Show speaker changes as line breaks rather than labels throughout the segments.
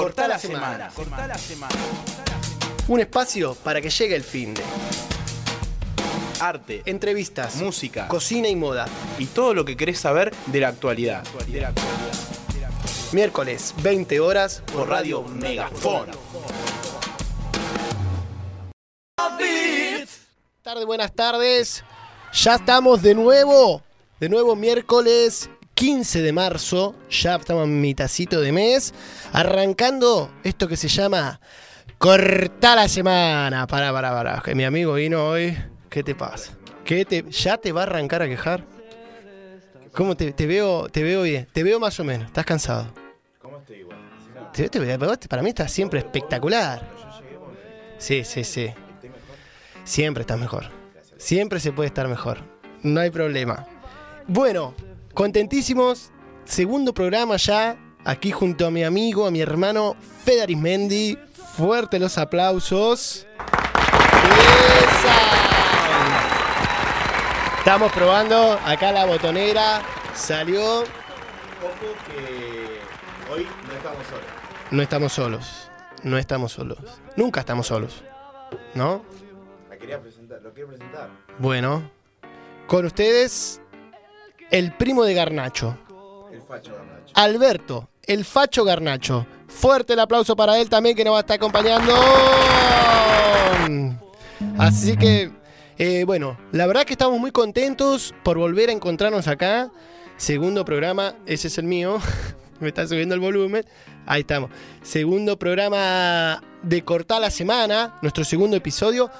Corta la semana.
Corta la semana.
Un espacio para que llegue el fin de.
Arte,
Entrevistas,
música
cocina y moda.
y todo lo que querés saber de la actualidad.
Miércoles, 20 horas
Por Radio Megafon.
Tarde, buenas tardes. Ya estamos de nuevo. De nuevo miércoles 15 de marzo. Ya estamos en mitacito de mes. Arrancando esto que se llama Cortar la semana. Para, para, para. Que mi amigo vino hoy. ¿Qué te pasa? ¿Qué te, ¿Ya te va a arrancar a quejar? ¿Cómo te, te veo? Te veo bien. Te veo más o menos. ¿Estás cansado?
¿Cómo estoy igual?
Para mí estás siempre espectacular. Sí, sí, sí. Siempre estás mejor. Siempre se puede estar mejor. No hay problema. Bueno, contentísimos. Segundo programa ya. Aquí junto a mi amigo, a mi hermano Federic Mendy. Fuerte los aplausos. ¡Esa! Estamos probando acá la botonera. Salió.
Ojo que hoy no estamos solos.
No estamos solos. No estamos solos. Nunca estamos solos. ¿No?
La quería presentar, lo quiero presentar.
Bueno. Con ustedes, el primo de Garnacho.
El facho Garnacho.
Alberto, el facho Garnacho. Fuerte el aplauso para él también que nos va a estar acompañando. Así que, eh, bueno, la verdad que estamos muy contentos por volver a encontrarnos acá. Segundo programa, ese es el mío. Me está subiendo el volumen. Ahí estamos. Segundo programa de Cortar la Semana, nuestro segundo episodio.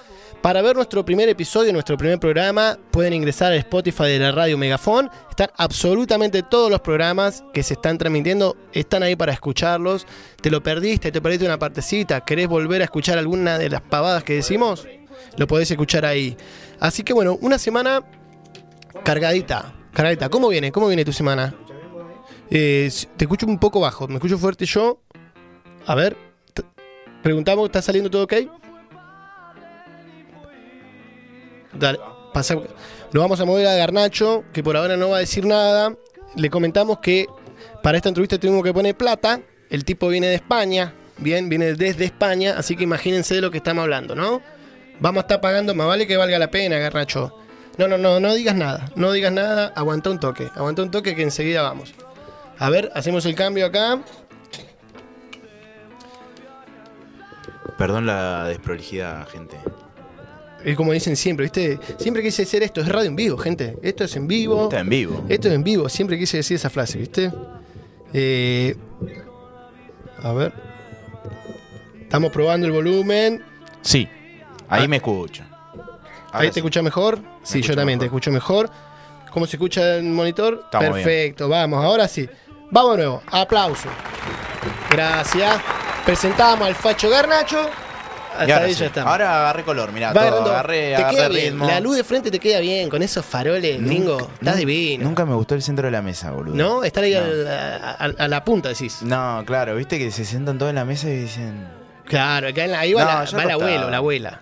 Para ver nuestro primer episodio, nuestro primer programa, pueden ingresar al Spotify de la radio Megafon. Están absolutamente todos los programas que se están transmitiendo, están ahí para escucharlos. ¿Te lo perdiste? ¿Te perdiste una partecita? ¿Querés volver a escuchar alguna de las pavadas que decimos? Lo podés escuchar ahí. Así que bueno, una semana cargadita. Cargadita. ¿Cómo viene? ¿Cómo viene tu semana? Eh, te escucho un poco bajo, me escucho fuerte yo. A ver, preguntamos, ¿está saliendo todo ok? Dale, pasa. Lo vamos a mover a Garnacho, que por ahora no va a decir nada. Le comentamos que para esta entrevista tuvimos que poner plata. El tipo viene de España, bien, viene desde España, así que imagínense de lo que estamos hablando, ¿no? Vamos a estar pagando, más vale que valga la pena, Garnacho. No, no, no, no digas nada, no digas nada, aguanta un toque, aguanta un toque que enseguida vamos. A ver, hacemos el cambio acá.
Perdón la desprolijidad, gente.
Es como dicen siempre, ¿viste? Siempre quise decir esto, es radio en vivo, gente. Esto es en vivo.
Está en vivo.
Esto es en vivo, siempre quise decir esa frase, ¿viste? Eh, a ver. Estamos probando el volumen.
Sí. Ahí
Ah.
me escucho. Ahora
¿Ahí
sí.
te escuchas mejor? Sí, yo también te escucho mejor. ¿Cómo se escucha el monitor?
Estamos bien.
Perfecto, vamos, ahora sí. Vamos de nuevo, aplauso. Gracias. Presentamos al Facho Garnacho.
Y ahora,
ahí
sí.
ya estamos.
ahora agarré color, mirá,
Va
todo.
agarrando-
agarré,
te
agarré
queda bien.
ritmo.
La luz de frente te queda bien, con esos faroles, gringo. Estás
Nun-
divino.
Nunca me gustó el centro de la mesa, boludo.
¿No? Estar ahí al- a, a- a la punta, decís.
No, claro, viste que se sientan todos en la mesa y dicen.
Claro, acá en la, ahí va,
No,
la-
yo
va el
acostado.
abuelo, la abuela.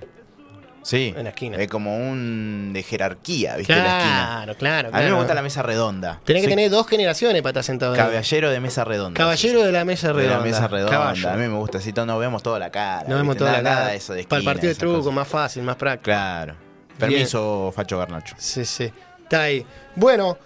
Sí.
En la esquina.
Es como un de jerarquía, viste, la esquina.
Claro, claro,
A mí me
claro.
gusta la mesa redonda.
Tenés que tener dos generaciones para estar sentado ahí.
Caballero de mesa redonda.
Caballero de la mesa
De
redonda.
la mesa redonda.
Caballo.
A mí me gusta así, todos nos vemos toda la cara.
No vemos toda
nada,
la cara.
nada de eso de
Para el
esquina,
partido de truco,
cosas.
más fácil, más práctico.
Claro. Permiso, Facho Garnacho.
Sí, sí. Está ahí. Bueno,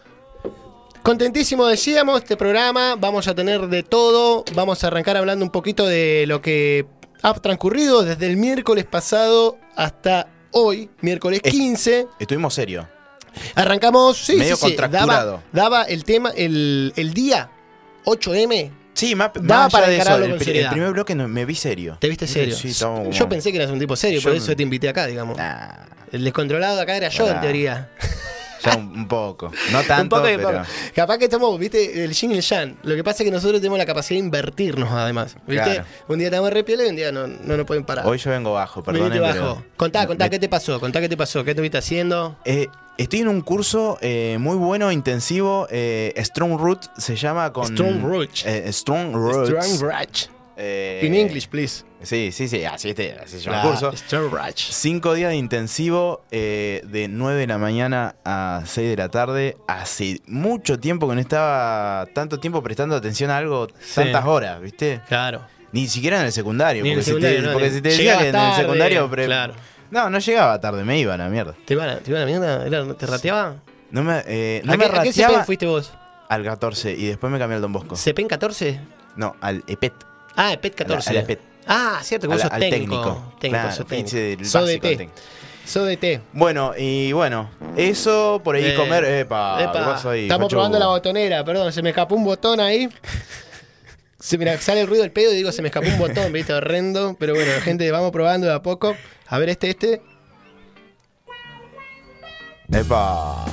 contentísimo decíamos este programa. Vamos a tener de todo. Vamos a arrancar hablando un poquito de lo que ha transcurrido desde el miércoles pasado hasta hoy, miércoles
Es-
15.
Estuvimos serios.
Arrancamos, sí,
Medio
sí, sí. Daba, el tema, el, el día 8M.
Sí, más,
Daba
más
para
de eso, el, pri- el primer bloque no- me vi serio.
¿Te viste serio?
Sí, estamos como-
Yo pensé que eras un tipo serio, por
Yo
eso te invité acá, digamos. El descontrolado acá era yo, en
Pará.
teoría.
ya un, un poco. No tanto,
un poco de
pero...
poco. Capaz que estamos, viste, el yin y el yang. Lo que pasa es que nosotros tenemos la capacidad de invertirnos, además. ¿Viste?
Claro.
Un día estamos re piola y un día no, no nos pueden parar.
Hoy yo vengo bajo, perdón.
bajo. Contá, contá, ¿qué te pasó? Contá qué te pasó, qué estuviste haciendo.
Eh, estoy en un curso eh, muy bueno, intensivo. eh, Strong Root se llama con.
Strong Root.
eh, Strong Roots.
Strong Ratch.
Eh,
In English, please.
Sí, sí, sí, así, este, así se llama el curso. Cinco días de intensivo, eh, de 9 de la mañana a 6 de la tarde. Hace mucho tiempo que no estaba tanto tiempo prestando atención a algo, tantas horas, ¿viste?
Claro.
Ni siquiera en el secundario.
Ni en el
porque, si
secundario,
te,
no,
porque si te decía que en el secundario. pre-
claro.
No, no llegaba tarde, me iba a la mierda.
¿Te iban a, te iban a la mierda? ¿Era- ¿Te rateaba?
No me, eh, no
¿A,
me
qué, ¿A qué
rateaba
CPN fuiste vos?
al 14 y después me cambié al Don Bosco.
¿CPN 14?
No, al EPET.
Ah, 14.
A la- a la EPET.
Ah, cierto, que vos sos
al
técnico.
técnico.
Técnico,
Claro,
sos
el
Sos.
Bueno, y bueno, eso por ahí
Eh,
comer. Epa,
Epa,
¿qué pasó ahí,
Estamos probando la botonera, perdón, se me escapó un botón ahí. Se, mira, sale el ruido del pedo y digo, se me escapó un botón, viste, horrendo. Pero bueno, gente, vamos probando de a poco. A ver, este, este.
Epa.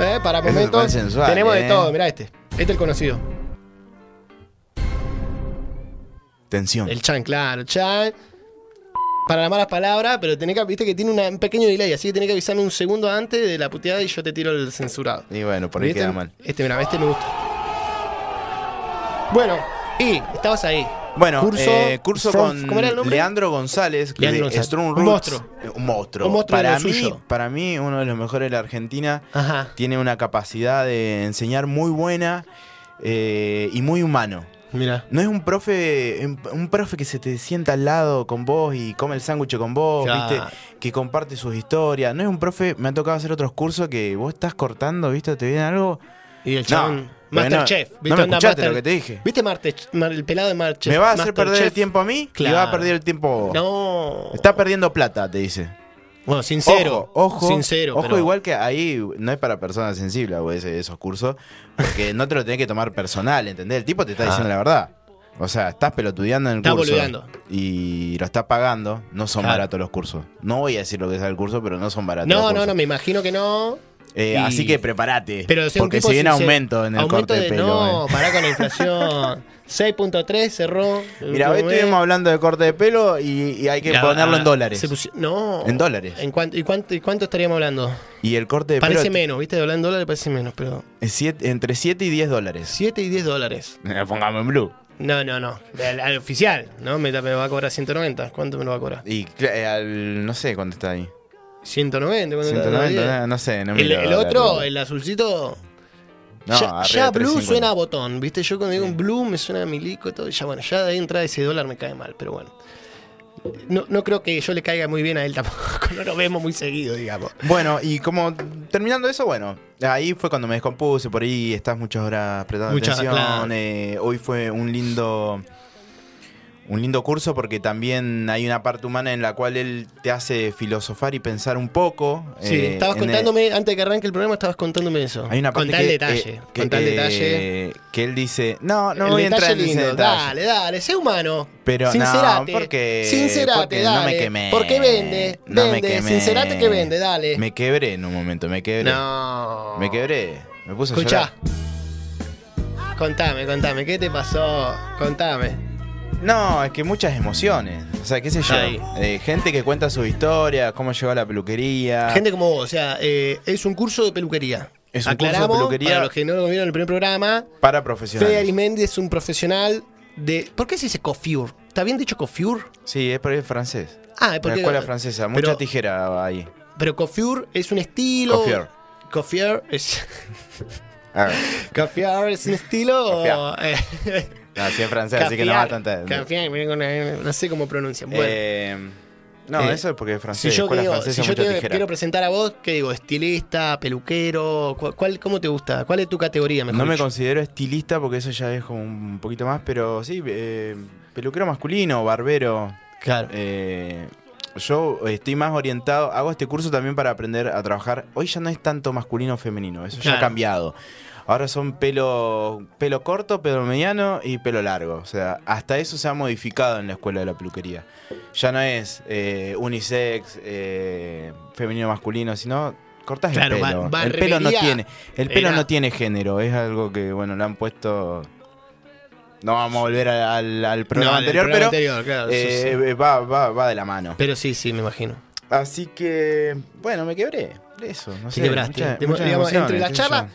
Eh, para momentos.
sensual,
tenemos
eh.
de todo, mirá este. Este es el conocido.
Tensión.
El chan, claro, chan. Para las malas palabras, pero tenés que, viste que tiene una- un pequeño delay, así que tenés que avisarme un segundo antes de la puteada y yo te tiro el censurado.
Y bueno, por ahí
¿Viste?
queda mal.
Este, mira, este me gusta. Bueno, y estabas ahí.
Bueno,
Curso from-
con. Leandro González,
Leandro
de
González.
Strong
Un
Roots.
monstruo.
Eh, Un monstruo.
Un monstruo
para, mí,
suyo.
para mí, uno de los mejores de la Argentina.
Ajá.
Tiene una capacidad de enseñar muy buena eh, y muy humano.
Mira.
No es un profe, un profe que se te sienta al lado con vos y come el sándwich con vos. ¿viste? Que comparte sus historias. No es un profe, me ha tocado hacer otros cursos que vos estás cortando, ¿viste? Te viene algo.
Y el
No,
chabón.
pero
Masterchef.
no,
¿viste?
no me
Master-
lo que te dije.
¿Viste Marte, Mar- el pelado de Masterchef?
Me va a hacer perder el tiempo a mí y
Claro.
va a perder el tiempo.
No.
Está perdiendo plata, te dice.
Bueno, sincero.
Ojo, ojo,
Sincero.
ojo
pero-
igual que ahí no es para personas sensibles ese- esos cursos, porque no te lo tenés que tomar personal, ¿entendés? El tipo te está
Ah.
diciendo la verdad. O sea, estás pelotudeando en el
Estás
curso
boludeando.
y lo estás pagando, no son
Claro.
baratos los cursos. No voy a decir lo que es el curso, pero no son baratos.
No,
los
no,
cursos.
no, me imagino que no.
Eh,
y-
Así que prepárate,
Pero
porque se viene aumento en el
aumento
corte de, pelo.
No,
eh.
pará con la inflación. 6.3 cerró.
Mira, hoy estuvimos hablando de corte de pelo y, y hay que ponerlo en dólares.
no.
En dólares.
¿En cuánto, y, cuánto, ¿Y cuánto estaríamos hablando?
Y el corte de
Parece
pelo
menos, ¿viste? Hablar en dólares parece menos, pero.
es siete- entre 7 y 10 dólares.
7 y 10 dólares.
Pongamos en blue.
No, no, no. Al, al oficial, ¿no? Me, me va a cobrar 190. ¿Cuánto me lo va a cobrar?
Y eh, al- no sé cuánto está ahí.
190. ¿cuánto está?
190, no, no sé. No
El,
miro
el
la-
otro, el azulcito.
No,
ya blue
350.
suena a botón, ¿viste? Yo cuando digo un blue me suena a milico y todo. y Ya bueno, ya de ahí entrada ese dólar me cae mal, pero bueno. No, no creo que yo le caiga muy bien a él tampoco. No lo vemos muy seguido, digamos.
Bueno, y como terminando eso, bueno, ahí fue cuando me descompuse, por ahí estás muchas horas prestando
Muchas,
atención.
claro.
eh, hoy fue un lindo. Un lindo curso porque también hay una parte humana en la cual él te hace filosofar y pensar un poco.
Sí,
eh,
estabas
el-
contándome, antes de que arranque el programa, estabas contándome eso.
Hay una parte
Contá el
que,
detalle.
eh, que,
contá el
eh,
detalle.
que él dice, no, no
el
voy a entrar en ese
lindo.
detalle.
Dale, dale, sé humano.
Pero
sincerate.
no, porque,
Sincerate,
porque
dale.
no me quemé.
Porque vende,
No me
vende.
quemé.
Sincerate que vende, dale.
Me quebré en un momento, me quebré.
No.
Me quebré. Me puse a
Escuchá.
llorar.
Contame, contame, ¿qué te pasó? Contame.
No, es que muchas emociones. O sea, qué sé yo.
Ahí.
Eh, gente que cuenta su historia, cómo llegó a la peluquería.
Gente como vos, o sea, eh, es un curso de peluquería.
Es un curso de peluquería.
Para los que no lo vieron en el primer programa,
para profesionales.
Fede Arismendi es un profesional de. ¿Por qué se dice coiffure? ¿Está bien dicho coiffure?
Sí, es por ahí francés.
Ah, es
La
porque.
escuela francesa. Mucha
pero-
tijera ahí.
Pero coiffure es un estilo.
Coiffure.
Coiffure es.
A ver.
Coiffure es un estilo.
No, sí es francés, así que no va
mira, no- sé cómo pronuncian. Bueno.
Eh, no,
Eh,
eso es porque es
si
francés.
yo,
escuela
digo, si yo te quiero presentar a vos, ¿qué digo? ¿Estilista, peluquero? ¿Cuál, cuál- cómo te gusta? ¿Cuál es tu categoría mejor?
No me considero estilista porque eso ya es como un poquito más, pero sí, eh, peluquero masculino, barbero.
Claro.
Eh, yo estoy más orientado, hago este curso también para aprender a trabajar. Hoy ya no es tanto masculino o femenino, eso ya ha cambiado. Ahora son pelo, pelo corto, pelo mediano y pelo largo. O sea, hasta eso se ha modificado en la escuela de la peluquería. Ya no es eh, unisex, eh, femenino masculino, sino cortas
Claro,
el pelo. el pelo no tiene, el pelo
era-
no tiene género, es algo que bueno le han puesto. No vamos a volver al, programa
No,
anterior,
programa
pero
anterior, claro, eso
eh,
sí.
va, va, va de la mano.
Pero sí, sí, me imagino.
Así que, bueno, me quebré. Eso, no
Te
sé.
quebraste. Te- digamos, entre la charla,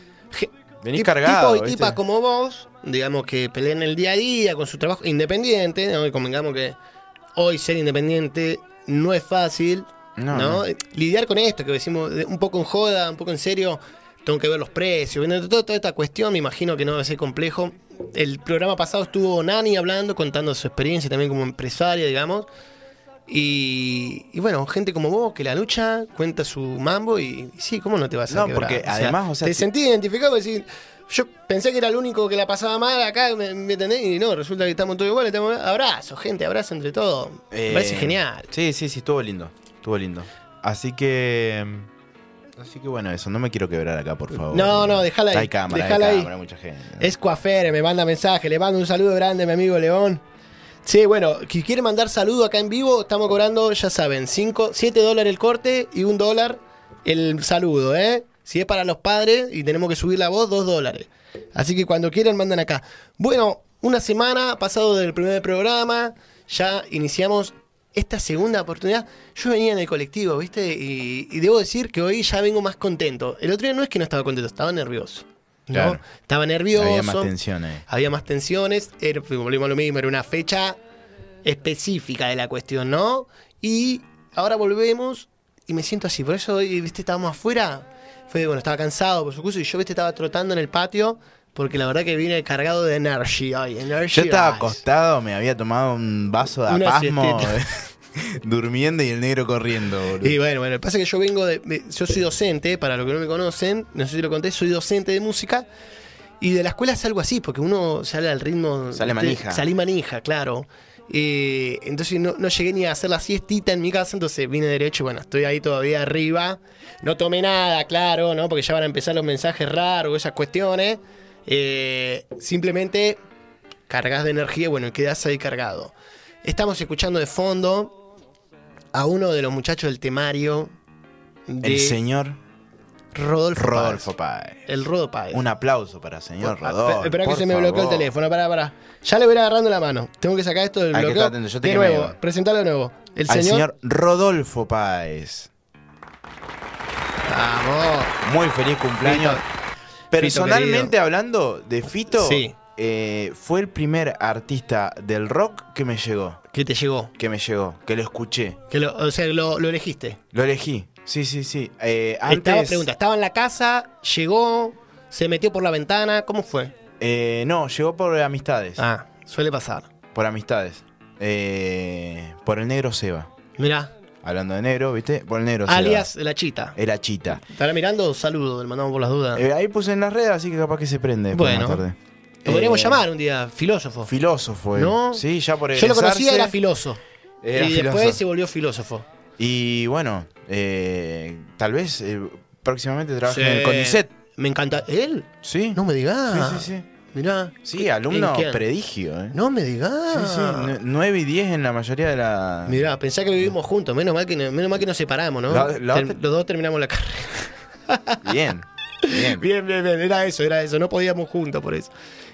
Venís cargado.
Tipos y tipas como vos, digamos que pelean el día a día con su trabajo independiente, ¿no? Y convengamos que hoy ser independiente no es fácil,
No,
¿no?
no.
Lidiar con esto, que decimos de- un poco en joda, un poco en serio, tengo que ver los precios, toda, toda esta cuestión, me imagino que no debe ser complejo. el programa pasado estuvo Nani hablando, contando su experiencia también como empresaria, digamos. Y, y bueno, gente como vos que la lucha, cuenta su mambo y, y sí, ¿cómo no te vas a
No,
quebrar?
porque además, o sea,
te
si-
sentí identificado y decís, yo pensé que era el único que la pasaba mal acá, ¿me, me entendés? Y no, resulta que estamos todos iguales. Estamos... Abrazo, gente, abrazo entre todos. Me
Eh,
parece genial.
Sí, sí, sí, estuvo lindo. Estuvo lindo. Así que. Así que bueno, eso. No me quiero quebrar acá, por favor.
No, no, déjala ahí,
Hay cámara, hay
ahí.
cámara, hay mucha gente.
Es Coafere, me manda mensaje, le mando un saludo grande a mi amigo León. Sí, bueno, si quiere mandar saludo acá en vivo, estamos cobrando, ya saben, 5, 7 dólares el corte y un dólar el saludo, ¿eh? Si es para los padres y tenemos que subir la voz, 2 dólares. Así que cuando quieran, mandan acá. Bueno, una semana pasado del primer programa, ya iniciamos esta segunda oportunidad. Yo venía en el colectivo, ¿viste? Y, y debo decir que hoy ya vengo más contento. El otro día no es que no estaba contento, estaba nervioso. ¿No?
Claro.
Estaba nervioso.
Había más tensión ahí.
Había más tensiones, era, volvimos a lo mismo, era una fecha específica de la cuestión, ¿no? Y ahora volvemos y me siento así, por eso hoy, viste, estábamos afuera, fue, bueno, estaba cansado por su curso y yo, viste, estaba trotando en el patio porque la verdad que vine cargado de energy hoy, energy
Yo estaba acostado, me había tomado un vaso de apasmo. durmiendo y el negro corriendo, boludo.
Y bueno, bueno, lo que pasa es que yo vengo de, Yo soy docente, para los que no me conocen, no sé si lo conté, soy docente de música. Y de la escuela es algo así, porque uno sale al ritmo.
Sale
de-
manija.
Salí manija, claro. Eh, entonces no, no llegué ni a hacer la siestita en mi casa, entonces vine derecho y bueno, estoy ahí todavía arriba. No tomé nada, claro, ¿no? Porque ya van a empezar los mensajes raros, esas cuestiones. Eh, simplemente cargas de energía y bueno, quedás ahí cargado. Estamos escuchando de fondo a uno de los muchachos del temario de
El señor
Rodolfo,
Rodolfo
Páez.
Páez.
El Rodo Páez.
Un aplauso para el señor
Ah,
Rodolfo.
Espera que
por
se me bloqueó el teléfono, pará, pará. Ya le voy a ir agarrando la mano. Tengo que sacar esto del
Hay que
bloqueo.
yo te
de nuevo,
igual.
presentalo de nuevo. El
Al
señor.
señor Rodolfo Páez.
Vamos.
Muy feliz cumpleaños.
Fito.
Personalmente hablando de Fito,
Sí.
eh, fue el primer artista del rock que me llegó.
¿Qué te llegó?
Que me llegó, que lo escuché.
Que lo, o sea, lo, lo elegiste.
Lo elegí. Sí, sí, sí. Eh,
Estaba,
antes.
pregunta, estaba en la casa, llegó, se metió por la ventana, ¿cómo fue?
eh, no, llegó por amistades.
Ah, suele pasar.
Por amistades. Eh, por el negro Seba.
Mirá,
Hablando de negro, ¿viste? Por el negro Seba.
alias la chita.
Era chita.
¿Estará mirando? Saludo, le mandamos por las dudas.
Eh, ahí puse en las redes, así que capaz que se prende.
Bueno.
tarde.
Lo podríamos
Eh,
llamar un día, filósofo.
Filósofo, él.
¿No?
Sí, ya por
Yo lo conocía, era filósofo.
Era
y después se volvió filósofo.
Y bueno, eh, tal vez eh, próximamente trabaje
Sí.
en el CONICET.
Me encanta. ¿Él?
Sí.
No me digas.
Sí, sí, sí.
Mirá.
Sí, alumno predigio, ¿eh?
No me digas.
Sí, sí, nue- 9 y 10 en la mayoría de la...
Mirá, pensá que vivimos juntos. Menos mal que, no- menos mal que nos separamos, ¿no?
La- la
Ter-
otra-
Los dos terminamos la carrera.
Bien, bien.
Bien, bien, bien. Era eso, era eso. No podíamos juntos por eso.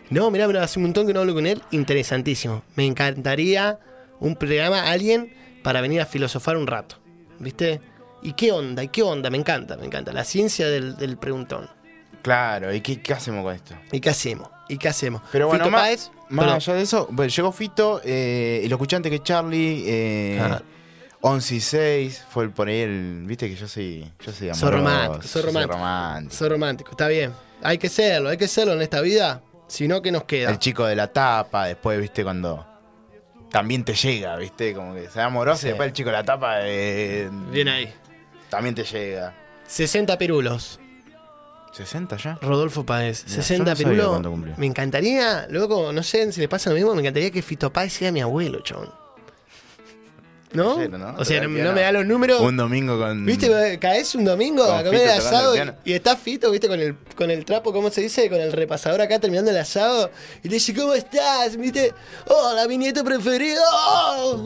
No, mirá, mirá, hace un montón que no hablo con él. Interesantísimo. Me encantaría un programa, alguien, para venir a filosofar un rato. ¿Viste? ¿Y qué onda? ¿Y qué onda? Me encanta, me encanta. La ciencia del, del preguntón.
Claro, ¿y qué, qué hacemos con esto?
¿Y qué hacemos? ¿Y qué hacemos?
Pero bueno,
Fito
más,
Páez,
más allá de eso, bueno, llegó Fito eh, y lo escuché antes que Charlie. Eh,
Ah.
11 y 6 fue el, por ahí el. Viste que yo soy. Yo soy amoroso.
Soy romántico, soy romántico. Soy romántico, está bien. Hay que serlo, hay que serlo en esta vida. Si no, ¿qué nos queda?
El chico de la tapa, después, viste, cuando. También te llega, viste, como que se amoroso
Sí.
y después el chico de la tapa eh,
Bien ahí.
también te llega.
60 pirulos.
¿60 ya?
Rodolfo Páez.
Mira, yo
60
no sabía
pirulos.
cuánto cumplió.
Me encantaría, loco, no sé si le pasa lo mismo, me encantaría que Fito Páez sea mi abuelo, chabón. ¿No? O sea, no,
el
me da los números.
Un domingo con.
¿Viste? Caes un domingo a comer
Fito
el asado
el
y,
piano.
y está Fito, ¿viste? Con el, con el trapo, ¿cómo se dice? Con el repasador acá terminando el asado. Y le dice, ¿cómo estás? ¿Viste? Hola, mi nieto preferido.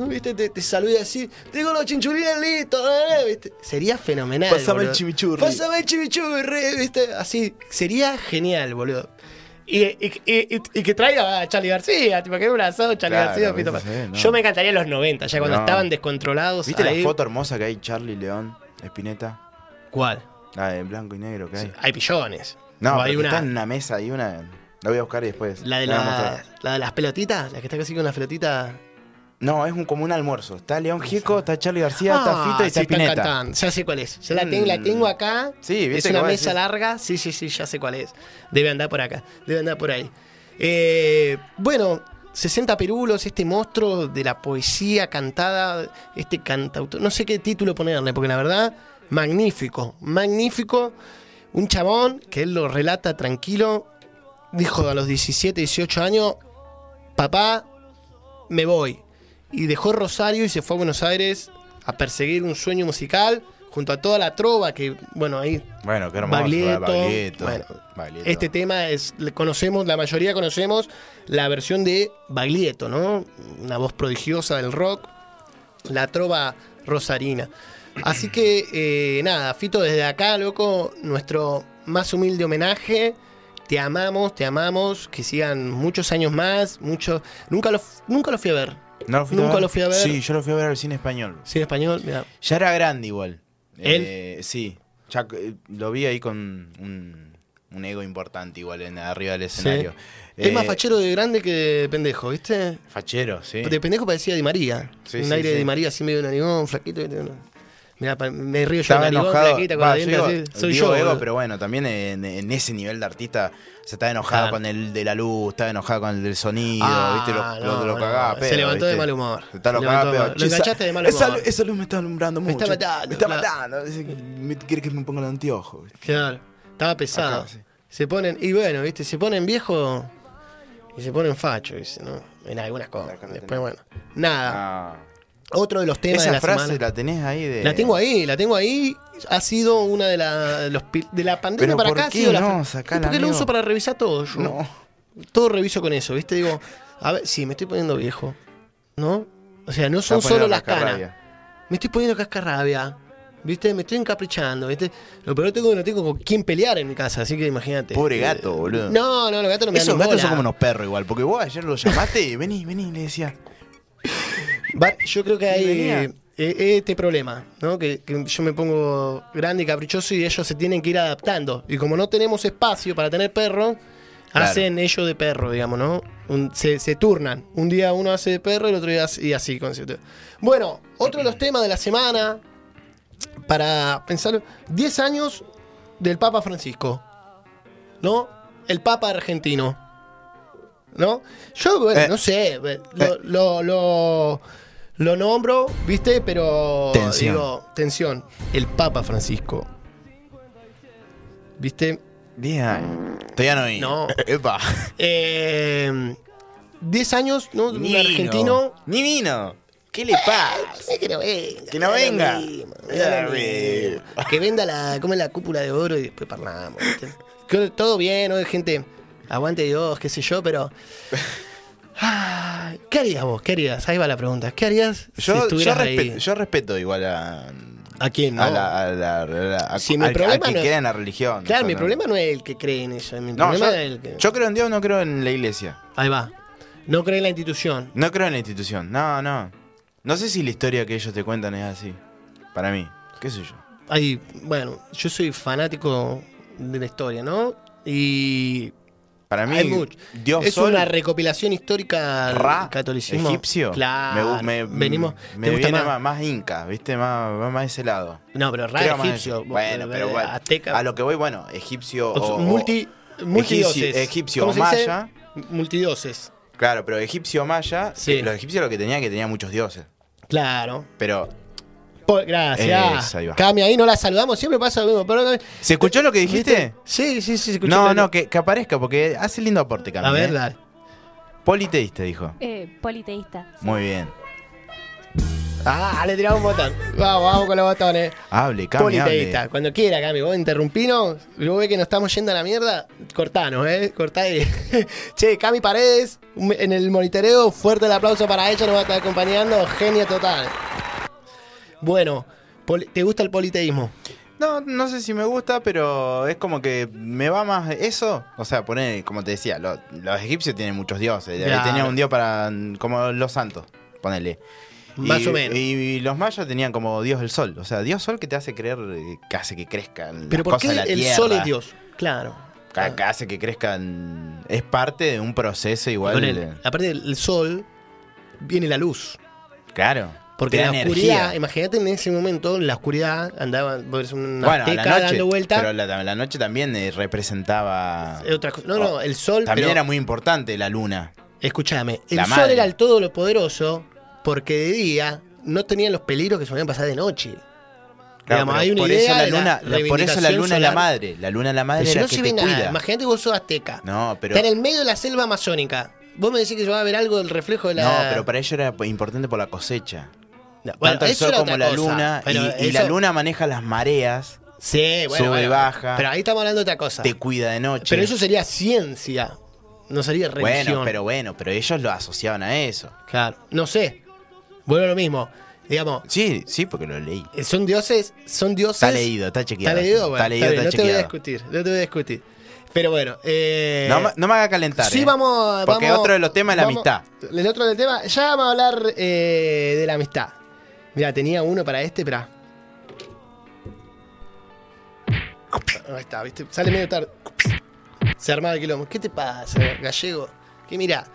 ¿Viste? Te, te saluda así. Tengo los chinchulines listos. ¿eh? ¿Viste? Sería fenomenal.
Pásame el
boludo.
chimichurri.
Pásame el chimichurri, ¿viste? Así. Sería genial, boludo. Y, y- y- y- y que traiga a Charlie García, tipo que era un asado Charlie
Claro,
García,
sí, no.
Yo me encantaría en los 90, ya cuando
No.
estaban descontrolados.
¿Viste
ahí.
la foto hermosa que hay Charlie León, Espineta?
¿Cuál?
La de blanco y negro que hay.
Hay pillones.
No,
hay una.
está en una mesa, hay una. La voy a buscar y después.
La de,
la
la, de las pelotitas, la que está casi con las pelotitas.
No, es un, como un almuerzo. Está León Gieco, está Charlie García, está
Ah,
Fito y está
sí, cantando. Ya sé cuál es. Ya la, tengo, la
Mm.
tengo acá.
Sí, ¿viste
Es una mesa larga. Sí, sí, sí, ya sé cuál es. Debe andar por acá. Debe andar por ahí. Eh, bueno, 60 Perulos, este monstruo de la poesía cantada, este cantautor, no sé qué título ponerle, porque la verdad, magnífico, magnífico. Un chabón que él lo relata tranquilo, dijo a los 17, 18 años, papá, me voy. Y dejó Rosario y se fue a Buenos Aires a perseguir un sueño musical junto a toda la trova que, bueno, ahí
Bueno, qué hermoso.
Baglietto,
Baglietto,
bueno,
Baglietto.
este tema es, conocemos, la mayoría conocemos la versión de Baglietto, ¿no? Una voz prodigiosa del rock, la trova rosarina. Así que, eh, nada, Fito, desde acá, loco, nuestro más humilde homenaje. Te amamos, te amamos, que sigan muchos años más, mucho. Nunca lo, nunca lo fui a ver.
¿No lo fuiste
nunca lo fui a ver.
Sí, yo lo fui a ver al cine español.
Sí, en español, mira.
Ya era grande igual.
¿Él?
Eh, sí. Ya eh, lo vi ahí con un, un ego importante igual en, arriba del escenario.
Es
Eh,
más fachero de grande que de pendejo, ¿viste?
Fachero, sí.
De pendejo parecía Di María.
Sí,
un
sí,
aire
sí.
de Di María así medio narigón, flaquito. ¿viste? Mirá, me río yo
Estaba enojado.
flaquita, con
Va,
la
yo digo-
así. Soy
digo
yo.
ego, pero bueno, también en, en ese nivel de artista se está enojado
Claro.
con el de la luz, está enojado con el del sonido,
Ah,
¿viste? Lo,
no, no,
cagaba a
se levantó de mal humor.
Se está lo cagaba pedo.
lo enganchaste de mal humor.
esa luz me está alumbrando
Me
mucho.
está matando,
Me está
claro.
matando. Me- Quiere que me ponga el anteojo.
Claro, estaba pesado.
Acá, sí.
Se ponen, y bueno, ¿viste? Se ponen viejo y se ponen facho, ¿viste? ¿no? En algunas cosas.
No
Después, bueno. Nada.
Ah.
Otro de los temas
Esa
de la
frase
semana.
la tenés ahí de.
La tengo ahí, la tengo ahí. Ha sido una de, la, de los de la pandemia para
¿por
acá. ha sido la
no?
¿Y ¿Por qué lo uso para revisar todo yo?
No.
Todo reviso con eso, ¿viste? Digo, a ver, sí, me estoy poniendo viejo. ¿No? O sea, no son solo las canas. Me estoy poniendo cascarrabia. ¿Viste? Me estoy encaprichando, ¿viste? Lo peor tengo que no tengo con quién pelear en mi casa, así que imagínate.
Pobre
Eh,
gato, boludo.
No, no, los gatos no me dan
Esos
ni
gatos
bola.
son como unos perros igual, porque vos ayer lo llamaste y vení, vení, le decía.
Va- Yo creo que hay
venía.
eh, este problema, ¿no? Que, que yo me pongo grande y caprichoso y ellos se tienen que ir adaptando. Y como no tenemos espacio para tener perro,
Claro.
hacen ellos de perro, digamos, ¿no? Un- se, se turnan. Un día uno hace de perro y el otro día hace- y así. con Bueno, otro de los temas de la semana, para pensar, 10 años del Papa Francisco, ¿no? El Papa argentino. ¿No? Yo, bueno,
Eh,
no sé, lo, lo, lo, lo nombro, ¿viste? Pero
Tensión.
digo, tensión. El Papa Francisco. ¿Viste?
10 años. Todavía no vi.
No.
Epa.
Eh, 10 años, ¿no? Un
Ni vino.
argentino.
Ni vino. ¿Qué le pasa?
Que no venga.
Que no
lo
venga.
lo
lo.
Que venda la, come la cúpula de oro y después parlamos. ¿viste? Que todo bien, ¿no? Gente, aguante Dios, qué sé yo, pero. Ay, ¿Qué harías vos? ¿Qué harías? Ahí va la pregunta. ¿Qué harías si
Yo, yo,
estuvieras ahí?
respeto, yo respeto igual a.
¿A quién? No?
A la, a la- a la- a-
Si mi
al- al
problema
que
no
crea en la religión.
Claro, mi
no-
problema no es el que cree en eso. Mi
No,
problema
yo,
es el que.
yo creo en Dios, no creo en la iglesia.
Ahí va. No cree en la institución.
No creo en la institución. No, no. No sé si la historia que ellos te cuentan es así. Para mí. ¿Qué sé yo?
Ahí, bueno, yo soy fanático de la historia, ¿no? Y
Para mí,
Hay mucho.
Dios
es
Sol,
una recopilación histórica
Ra,
catolicismo.
egipcio.
Claro.
Me, me-
Venimos.
me
¿te gusta
viene
más?
más? inca, ¿viste? Más, más, más ese lado.
No, pero Ra
Creo
egipcio.
Bueno,
eh,
pero bueno.
Azteca.
A lo que voy, bueno, egipcio
o-
o,
multi, multidioses.
egipcio- egipcio
¿Cómo
o maya.
Multidioses.
Claro, pero egipcio o maya,
Sí.
los egipcios lo que tenían que tenía muchos dioses.
Claro.
Pero,
gracias. Cami, ahí no la saludamos, siempre pasa lo mismo. Pero,
¿se escuchó lo que dijiste?
¿Viste? Sí, sí, sí, se escuchó.
No, no, que, que aparezca, porque hace lindo aporte, Cami.
A ver,
¿eh?
dale.
Politeísta, dijo.
Eh, politeísta.
Muy bien.
Ah, le tiramos un botón. Vamos, vamos con los botones.
Hable, Cami,
Politeísta,
hable.
cuando quiera, Cami, vos interrumpinos, vos ves que nos estamos yendo a la mierda, cortanos, eh, cortá ahí. che, Cami Paredes, en el monitoreo, fuerte el aplauso para ella, nos va a estar acompañando, genio total. Bueno, ¿te gusta el politeísmo?
No, no sé si me gusta, pero es como que me va más eso. O sea, poner, como te decía, lo- los egipcios tienen muchos dioses.
Claro.
Tenían un dios para. como los santos, ponele.
Más
Y-
o menos.
Y, los mayas tenían como dios del sol. O sea, dios sol que te hace creer, que hace que crezcan.
Pero
las
¿por
cosas
qué
de la
el
tierra.
sol es Dios? Claro.
Que, que hace que crezcan. Es parte de un proceso igual.
Con aparte del sol, viene la luz.
claro.
Porque la
da
oscuridad,
energía.
imagínate en ese momento, en la oscuridad andaba una
Bueno, la noche,
dando vuelta.
pero la, la noche también eh, representaba...
Otra cosa. No, no, el sol.
También
pero-
era muy importante la luna.
Escúchame, el sol
madre.
era el todo lo poderoso porque de día no tenían los peligros que solían pasar de noche.
Claro,
Digamos, hay una
por
idea
eso la luna, la- por eso la luna es la madre. La luna es la madre
Pero si no
que
se
te
ve nada,
cuida.
imagínate vos sos azteca.
No, pero
Está en el medio de la selva amazónica. Vos me decís que se va a ver algo del reflejo de la.
no, pero para ello era importante por la cosecha.
No, bueno,
Tanto el
eso
sol como la
cosa.
luna y, y la
eso-
luna maneja las mareas,
Sí, bueno,
sube y
bueno,
baja.
Pero ahí estamos hablando de otra cosa.
te cuida de noche.
Pero eso sería ciencia. No sería religión.
bueno, pero bueno, pero ellos lo asociaban a eso.
Claro. No sé. Vuelvo a lo mismo. Digamos,
Sí, sí, porque lo leí.
eh, son dioses. Son dioses.
Está leído, está chequeado.
Está leído, bueno,
está leído,
está
está
no te voy a
chequeado.
discutir, no te voy a discutir. Pero bueno, eh,
No, me- no me haga calentar.
sí
eh.
vamos,
Porque
vamos-
otro de los temas es la
vamos-
amistad.
El otro del tema, ya vamos a hablar eh, de la amistad. Mira, tenía uno para este, pero ahí está, ¿viste? Sale medio tarde. Se armaba el quilombo. ¿Qué te pasa, gallego? Que mira,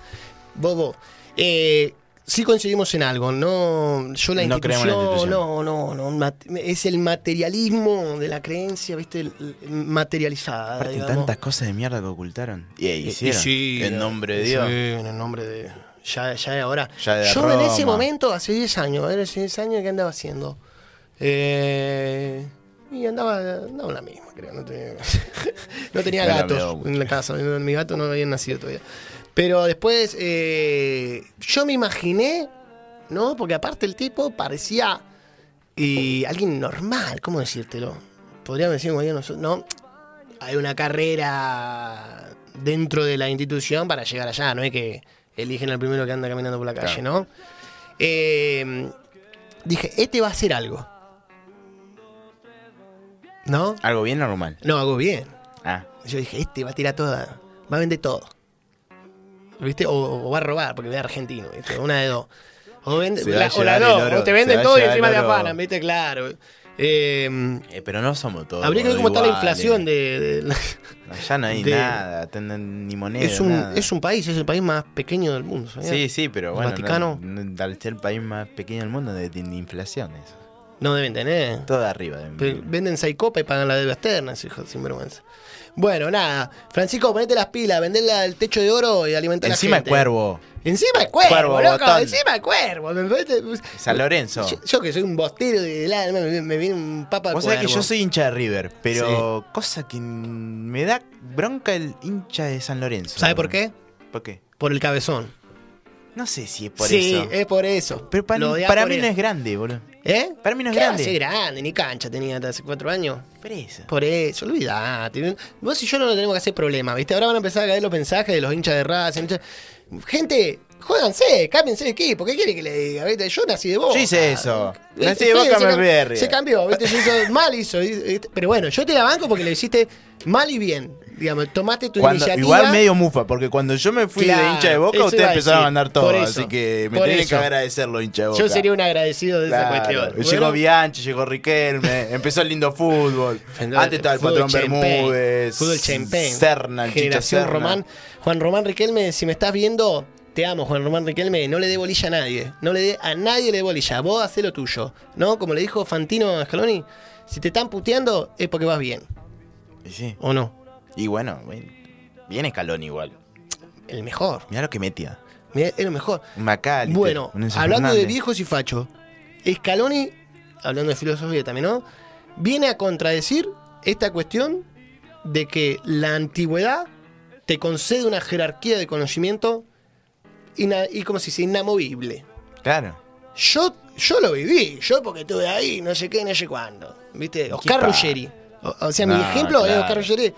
bobo. Eh, sí coincidimos en algo, no yo la
No la
institución,
institución.
no, no, no, es el materialismo de la creencia, ¿viste? Materializada.
Aparte,
digamos.
tantas cosas de mierda que ocultaron. Y,
y
hicieron.
sí,
en
no,
nombre de
sí,
Dios.
en el nombre de. Ya, ya de ahora.
Ya de
Yo en ese momento, hace 10 años, era hace 10 años, ¿qué andaba haciendo? Eh, y andaba, andaba la misma, creo. No tenía, no gatos en la casa. Mi gato no habían nacido todavía. Pero después, eh, yo me imaginé, ¿no? Porque aparte el tipo parecía y alguien normal, ¿cómo decírtelo? Podríamos decir, como nosotros, no, hay una carrera dentro de la institución para llegar allá, no es que eligen al primero que anda caminando por la calle,
Claro.
¿no? Eh, dije, este va a hacer algo. ¿No?
¿Algo bien o algo mal?
No, hago bien.
Ah,
Yo dije, este va a tirar toda, va a vender todo. ¿Viste? O, o va a robar porque ve argentino, ¿viste? Una de dos. O, vende, la- o dos, o te venden
a
todo y encima te afanan, ¿viste? Claro. Eh,
eh, pero no somos todos.
habría que ver cómo está la inflación de... de-
Allá no hay
de-
nada, ni moneda.
es, un,
nada.
es un país, es el país más pequeño del mundo. ¿sabías?
Sí, sí, pero
El
bueno.
Vaticano.
no- al ser el país más pequeño del mundo, de, de inflación eso.
No deben tener.
Todo arriba.
Venden seis copas y pagan la deuda externa, ese hijo sin vergüenza. Bueno, nada. Francisco, ponete las pilas, venderle el techo de oro y alimentar
Encima
a la gente.
cuervo.
Encima el cuervo,
Cuervo,
loco,
botón.
encima el cuervo.
San Lorenzo.
Yo, yo que soy un bostero del alma, me, me viene un papa de
Vos sabés que yo soy hincha de River, pero cosa que me da bronca el hincha de San Lorenzo.
¿Sabe por qué?
¿Por qué?
Por el cabezón.
No sé si es por
sí,
eso.
es por eso.
Pero para,
Lo odias
para mí no es grande, boludo.
¿Eh?
Para mí no es
¿Qué va a
grande.
grande, ni cancha tenía hasta hace cuatro años.
Por eso.
Por eso, olvidate. Vos y yo no nos tenemos que hacer problema, ¿viste? Ahora van a empezar a caer los mensajes de los hinchas de raza. hinchas- Gente, jódanse, cámbiense de equipo. ¿Qué quiere que le diga? ¿viste? Yo nací de Boca.
Yo hice eso.
¿Viste?
Nací de
Sí,
Boca,
se
me
cam-
de River.
Se cambió, ¿viste? Se hizo mal, hizo. ¿viste? Pero bueno, yo te la banco porque lo hiciste mal y bien. Digamos, tomaste tu
Cuando,
iniciativa.
igual medio mufa, porque cuando yo me fui
Claro,
de hincha de Boca, ustedes empezaron a mandar todo.
eso,
así que me tienen que agradecer los hinchas de Boca.
Yo sería un agradecido de esa
Claro.
cuestión.
Llegó Bianchi, llegó Riquelme, empezó el lindo fútbol. Antes estaba el patrón Bermúdez.
Fútbol champagne.
El Chicho
Generación
Serna.
Román. Juan Román Riquelme, si me estás viendo, te amo, Juan Román Riquelme. No le dé bolilla a nadie. No le dé a nadie le dé bolilla. Vos hacé lo tuyo. ¿No? Como le dijo Fantino a Scaloni, si te están puteando es porque vas bien.
Y sí.
¿O no?
Y bueno, bueno, viene Escalón igual.
El mejor.
Mirá lo que metía.
Mirá, Es lo mejor.
Macalister,
Bueno, hablando de viejos y fachos, Scaloni, hablando de filosofía también, ¿no? Viene a contradecir esta cuestión de que la antigüedad te concede una jerarquía de conocimiento y como si dice, inamovible.
Claro.
Yo, yo lo viví, yo porque estuve ahí, no sé qué, no sé cuándo. ¿Viste? Oscar? Ruggeri. O, o sea, mi ejemplo es. Oscar Ruggeri.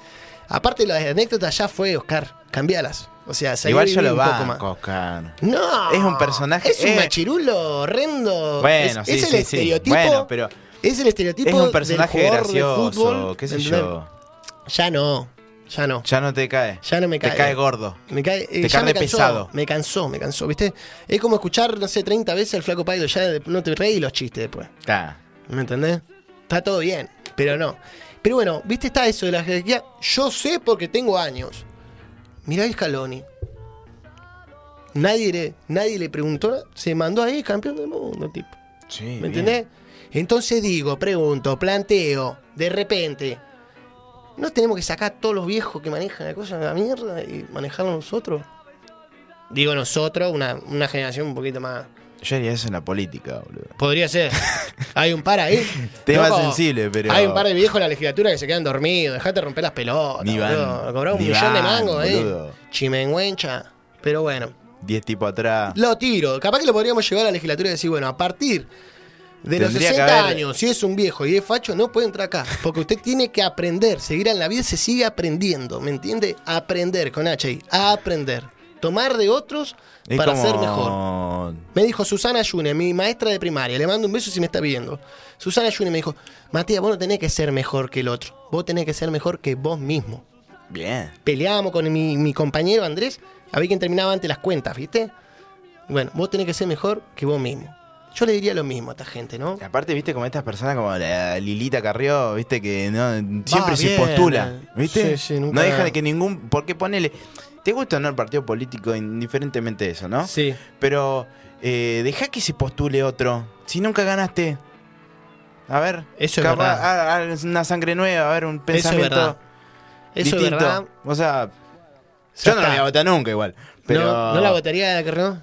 Aparte, las anécdotas ya fue Oscar, cambialas. O sea,
Igual yo lo banco, Oscar.
No.
Es un personaje-
Es un
eh.
machirulo horrendo.
Bueno,
es,
sí,
es el
sí, sí.
estereotipo.
Bueno, pero
es el estereotipo.
es un
del
personaje
de
gracioso,
fútbol,
qué sé yo.
Ya no. Ya no.
Ya no te cae.
Ya no me cae.
Te cae gordo.
Me cae, eh,
Te cae
me
de
cansó,
pesado.
Me cansó, me cansó, ¿viste? Es como escuchar, no sé, 30 veces al flaco Paido. Ya no te reí los chistes después.
Claro.
¿Me entendés? Está todo bien, pero no. Pero bueno, ¿viste? Está eso de la jerarquía. Yo sé porque tengo años. Mirá el Scaloni. Nadie le, nadie le preguntó, se mandó ahí campeón del mundo, tipo.
Sí,
¿Me
bien.
entendés? Entonces digo, pregunto, planteo, de repente, ¿no tenemos que sacar a todos los viejos que manejan la cosa de la mierda y manejarlo nosotros? Digo nosotros, una, una generación un poquito más.
Yo haría eso en la política, boludo.
Podría ser. Hay un par ahí.
Tema
Loco,
sensible, pero.
Hay un par de viejos en la legislatura que se quedan dormidos. Dejate romper las pelotas.
Ni van.
Cobrar un
ni
millón de mangos, eh.
boludo.
Chimenguencha. Pero bueno.
10 tipos atrás.
Lo tiro. Capaz que lo podríamos llevar a la legislatura y decir, bueno, a partir de los
Tendría que
60
haber-
años, si es un viejo y es facho, no puede entrar acá. Porque usted tiene que aprender. Seguir en la vida se sigue aprendiendo. ¿Me entiende? Aprender con H ahí. Aprender. Tomar de otros
Es
para
como-
ser mejor. Me dijo Susana Yune, mi maestra de primaria. Le mando un beso si me está viendo. Susana Yune me dijo, Matías, vos no tenés que ser mejor que el otro. Vos tenés que ser mejor que vos mismo.
Bien.
Peleábamos con mi, mi compañero Andrés, a ver quién terminaba antes las cuentas, ¿viste? Bueno, vos tenés que ser mejor que vos mismo. Yo le diría lo mismo a esta gente, ¿no?
Aparte, viste, como estas personas como la Lilita Carrió, viste, que no siempre se
bien,
postula,
eh.
¿viste?
Sí, sí, nunca-
No deja de que ningún. Porque ponele. Te gusta o no el partido político, indiferentemente de eso, ¿no?
Sí.
Pero eh, deja que se postule otro. Si nunca ganaste. A ver.
Eso es
capaz-
verdad.
a- a- una sangre nueva, a ver, un
Eso es
pensamiento
verdad. Eso
distinto.
es verdad.
O sea, yo no la voy a votar nunca igual. Pero.
¿No, ¿No la votaría de la Carrió?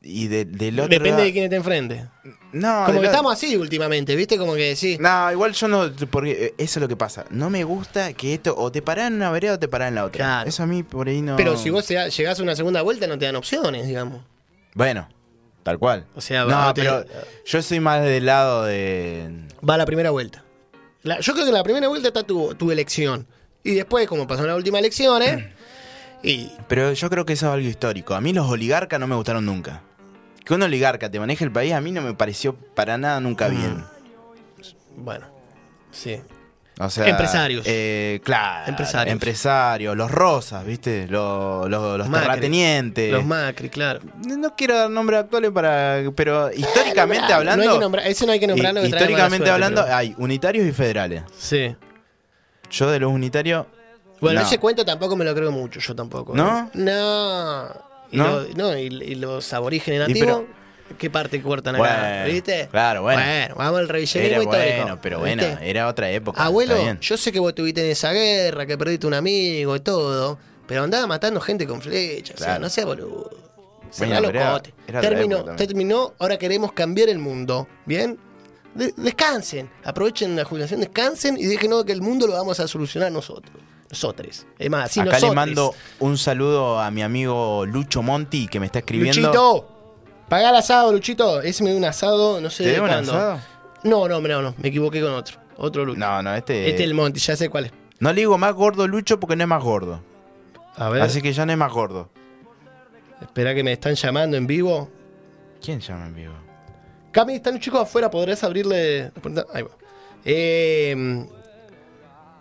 Y de- del otro.
Depende de quién esté enfrente.
No,
Como que estamos así últimamente, ¿viste? Como que sí.
No, igual yo no, porque eh, eso es lo que pasa. No me gusta que esto o te parás en una vereda o te parás en la otra.
Claro.
Eso a mí por ahí no.
Pero si vos llegás a una segunda vuelta no te dan opciones, digamos.
Bueno, tal cual.
O sea,
no,
te-
pero yo soy más del lado de.
Va a la primera vuelta. La- yo creo que en la primera vuelta está tu, tu elección. Y después, como pasó en la última elección, ¿eh? Y
Pero yo creo que eso es algo histórico. A mí los oligarcas no me gustaron nunca. Que un oligarca te maneje el país a mí no me pareció para nada nunca
Mm.
bien.
bueno, sí.
O sea,
Empresarios.
eh, claro.
Empresarios.
Empresarios. Los rosas, ¿viste? Los, los, los
Macri.
terratenientes.
Los Macri, claro.
No quiero dar nombres actuales para. Pero históricamente hablando.
No hay que nombrar, ese no hay que nombrarlo. que
históricamente
suerte,
hablando,
pero-
hay unitarios y federales.
Sí.
Yo de los unitarios.
Bueno,
no.
ese cuento tampoco me lo creo mucho, yo tampoco.
¿No?
¿eh? No. Y,
¿No?
lo- no, y, y los aborígenes
Y
nativos, ¿qué parte cortan acá?
Bueno,
¿Viste?
claro, bueno.
vamos al revisionismo
Era
histórico.
bueno, pero bueno,
¿viste?
era otra época.
Abuelo,
está bien.
yo sé que vos estuviste en esa guerra, que perdiste un amigo y todo, pero andaba matando gente con flechas, o sea,
Claro.
no sea boludo.
Bueno, pero era- era otra
Terminó,
época también.
terminó, ahora queremos cambiar el mundo, ¿bien? De- descansen, aprovechen la jubilación, descansen y déjenos que el mundo lo vamos a solucionar nosotros. Nosotros. Es más, así
Acá le mando un saludo a mi amigo Lucho Monti que me está escribiendo.
Luchito, pagá el asado, Luchito. Ese me dio un asado, no sé
¿Te
de
un
cuándo.
asado?
No, no, no, no, me equivoqué con otro. Otro Lucho.
No, no, este.
Este es el Monty, ya sé cuál es.
No le digo más gordo Lucho porque no es más gordo.
A ver,
Así que ya no es más gordo.
espera que me están llamando en vivo.
¿Quién llama en vivo?
Cami, están los chicos afuera, ¿podrás abrirle? Ahí va. Eh,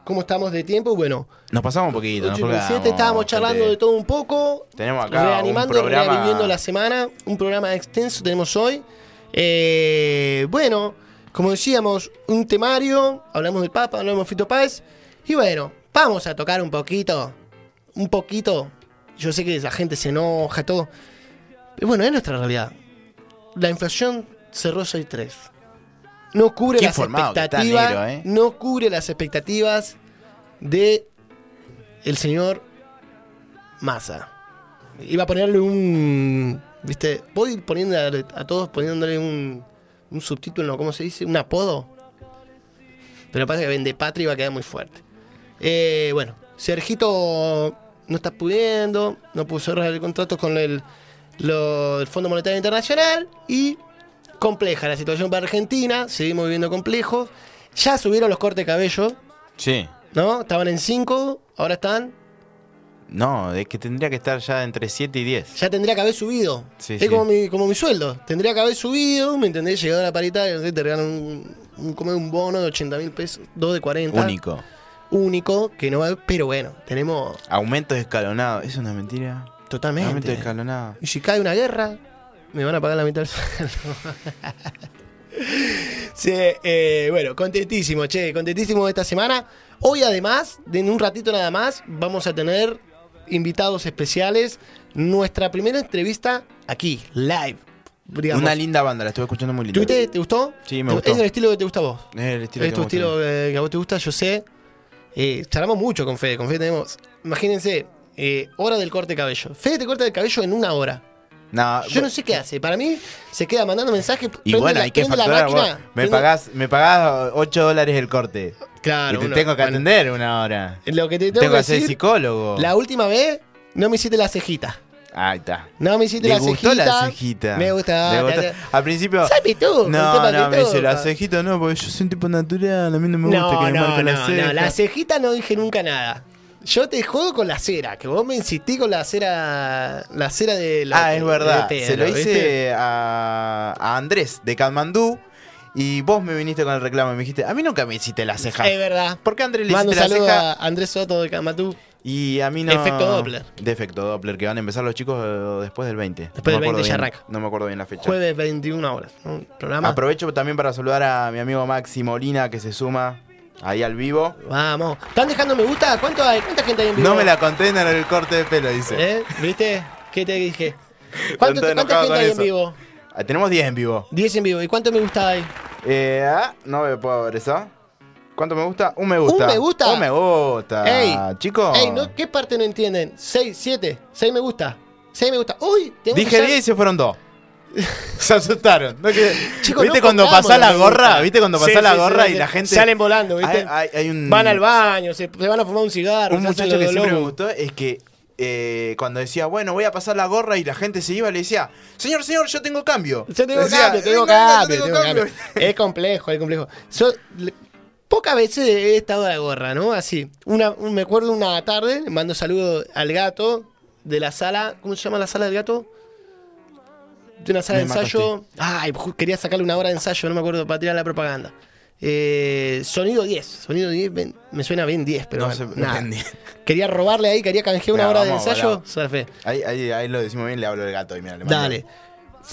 ¿Cómo estamos de tiempo? Bueno,
Nos pasamos un poquito. nos
8 y 17,
colgamos,
estábamos charlando de todo un poco.
Tenemos acá
reanimando
un programa.
reviviendo la semana. Un programa extenso tenemos hoy. Eh, bueno, como decíamos, un temario. Hablamos del Papa, hablamos de Fito Páez. Y bueno, vamos a tocar un poquito. Un poquito. Yo sé que la gente se enoja, todo. Pero bueno, es nuestra realidad. La inflación cerró 6.3. No cubre las expectativas.
negro, ¿eh?
No cubre las expectativas de el señor Massa. Iba a ponerle un. ¿Viste? Voy poniendo a, a todos poniéndole un, un subtítulo, ¿cómo se dice? Un apodo. Pero pasa que vende patria va a quedar muy fuerte. Eh, bueno, Sergito no está pudiendo, no pudo cerrar el contrato con el, lo- el Fondo Monetario Internacional y compleja la situación para Argentina, seguimos viviendo complejos. Ya subieron los cortes de cabello,
Sí.
¿no? Estaban en 5, ahora están.
No, es que tendría que estar ya entre 7 y 10.
Ya tendría que haber subido.
Sí,
es
sí.
Como, mi, como mi sueldo. Tendría que haber subido, ¿me entendés? Llegado a la paritaria, no sé, te regalan un, un, como un bono de 80 mil pesos, dos de 40.
Único.
Único, que no va. Pero bueno, tenemos
Aumentos escalonados. ¿Eso es una mentira? Aumentos
totalmente.
escalonados.
Y si cae una guerra, me van a pagar la mitad del sueldo. sí, eh, bueno, contentísimo, che, contentísimo esta semana. Hoy además, de en un ratito nada más, vamos a tener invitados especiales. Nuestra primera entrevista aquí, live. digamos.
Una linda banda, la estuve escuchando muy linda.
¿Tuviste? ¿Te gustó?
Sí, me
¿Es
gustó.
el estilo que te gusta a vos?
Es el estilo
es
que
tu estilo eh, que a vos te gusta, yo sé. Eh, charlamos mucho con Fede. Con Fede tenemos, imagínense, eh, hora del corte de cabello. Fede te corta el cabello en una hora.
No,
Yo no sé qué hace. Para mí, se queda mandando mensajes.
Y
prende
bueno,
la-
hay que facturar.
máquina,
Me
prende-
pagás, me pagás 8 dólares el corte.
Claro.
y te
uno-
tengo que
bueno,
atender una hora.
Lo que te tengo,
Tengo
que decir,
psicólogo.
la última vez no me hiciste la cejita.
Ahí está.
No me hiciste
Le
la
gustó
cejita.
la cejita.
Me gusta.
Le gustó.
te-
Al principio.
Pitú, un
No, no, me dice la cejita, no, porque yo soy un tipo natural, a mí no me gusta
No,
que me
no,
marquen
no,
la ceja.
no, la cejita no dije nunca nada. Yo te juego con la cera, que vos me insistí con la cera, la cera de la
ah, es verdad. Se lo hice
¿viste?
a, a Andrés de Katmandú y vos me viniste con el reclamo y me dijiste, a mí nunca me hiciste la ceja.
Es verdad.
¿Por qué Andrés le
Mando un
hiciste la ceja?
a Andrés Soto de Camatú.
Y a mí no.
Efecto Doppler.
De efecto Doppler, que van a empezar los chicos eh, después del 20.
Después
No
del
me acuerdo
20 ya arranca.
No me acuerdo bien la fecha.
Jueves 21 horas. ¿no? Programa.
Aprovecho también para saludar a mi amigo Maxi Molina que se suma ahí al vivo.
Vamos. ¿Están dejando me gusta? ¿Cuánto hay? ¿Cuánta gente hay en vivo?
No me la conté en el corte de pelo, dice.
¿Eh? ¿Viste? ¿Qué te dije? ¿Cuánto, ¿Cuánta gente hay en vivo?
Ah, Tenemos 10 en vivo.
10 en vivo. ¿Y cuánto me gusta hay?
Eh, ah, no me puedo ver eso. ¿Cuánto me gusta? Un me gusta.
¿Un me gusta?
Un me gusta.
Ey,
chicos.
Ey, ¿no? ¿qué parte no entienden? 6, 7, 6 me gusta. 6 me gusta. Uy, tengo
Dije
usar-
10 y se fueron 2. se asustaron. ¿no? Que-
Chicos,
¿Viste
no
cuando pasás la gorra? ¿Viste cuando pasás
Sí,
la gorra
sí,
y la gente.
Salen volando, ¿viste?
Hay, hay- hay un.
Van al baño, se, se van a fumar un cigarro.
Un muchacho que siempre me gustó es que eh, cuando decía, bueno, voy a pasar la gorra y la gente se iba, le decía, señor, señor, yo tengo cambio.
Yo tengo
Decía,
cambio, tengo
"Venga, venga,
cambio, tengo cambio. Es complejo, es complejo. Yo, le- pocas veces he estado a la gorra, ¿no? Así. Una, un- me acuerdo una tarde, mando saludo al gato de la sala. ¿Cómo se llama la sala del gato? De una sala
Me
de ensayo. Ay, ju- quería sacarle una hora de ensayo, no me acuerdo, para tirar la propaganda. Eh, sonido 10. Sonido 10, ven- me suena bien 10, pero
No se- no
nada.
entendí.
Quería robarle ahí, quería canjear una hora de ensayo.
Ahí, ahí, ahí lo decimos bien, le hablo del gato y mira, le mando-
Dale.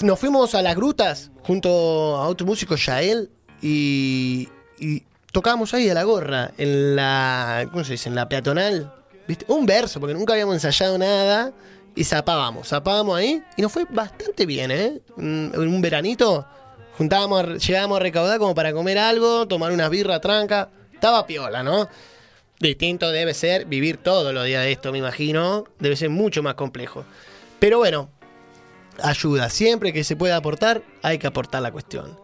Nos fuimos a las grutas junto a otro músico, Yael, y, y tocábamos ahí a la gorra, en la. ¿Cómo se dice? En la peatonal. ¿Viste? Un verso, porque nunca habíamos ensayado nada. Y zapábamos, zapábamos ahí. Y nos fue bastante bien, ¿eh? Un, un veranito. Juntábamos, llegábamos a recaudar como para comer algo, tomar unas birra tranca. Estaba piola, ¿no? Distinto debe ser vivir todos los días de esto, me imagino. Debe ser mucho más complejo. Pero bueno, ayuda. Siempre que se pueda aportar, hay que aportar la cuestión.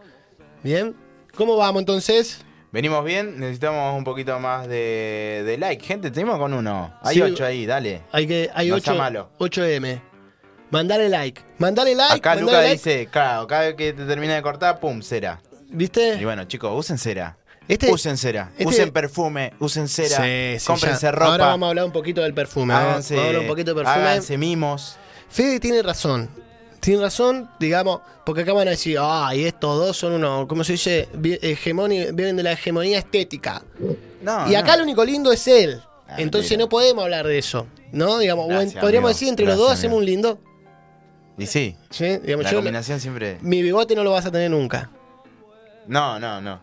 ¿Bien? ¿Cómo vamos entonces?
Venimos bien, necesitamos un poquito más de, de like. Gente, tenemos con uno. Hay
Sí.
8 ahí, dale.
Hay que hay
No
8,
sea malo.
8M. Mandale like. Mandale like.
Acá
mandale
Luca
like.
dice, claro, cada vez que te termina de cortar, pum, cera. Y
¿Viste?
bueno, chicos, usen cera.
Este-
usen cera.
este-
Usen perfume, usen cera.
Sí, sí,
cómprense
ya.
ropa.
Ahora vamos a hablar un poquito del perfume. ¿no?
háganse,
Vamos a hablar un poquito de perfume.
háganse mimos.
Fede tiene razón. Tiene razón, digamos, porque acá van a decir, ay, estos dos son unos, ¿cómo se dice? Vienen de la hegemonía estética.
No,
y acá
no.
lo único lindo es él.
Ah,
Entonces
mira.
no podemos hablar de eso. ¿No? Digamos,
Gracias,
podríamos
amigo.
decir entre los dos hacemos
amigo.
un lindo.
Y sí,
¿sí? Digamos,
la
yo-
combinación siempre.
mi bigote no lo vas a tener nunca.
No, no, no.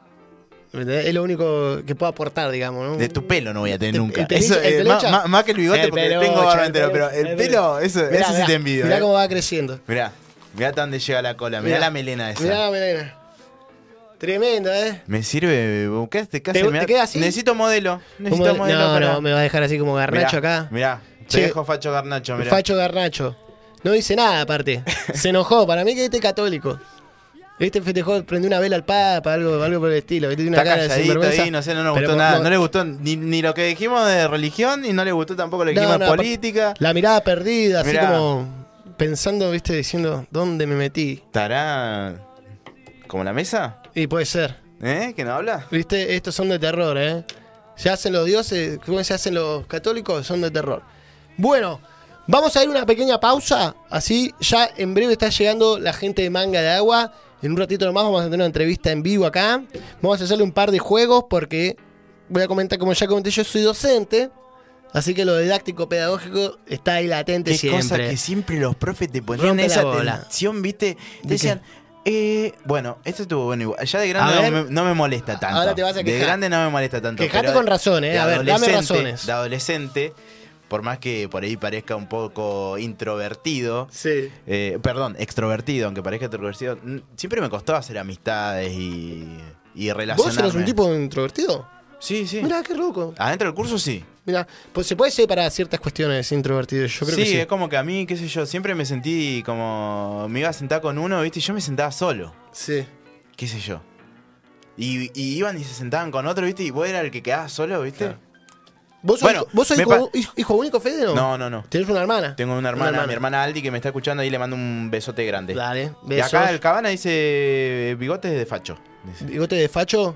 Es lo único que puedo aportar, digamos, ¿no?
De tu pelo no voy a tener
El-
nunca.
el peluche-
Eso,
el
eh, más,
peluche-
más- más que el bigote,
El
porque
peluche,
tengo barba
el
entera, pero el
el
pelo, eso,
Mirá,
eso sí
mirá,
te envidio.
Mirá
eh.
cómo va creciendo.
Mirá, mirá hasta dónde llega la cola, mirá,
Mirá.
la melena esa.
Mirá la melena. Tremendo, ¿eh?
Me sirve, ¿qué
¿Te- te queda así?
Necesito modelo. Necesito modelo
no,
para-
no, me va a dejar así como garnacho
Mirá,
acá.
Mirá, te
Che.
dejo facho garnacho, mirá.
Facho Garnacho. No dice nada aparte. Se enojó. Para mí que este es católico. Este festejó, prendió una vela al Papa, algo, algo por el estilo. Tiene una
Está
cara de
ahí, no sé, no nos gustó nada.
no-
No, le gustó ni, ni lo que dijimos de religión y no le gustó tampoco lo que
No,
dijimos de política.
La mirada perdida, así como pensando, viste, diciendo, ¿dónde me metí?
¿Estará como la mesa?
Y puede ser.
¿Eh? ¿Que no habla?
Viste, estos son de terror, ¿eh? Se hacen los dioses, ¿cómo se hacen los católicos? Son de terror. Bueno, vamos a ir una pequeña pausa. Así, ya en breve está llegando la gente de Manga de Agua. En un ratito nomás vamos a tener una entrevista en vivo acá. Vamos a hacerle un par de juegos porque voy a comentar, como ya comenté, yo soy docente. Así que lo didáctico pedagógico está ahí latente
Qué cosa
siempre.
que siempre los profes te ponían
Rompe la
esa atención, ¿viste? Te decían, eh, bueno, esto estuvo bueno igual. Ya de grande
ver.
no me, no me molesta tanto.
Ahora te vas a
De
quejar.
grande no me molesta tanto.
Quejate
pero
con razón, ¿eh?
de
A ver, dame razones.
De adolescente, por más que por ahí parezca un poco introvertido,
Sí.
eh, perdón, extrovertido, aunque parezca introvertido, siempre me costó hacer amistades y, y relacionarme.
¿Vos eras un tipo introvertido?
Sí, sí.
Mirá, qué loco.
Adentro del curso sí.
Mira, pues se puede ser para ciertas cuestiones introvertido. Yo creo
sí,
que sí.
es como que a mí, qué sé yo, siempre me sentí como. Me iba a sentar con uno, ¿viste? Y yo me sentaba solo,
Sí.
qué sé yo. Y, y iban y se sentaban con otro, ¿viste? Y vos eras el que quedaba solo, ¿viste?
Claro. ¿Vos sos,
Bueno,
hijo- ¿vos sos hijo, único, Fede? No.
No, no, no.
¿Tenés una hermana?
Tengo una hermana, mi hermana Aldi, que me está escuchando ahí le mando un besote grande.
Dale,
Y
besos.
acá el cabana dice bigotes de facho. dice.
¿Bigote de facho?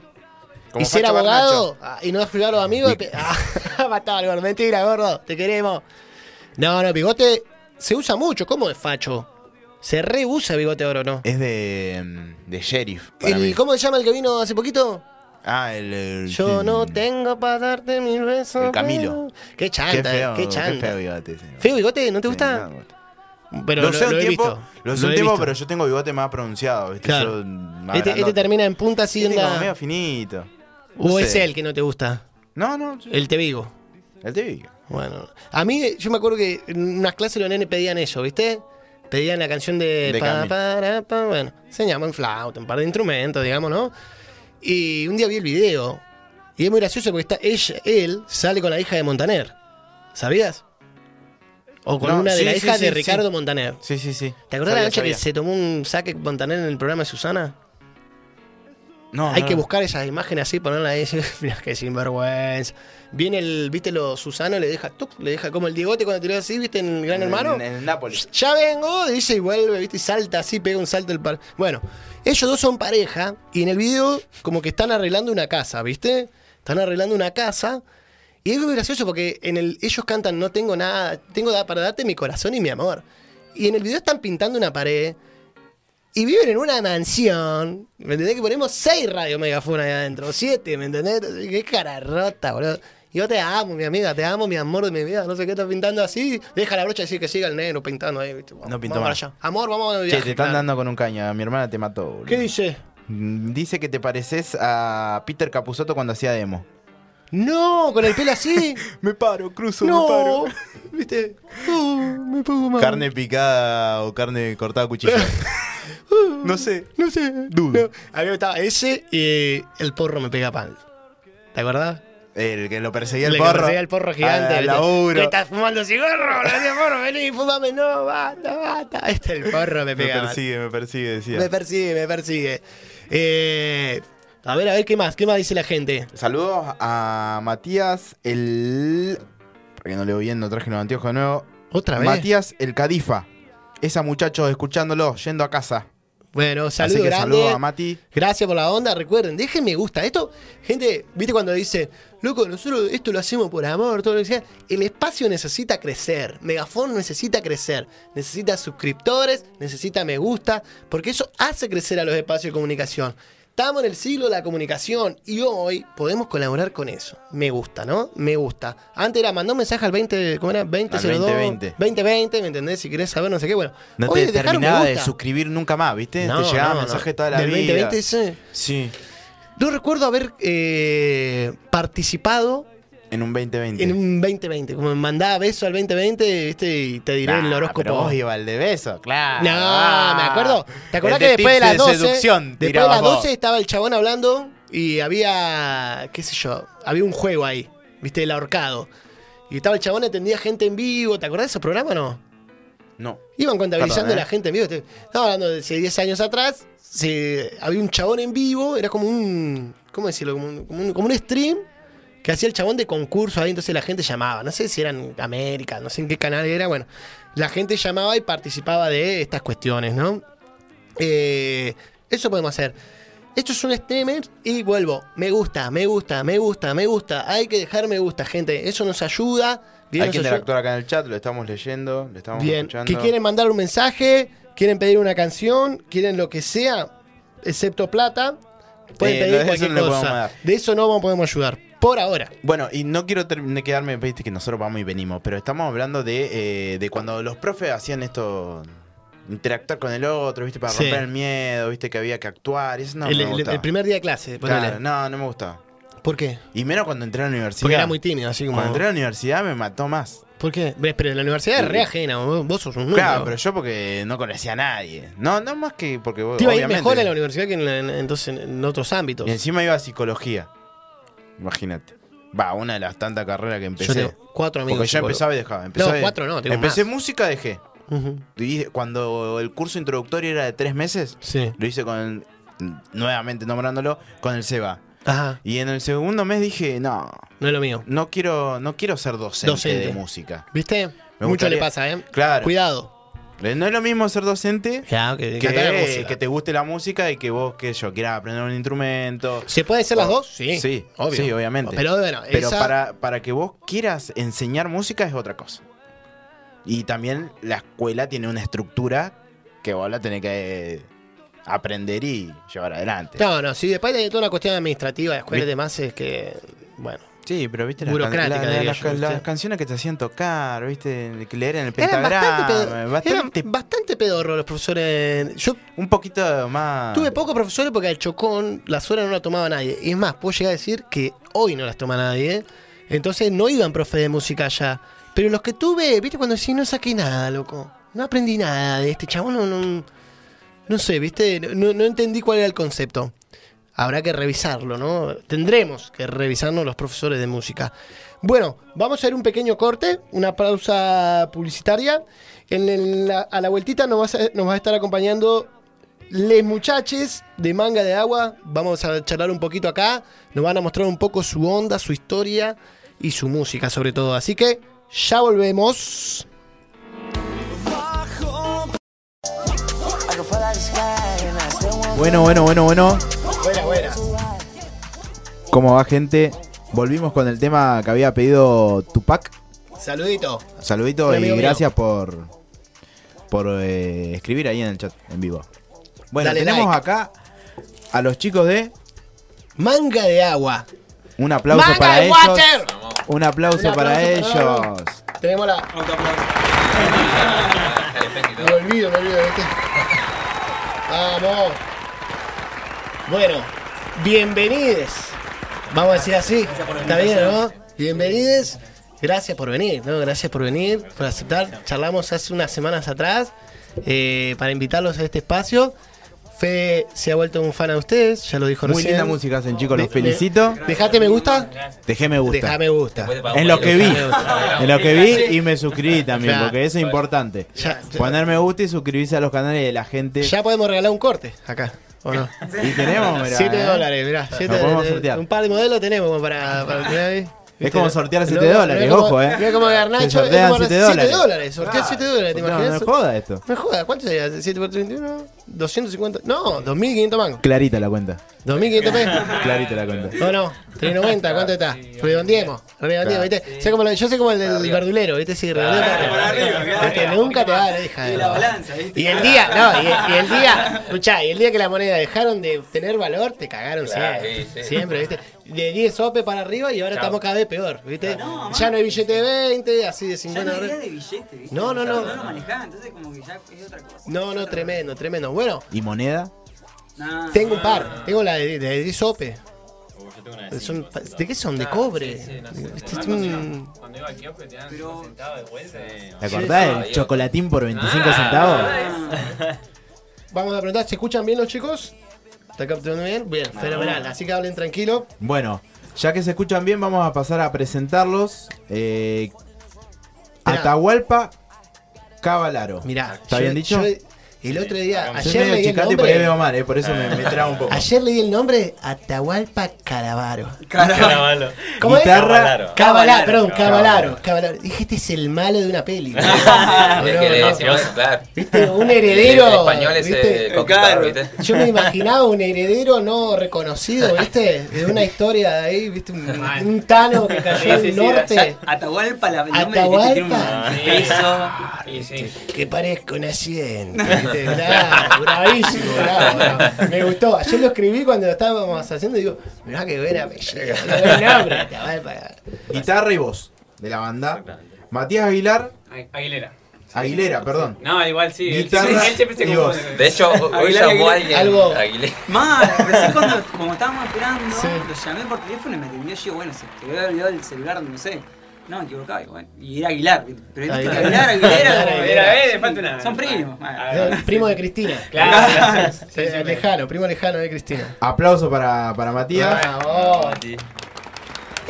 Como
¿Y ser abogado? Ah, ¿Y no ayudar a los amigos?
Y-
Ah, gordo. Mentira, gordo. Te queremos. No, no, bigote se usa mucho. ¿Cómo es facho? Se reusa bigote oro, ¿no?
Es de, de sheriff. Para
¿Y
mí.
cómo se llama el que vino hace poquito?
Ah, el. el-
Yo
sí.
no tengo para darte mil besos.
El Camilo.
pero- Qué chanta,
Qué feo,
qué
qué
chanta.
feo bigote. sí.
¿Feo bigote? ¿No te
Sí,
gusta?
no me gusta.
Pero
lo usé un tiempo,
visto.
lo
Lo
un tiempo, pero yo tengo bigote más pronunciado, ¿viste?
Claro.
Yo
Este, este termina en punta así
Este
onda.
medio finito.
¿O
no
es
sé.
él que no te gusta?
No, no. sí.
El te vigo.
El TV.
Bueno, a mí yo me acuerdo que en unas clases los nenes pedían eso, ¿viste? Pedían la canción de...
De
pa, para, pa, bueno, enseñamos en flauta, un par de instrumentos, digamos, ¿no? Y un día vi el video y es muy gracioso porque está ella, él sale con la hija de Montaner, ¿sabías? O con
No,
una de
sí,
las
sí,
hijas
sí,
de. Ricardo Montaner.
Sí, sí, sí.
¿Te acordás la
Sabía,
noche que se tomó un saque Montaner en el programa de Susana?
No,
Hay
no,
que
no.
buscar esas imágenes así, ponerlas ahí. Mira que sinvergüenza. Viene el, viste, lo Susano, le deja, tuc, le deja como el Diegote cuando tiró así, viste, en Gran
En-
Hermano.
En, en Nápoles.
Ya vengo, dice y vuelve, viste, y salta así, pega un salto el par. Bueno, ellos dos son pareja y en el video como que están arreglando una casa, ¿viste? Están arreglando una casa. Y es muy gracioso porque en el, ellos cantan No tengo nada, tengo para darte mi corazón y mi amor. Y en el video están pintando una pared y viven en una mansión. ¿Me entendés? Que ponemos seis radio megafones ahí adentro, siete, ¿me entendés? Qué cara rota, boludo. Yo te amo, mi amiga, te amo, mi amor de mi vida. No sé qué estás pintando así. Deja la brocha y decir que siga el negro pintando ahí, ¿viste? Vamos,
No pintó
vamos
más.
para allá. Amor, vamos a
Che,
viaje.
te están
claro.
dando con un caño. Mi hermana te mató, boludo.
¿Qué dice?
Mm, Dice que te pareces a Peter Capusotto cuando hacía demo.
No, con el pelo así.
Me paro, cruzo,
no. ¿Viste? Oh, me pongo mal.
Carne picada o carne cortada a cuchillo. no sé.
No sé.
Dudo.
No. A mí me estaba ese y el porro me pega pan. ¿Te acordás?
El que lo perseguía el
Le que
porro.
perseguía el porro gigante. ¿viste?
laburo.
¿Qué estás fumando cigarro? Decía, porro, vení, fumame. No, basta, basta. Este el porro me
Me
pega.
persigue, me persigue, decía.
Me persigue, me persigue. Eh, a ver, a ver, ¿qué más? ¿Qué más dice la gente?
Saludos a Matías, el. Porque no leo bien, no traje los anteojos de nuevo.
¿Otra vez?
Matías, el Cadifa. Esa muchacho escuchándolo, yendo a casa.
Bueno,
Así
saludos
que
grande.
saludos a Mati.
Gracias por la onda. Recuerden, dejen me gusta. Esto, gente, viste cuando dice, loco, nosotros esto lo hacemos por amor, todo lo que sea. El espacio necesita crecer. Megafon necesita crecer. Necesita suscriptores, necesita me gusta, porque eso hace crecer a los espacios de comunicación. Estamos en el siglo de la comunicación y hoy podemos colaborar con eso. Me gusta, ¿no? Me gusta. Antes era mandar un mensaje al 20, ¿cómo era? 2002.
2020.
2020, ¿me entendés? Si querés saber no sé qué, bueno.
No
Oye,
te terminaba de suscribir nunca más, ¿viste?
No,
te llegaba
no,
mensaje
no.
toda la
Del
vida.
2020 sí.
Sí,
Yo recuerdo haber eh, participado
en un 2020.
en un 2020. Como mandaba beso al 2020, ¿viste? Y te diré el
Nah,
horóscopo.
Pero vos ibas al de beso, claro.
No,
Ah.
me acuerdo. ¿Te acordás
El
que después de las 12,
seducción,
después de las
vos.
12 estaba el chabón hablando y había, qué sé yo, había un juego ahí, ¿viste? El ahorcado. Y estaba el chabón, atendía gente en vivo. ¿Te acordás de esos programas o no?
No.
Iban contabilizando
Perdón,
a
¿eh?
la gente en vivo. Estaba hablando de hace 10 años atrás. se- había un chabón en vivo, era como un. ¿Cómo decirlo? Como un, como un- como un stream que hacía el chabón de concurso ahí, entonces la gente llamaba. No sé si eran América, no sé en qué canal era. Bueno, la gente llamaba y participaba de estas cuestiones, ¿no? Eh, eso podemos hacer. Esto es un streamer y vuelvo. Me gusta, me gusta, me gusta, me gusta. Hay que dejar me gusta, gente. Eso nos ayuda. Bien,
Hay que
ayuda.
interactuar acá en el chat, lo estamos leyendo, lo estamos
Bien,
escuchando.
que quieren mandar un mensaje, quieren pedir una canción, quieren lo que sea, excepto plata, pueden
Eh,
pedir
no, de eso
cualquier
no
cosa. De eso no podemos ayudar. Por ahora.
Bueno, y no quiero quedarme, viste que nosotros vamos y venimos, pero estamos hablando de, eh, de cuando los profes hacían esto, interactuar con el otro, viste, para
Sí.
romper el miedo, viste que había que actuar, eso no
el,
me
el- el primer día de clase.
Claro, no, no me gustaba.
¿Por qué?
Y menos cuando entré a la universidad.
Porque era muy tímido, así como.
Cuando entré a la universidad me mató más.
¿Por qué? Ves, Pero la universidad es re ajena, vos, sos un número.
Claro, pero yo porque no conocía a nadie. No, no más que porque vos.
Te iba a ir mejor en la universidad que en, en- entonces en otros ámbitos.
Y encima iba a psicología. Imagínate. Va, una de las tantas carreras que
Yo
empecé.
tengo cuatro amigos.
Porque ya
psicólogos.
empezaba y dejaba. Empezaba
No, cuatro no, tengo
Empecé
más.
música, dejé. Y cuando el curso introductorio era de tres meses,
Sí.
lo hice con nuevamente nombrándolo, con el SEBA.
Ajá,
Y en el segundo mes dije, no,
no es lo mío.
no quiero, no quiero ser docente,
Docente.
de música.
¿Viste?
Me
Mucho le pasa, ¿eh?
Claro.
Cuidado.
No es lo mismo ser docente
que,
te guste la música y que vos, que yo, quieras aprender un instrumento.
¿Se puede hacer las dos? Sí.
Sí,
obvio.
sí, obviamente.
Pero bueno,
Pero
esa-
para, para que vos quieras enseñar música es otra cosa. Y también la escuela tiene una estructura que vos la tenés que eh, aprender y llevar adelante.
No, no, sí, después de toda una cuestión administrativa de escuela y demás es que, bueno.
Sí, pero viste las, can- la- la- las
yo,
las canciones que te hacían tocar, viste, que leer en el
Eran
pentagrama,
bastante, pedo-
bastante-
eran bastante pedorros los profesores. Yo
un poquito más.
tuve pocos profesores porque al chocón las horas no la tomaba nadie. Y es más, puedo llegar a decir que hoy no las toma nadie. Entonces no iban profe de música allá. Pero los que tuve, viste, cuando decís no saqué nada, loco. No aprendí nada de este chabón, no, no, no sé, viste, no, no entendí cuál era el concepto. Habrá que revisarlo, ¿no? Tendremos que revisarnos los profesores de música. Bueno, vamos a hacer un pequeño corte, una pausa publicitaria. En el- a la vueltita nos va a estar acompañando les muchaches de Manga de Agua. Vamos a charlar un poquito acá. Nos van a mostrar un poco su onda, su historia y su música sobre todo. Así que ya volvemos.
Bueno, bueno, bueno, bueno.
Buena, buena.
¿Cómo va, gente? Volvimos con el tema que había pedido Tupac.
Saludito.
Saludito y
amigo mío.
gracias por por eh, escribir ahí en el chat en vivo. Bueno,
Dale
tenemos
like.
acá a los chicos de
Manga de Agua.
un aplauso
¡Manga
para
de
ellos.
Water!
Un aplauso,
Un aplauso
para
para
ellos.
ellos. Tenemos la. Me olvido, me olvido, ¿viste? Vamos. Bueno, bienvenides. Vamos a decir así. Está bien, ¿no? Bienvenides. Gracias por venir, ¿no? Gracias por venir, por aceptar. Charlamos hace unas semanas atrás eh, para invitarlos a este espacio. Fede se ha vuelto un fan a ustedes, ya lo dijo
Muy
recién.
linda música hacen, chicos, los
De-
felicito.
de- Dejate me gusta.
Dejé me gusta.
Deja me gusta.
En lo que vi,
Dejá
en lo que vi y me suscribí también,
Claro.
porque eso es importante.
Ya-
Poner me gusta y suscribirse a los canales de la gente.
Ya podemos regalar un corte acá, ¿o no?
Y tenemos, mirá,
7
eh.
dólares, mirá. siete-
podemos sortear.
Un par de modelos tenemos como para, para mirá ahí.
Es como sortear a siete
No,
dólares,
mirá cómo-
ojo, eh.
Mirá como Garnacho. es
sortean
como
siete
siete
dólares.
dólares. Sortea
Claro.
7 dólares, ¿te
No,
imaginas?
no joda esto.
Me joda, ¿cuánto sería? ¿7 por 31? 250. No, 2500 mangos.
Clarita la cuenta.
2500 pesos.
Clarita la cuenta.
No, no, 390, ¿cuánto está? Redondeemos, redondeemos,
Claro.
¿viste? Sé como lo- yo sé como el del verdulero, ¿viste? Sí, redondeo para arriba. Nunca te va a dar, hija
Y la balanza, ¿viste?
Y el día, no, y, y el día, escuchá, y el día que la moneda dejaron de tener valor, te cagaron
Claro,
siempre.
sí, sí.
Siempre, ¿viste? De 10 sope para arriba y ahora estamos cada vez peor, ¿viste? ya no hay billete de 20, así de
Ya
50
no hay idea
dólares.
de billete, ¿viste?
No, no,
O sea,
no.
No lo manejaba, entonces como que ya es otra cosa.
No, no, tremendo, tremendo. Bueno,
¿Y moneda?
Nah.
tengo un par, tengo la de, de 10 sope. Son- ¿De qué son? ¿De cobre? Este es un-
Cuando iba al kiosco te dan
Pero-
5 centavos de vuelta.
¿Te acordás del chocolatín por 25 centavos?
Vamos a preguntar, ¿se escuchan bien los chicos? ¿Está capturando bien? Bien, fenomenal. Así que hablen tranquilo.
Bueno, ya que se escuchan bien, vamos a pasar a presentarlos. Eh. Atahualpa Cavalaro.
Mirá,
¿Está
yo-
bien dicho?
yo el otro día, ayer leí el
nombre. Por, ahí veo mal, eh, por eso me, traba un poco.
Ayer leí el nombre Atahualpa Caravaro.
Caravalo.
¿Cómo
Guitarra.
Es?
Cabalaro, perdón, Cabalaro. Cabalaro. Dije, este es el malo de una peli. Viste, un heredero.
español es eh, ¿viste?
Yo me imaginaba un heredero no reconocido, ¿viste? De una historia de ahí, ¿viste? Un, tano que cayó del norte.
Atahualpa, la
Atahualpa.
Ah,
que parezco una 100. Bravísimo, Me gustó. Ayer lo escribí cuando lo estábamos haciendo y digo, mirá que buena me llega.
Guitarra y voz de la banda. Matías Aguilar.
Aguilera.
Aguilera, perdón.
No, igual sí. Él siempre se.
De hecho, hoy llamó a alguien.
Algo.
Más, recién cuando como estábamos esperando,
sí.
lo llamé por teléfono y me atendió. Yo, bueno, se te había olvidado el celular, no sé. No, me equivocaba igual. Y era Aguilar. Pero
Aguilar.
Aguilar, Aguilera,
Aguilar,
como-
Mira, eh, le falta una.
Son primos.
Ah,
Eh, Primo de Cristina.
Claro. Sí, sí, sí.
lejano, primo lejano de Cristina.
Aplauso para, para Matías.
Bravo.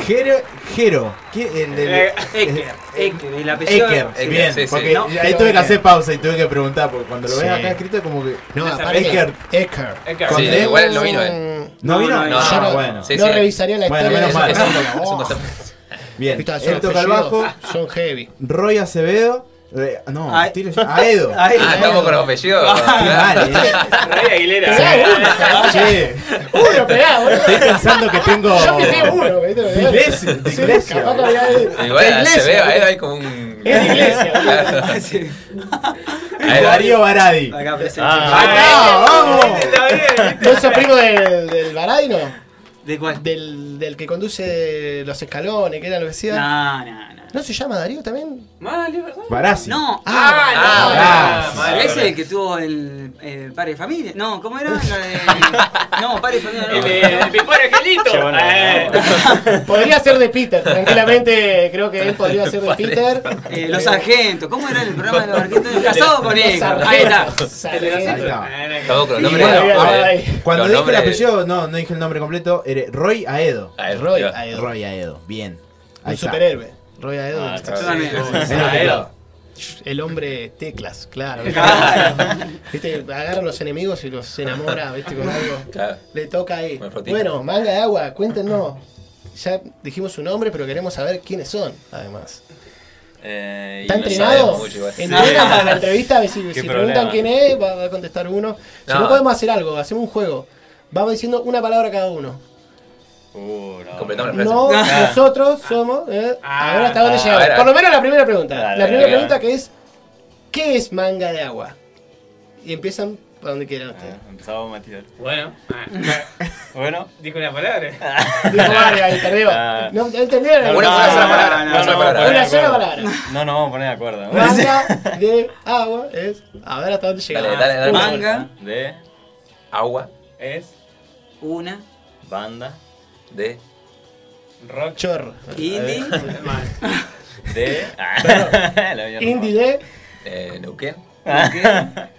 Jero, Jero. ¿Qué? El, del-
Eh,
Eker, Eker, el apellido.
Eker,
Eker,
bien,
sí, sí.
porque
No,
ahí tuve que hacer pausa y tuve que preguntar, porque cuando lo ves
Sí.
acá escrito es como que...
No,
No.
Eker.
Eker.
Eker.
Sí, igual no vino él.
¿No,
No,
vino?
no,
Yo
Ah,
no,
bueno.
Sí,
no
sí.
revisaría la
Bueno,
historia
menos
de
mal. Bien,
Viste,
él
esos
toca el
apellidos
bajo.
Son heavy.
Roy Acevedo. eh, no,
Ay.
tire- Aedo.
Ah, estamos con los apellidos.
Mal, eh.
Rey Aguilera.
Che,
Uno, pegá, boludo.
estoy pensando que tengo...
Yo pifié uno, ¿viste?
De iglesia, de
Sí,
iglesia.
capaz
Igual se ve, a él
boludo.
hay como un.
Es de iglesia.
Sí.
Ahí va.
Darío Baradi.
Acá presente.
¡Ah, vamos!
Está bien.
¿No sos primo del, del Baradino?
¿De cuál?
Del, del que conduce los escalones, que era lo que decía.
No, no, no.
¿No se llama Darío también?
Es verdad.
Barassi.
No,
Ah, no.
ah,
ese es el que tuvo el, el padre de familia. No, ¿cómo era? La de... No, padre de familia.
El
No.
de el Pipón Angelito. Eh.
Podría ser de Peter, tranquilamente creo que él podría ser de Peter.
Eh, los sargentos. ¿Cómo era el programa de los sargentos? Casado con él. Ahí está.
Sargentos.
Ahí está.
Eh,
Estamos con.
Cuando dije el apellido, no, no dije el nombre completo, era Roy Aedo.
Ah,
Roy. Aedo.
Roy Aedo, bien.
Un superhéroe. Roy Aedo.
Ah, Aedo.
El hombre teclas, claro. ¿Viste? Agarra a los enemigos y los enamora, ¿viste? Con algo.
Claro.
Le toca ahí. Bueno, manga de agua, cuéntenos. Ya dijimos su nombre, pero queremos saber quiénes son, además.
Eh,
¿Está
no
entrenado?
mucho.
¿Entrenan para la entrevista? A ver si,
Qué
si
problema.
preguntan quién es, va, va a contestar uno. Si no.
No.
podemos hacer algo, hacemos un juego. Vamos diciendo una palabra cada uno.
Uh, no.
Completamos la frase.
No,
Ah.
nosotros somos. eh, a ver hasta dónde
Ah,
llegamos.
a ver, a
Por lo menos la primera pregunta.
Dale,
la primera
dale.
pregunta que es: ¿Qué es manga de agua? Y empiezan por donde quieran ustedes.
Ah, empezamos Matías.
Bueno, ah,
Bueno.
dijo una palabra.
Dijo Mario ahí, perdió.
Ah.
¿No entendieron?
Una
No,
sola
no,
palabra.
no,
Una sola
no,
palabra.
no,
Una sola palabra.
No nos vamos a poner de acuerdo.
Manga de agua es. A ver hasta dónde llegamos.
Dale, dale, dale.
Manga,
De
Agua
Es
una,
banda.
De.
rock.
Chorro.
indie,
Mal.
De. Ah.
Indie de.
Eh, Neuquén.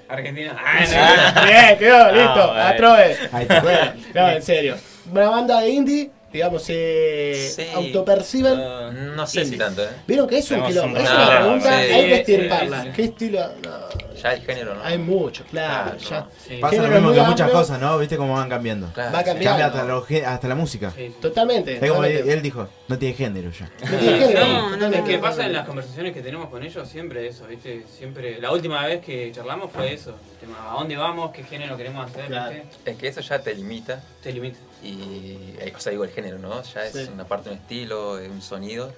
Argentina. Ah, no.
Bien, quedó, listo.
Ah.
Atrobe. Bueno, no, en serio. Una banda de indie, digamos, se
Sí.
autoperciben.
Ah,
No sé si tanto, ¿eh?
Vieron que es un quilombo. Es una pregunta, hay que estirparla. ¿Qué estilo? No,
Ya el género, ¿no?
hay mucho, claro.
Claro,
ya.
no.
Sí.
Pasa lo mismo que muchas cosas, ¿no? ¿Viste cómo van cambiando?
Claro,
Va cambiar.
Cambia hasta, lo hasta la música.
Sí, sí.
Totalmente.
Es como él,
totalmente.
él dijo, no tiene género ya.
No tiene género,
No, no,
que pasa en las conversaciones que tenemos con ellos siempre eso, ¿viste? Siempre. La última vez que charlamos fue eso. El tema, ¿A dónde vamos? ¿Qué género queremos hacer?
Claro.
¿viste?
Es que eso ya te limita.
Te limita.
Y, eh, o sea, digo, el género, ¿no? Ya es
Sí.
una parte de un estilo, de un sonido.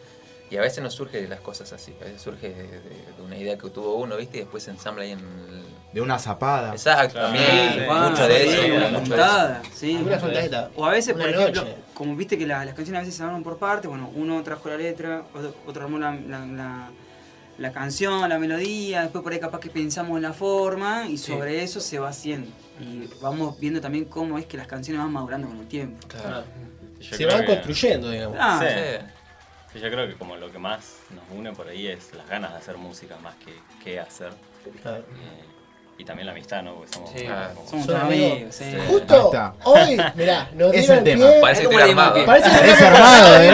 Y a veces no surge de las cosas así. A veces surge de, de- de una idea que tuvo uno, ¿viste? Y después se ensambla ahí en el...
De una zapada.
Exacto,
Claro.
también.
Sí,
mucho de
sí,
eso.
una
mucho de eso.
juntada, sí.
Una juntadita.
O a veces,
Una
por ejemplo,
noche.
como viste que la- las canciones a veces se arman por partes, bueno, uno trajo la letra, otro, otro armó la, la- la- la canción, la melodía, después por ahí capaz que pensamos en la forma y sobre eso se va haciendo. Y vamos viendo también cómo es que las canciones van madurando con el tiempo.
Claro.
Yo
Se van
que-
construyendo, digamos.
Ah,
Sí.
Sí.
Yo creo que como lo que más nos une por ahí es las ganas de hacer música más que, que hacer.
Claro.
Eh, y también la amistad, ¿no? Porque somos
Sí.
como-
somos amigos.
amigos.
sí.
Sí.
Justo
está.
hoy, mirá, nos
Es
dieron
el
el
tema.
pie.
Parece que
¿Cómo
estoy armado.
Parece que
Es
tenemos
armado,
que
¿eh?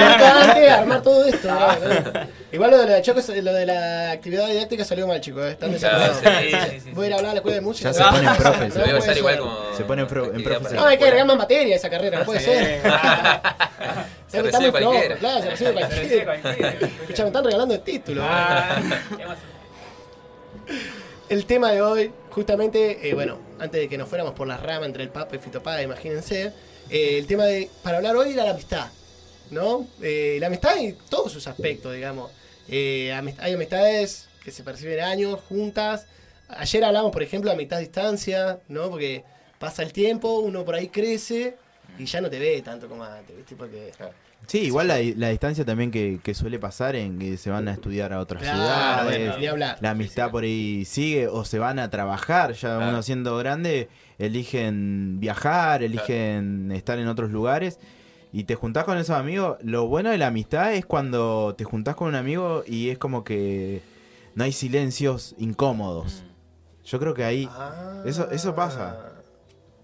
antes armar todo esto. ¿no? Igual lo de la Choco, lo de la actividad didáctica salió mal, chicos. eh, Están
Claro,
desordenados.
sí,
sí, sí.
Voy a ir a hablar a la escuela de música.
Ya se ponen profes.
No
Lo
puede
digo, sale igual
ser.
como.
Se pone en pro- en
actividad
profesor.
No,
para
hay que agregar más materia a esa carrera, no puede ser.
Se
Está
recibe
muy flojo,
cualquiera.
Claro, se recibe
Se
cualquiera. me están regalando el título.
Ah, ¿qué más?
El tema de hoy, justamente, eh, bueno, antes de que nos fuéramos por las ramas entre el Papa y Fito imagínense, eh, el tema de, para hablar hoy era la amistad, ¿no? Eh, la amistad en todos sus aspectos, digamos. Eh, hay amistades que se perciben años, juntas. Ayer hablamos, por ejemplo, de amistad distancia, ¿no? Porque pasa el tiempo, uno por ahí crece y ya no te ve tanto como antes, ¿viste? Porque...
Sí, igual la, la distancia también que, que suele pasar en que se van a estudiar a otras
Claro,
ciudades.
bueno.
La amistad por ahí sigue o se van a trabajar. Ya
Claro.
uno siendo grande, eligen viajar, eligen estar en otros lugares. y te juntás con esos amigos, lo bueno de la amistad es cuando te juntás con un amigo y es como que no hay silencios incómodos. Yo creo que ahí...
Ah.
Eso- eso pasa.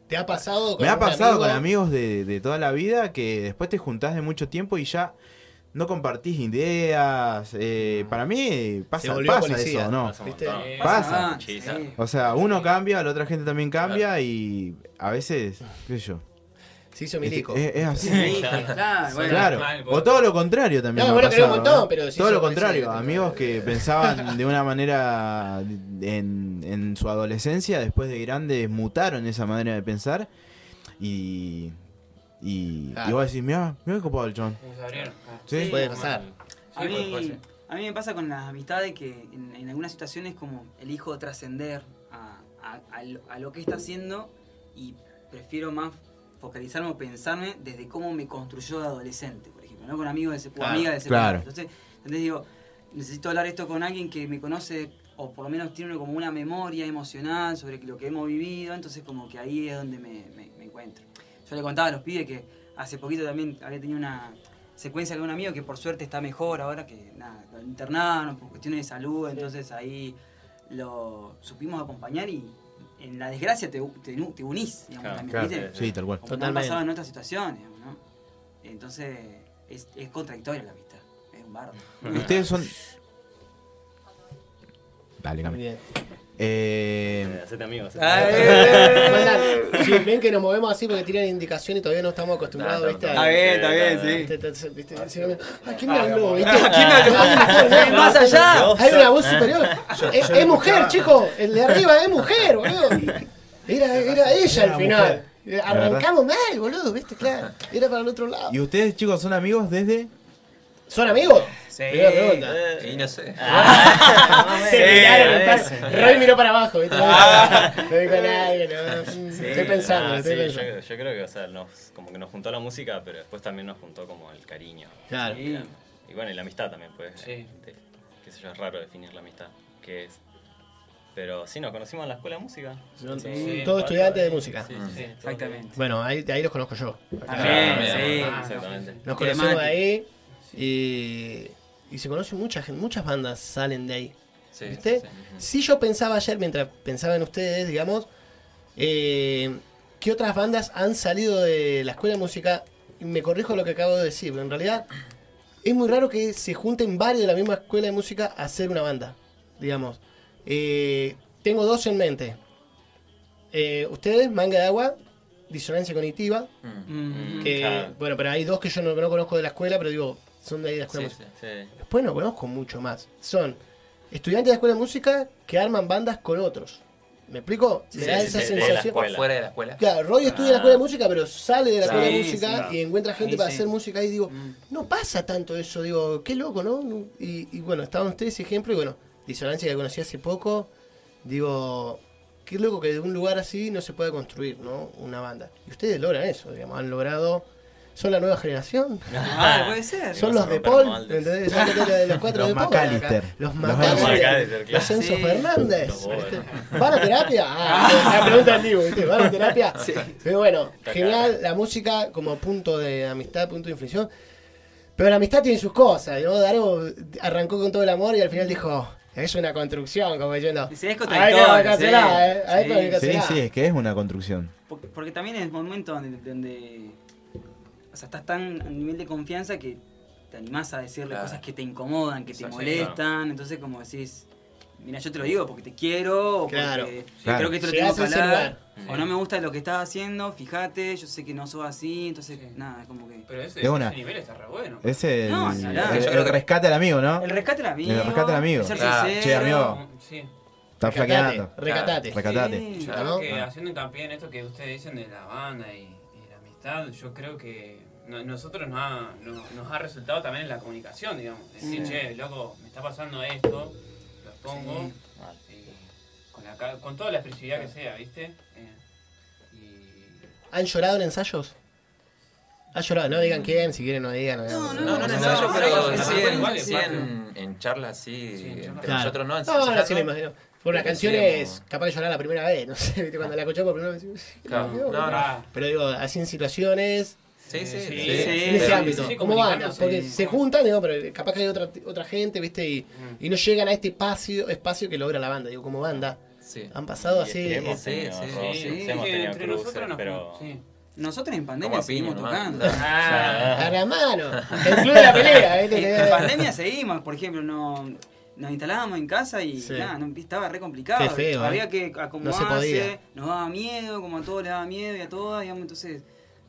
¿Te ha pasado con
Me ha pasado
amigo?
con amigos de, de toda la vida que después te juntás de mucho tiempo y ya no compartís ideas. eh, para mí pasa, pasa
policía.
eso, ¿no?
Pasa.
Eh, ah.
O sea, uno cambia, la otra gente también cambia y a veces, qué sé yo.
Se hizo
Es,
milico.
es- es así.
Sí, claro, bueno.
Claro,
mal,
o todo lo contrario también.
No,
me ha
bueno, un montón, pero sí
Todo lo contrario, amigos que pensaban de una manera en, en su adolescencia, después de grandes mutaron esa manera de pensar y. Y,
Claro.
y vos decís, mira, mira qué copado el chon. Sí.
Puede pasar.
A mí,
ser.
a mí me pasa con las amistades que en, en algunas situaciones como elijo trascender a, a- a lo- a lo que está haciendo y prefiero más focalizarme o pensarme desde cómo me construyó de adolescente, por ejemplo, ¿no? con amigos de o
Claro,
amigas de secundaria.
claro.
Entonces, entonces digo, necesito hablar esto con alguien que me conoce o por lo menos tiene como una memoria emocional sobre lo que hemos vivido, entonces como que ahí es donde me, me- me encuentro. Yo le contaba a los pibes que hace poquito también había tenido una secuencia con un amigo que por suerte está mejor ahora que nada, lo internaron por cuestiones de salud, entonces ahí lo supimos acompañar y en la desgracia te, te, te unís, digamos,
Claro,
también,
Claro,
¿viste?
sí, tal cual.
Como han
Totalmente.
pasado en otras situaciones, digamos, ¿no? Entonces es, es contradictoria la amistad, es un bardo.
Y ustedes son. Dale,
bien.
Eh,
Eh,
Hacete amigos.
Ah, eh.
Sí, ven que nos movemos así porque tiran indicación y todavía no estamos acostumbrados,
No,
¿viste?
Está bien, está bien,
Sí,
¿quién me habló? ¿Viste?
¿Quién me habló? Más allá.
Hay una voz superior. Es, es mujer, chico. El de arriba es mujer, boludo. Era, era ella al final. Arrancamos mal, boludo, ¿viste? Claro. Era para el otro lado.
¿Y ustedes, chicos, son amigos desde.?
¿Son amigos?
Sí.
Primera pregunta.
Y no sé.
Se miraron,
a
está- Roy miró para abajo, ¿viste? No dijo no. Estoy pensando,
Ah,
estoy
sí,
pensando.
Yo, yo creo que, o sea, nos, como que nos juntó la música, pero después también nos juntó como el cariño.
Claro.
Sí.
Y bueno, y la amistad también, pues.
Sí.
de- qué sé yo, es raro definir la amistad. ¿Qué es? Pero sí, nos conocimos en la escuela de música.
Son
Sí.
todos estudiantes de música.
Sí, sí, sí.
Exactamente.
Bueno, ahí, de ahí los conozco yo.
También,
Ah,
sí.
ah,
Exactamente.
Nos
Qué
conocemos de ahí y, y se conoce mucha gente, muchas bandas salen de ahí.
Sí,
¿Viste?
sí, sí.
Si yo pensaba ayer, mientras pensaba en ustedes, digamos, eh, ¿qué otras bandas han salido de la escuela de música? Y me corrijo lo que acabo de decir, pero en realidad es muy raro que se junten varios de la misma escuela de música a hacer una banda, digamos. Eh, tengo dos en mente. Eh, ustedes, Manga de Agua, Disonancia Cognitiva,
Mm.
que,
Claro.
bueno, pero hay dos que yo no, no conozco de la escuela, pero digo, son de ahí de la escuela
Sí,
de música.
Sí.
Después no conozco mucho más. Son estudiantes de la escuela de música que arman bandas con otros. ¿Me explico? Da esa sensación.
escuela.
Fuera de la escuela.
Claro, Roy estudia en la escuela de música, pero sale de la escuela de música y encuentra gente para hacer música y digo,
Mm.
no pasa tanto eso, digo, qué loco, ¿no? Y, y bueno, estaban ustedes ejemplo y bueno, Disonancia que conocí hace poco, digo, qué loco que de un lugar así no se pueda construir, ¿no? Una banda. Y ustedes logran eso, digamos, han logrado, son la nueva generación.
Ah, puede ser.
Son los
a
de Paul,
moldes.
¿me entendés? Son los de los cuatro
Los
de Paul.
McAllister.
acá. Los
Los
McAllister. Los. Enzo
Sí.
Fernández. ¿viste? ¿Van a terapia? Ah, la pregunta en vivo, ¿viste? ¿Van a terapia? Pero bueno,
Está
genial la música como punto de amistad, punto de inflexión. Pero la amistad tiene sus cosas, ¿no? Darío arrancó con todo el amor y al final dijo, es una construcción, como diciendo.
Sí, es
bancársela,
sí.
¿eh?
Sí.
Sí, sí, es que es una construcción.
Porque, porque también es un momento donde, donde o sea, estás tan a nivel de confianza que te animás a decirle
Claro.
cosas que te incomodan, que te
Sí, sí,
molestan, entonces como decís, mira, yo te lo digo porque te quiero, o
Claro.
porque
Claro.
creo que esto lo tengo que hablar, o no me gusta lo que estás haciendo, fíjate, yo sé que no sos así, entonces
Sí.
nada, es como que...
Pero ese,
De una.
ese nivel está re bueno.
Es el,
No,
el- el rescate al amigo, ¿no?
El rescate al amigo,
El rescate al amigo.
ser
Claro.
sincero,
Che, amigo.
Sí.
Está flaqueando.
Recatate.
Recatate.
Sí.
Yo
¿no?
creo que haciendo hincapié en esto que ustedes dicen de la banda y, y la amistad, yo creo que no- nosotros nos ha, no- nos ha resultado también en la comunicación, digamos. Decir, che, loco, me está pasando esto, lo expongo,
Sí.
y con, la ca- con toda la expresividad que sea, ¿viste? Eh, y
¿Han llorado en ensayos? ¿Han llorado? No digan quién, si quieren no digan.
No,
No, no en
No,
ensayo,
no,
pero
no,
sí,
no,
en, en, en charlas, sí,
Sí, en
entre
charlas.
Claro.
nosotros no.
No,
ensayando.
no, sí me imagino. Por una
Pero
canción
sí,
es
como-
capaz de llorar la primera vez, no sé, ¿viste? cuando la escuché por primera vez.
No, no.
Pero digo, así en situaciones,
Sí, sí,
Sí,
sí.
sí,
en ese ámbito, banda,
comunicándose.
porque se juntan, digo, pero capaz que hay otra, otra gente, ¿viste? Y, y no llegan a este espacio, espacio que logra la banda, digo, como banda.
Sí.
Han pasado
Y
así.
hemos
eh,
tenido
sí, sí,
roces,
sí,
hemos
que
tenido
entre
cruces,
nosotros nos
pero...
sí.
Nosotros en pandemia
piña
seguimos tocando.
a la mano. El club de la pelea,
En pandemia seguimos, por ejemplo, no, nos instalábamos en casa y
Sí.
nada, no, estaba re complicado.
Qué feo,
Había
¿eh?
que
No se
acomodarse,
podía.
nos daba miedo, como a todos les daba miedo y a todas, digamos, entonces,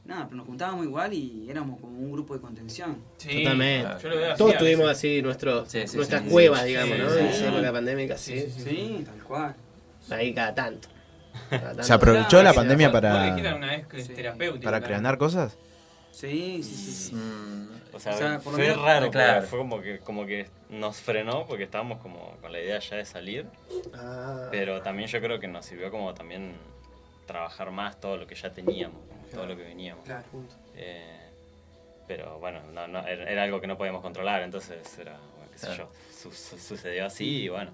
nada, pero nos juntábamos igual y éramos como un grupo de contención.
Sí,
Totalmente.
yo lo veo así
Todos tuvimos así nuestro,
Sí, sí,
nuestras
sí,
cuevas,
sí,
digamos,
sí,
¿no?
sí,
En
sí.
esa época pandémica, sí.
Sí, sí,
Sí, tal cual.
Ahí cada tanto. Cada tanto.
¿Se aprovechó
Claro,
la pandemia para,
dijiste una vez que es
Sí.
terapéutico.
para
claro.
crear cosas?
Sí, sí, sí. sí.
Mm,
O sea,
O sea, por lo
fue
menos-
raro,
Claro.
fue como que, como que nos frenó porque estábamos como con la idea ya de salir,
Ah,
pero también yo creo que nos sirvió como también trabajar más todo lo que ya teníamos, como todo lo que veníamos.
Claro.
Eh, pero bueno, no, no, era, era algo que no podíamos controlar, entonces era, bueno, qué sé
Claro.
yo, su- su- sucedió así y bueno.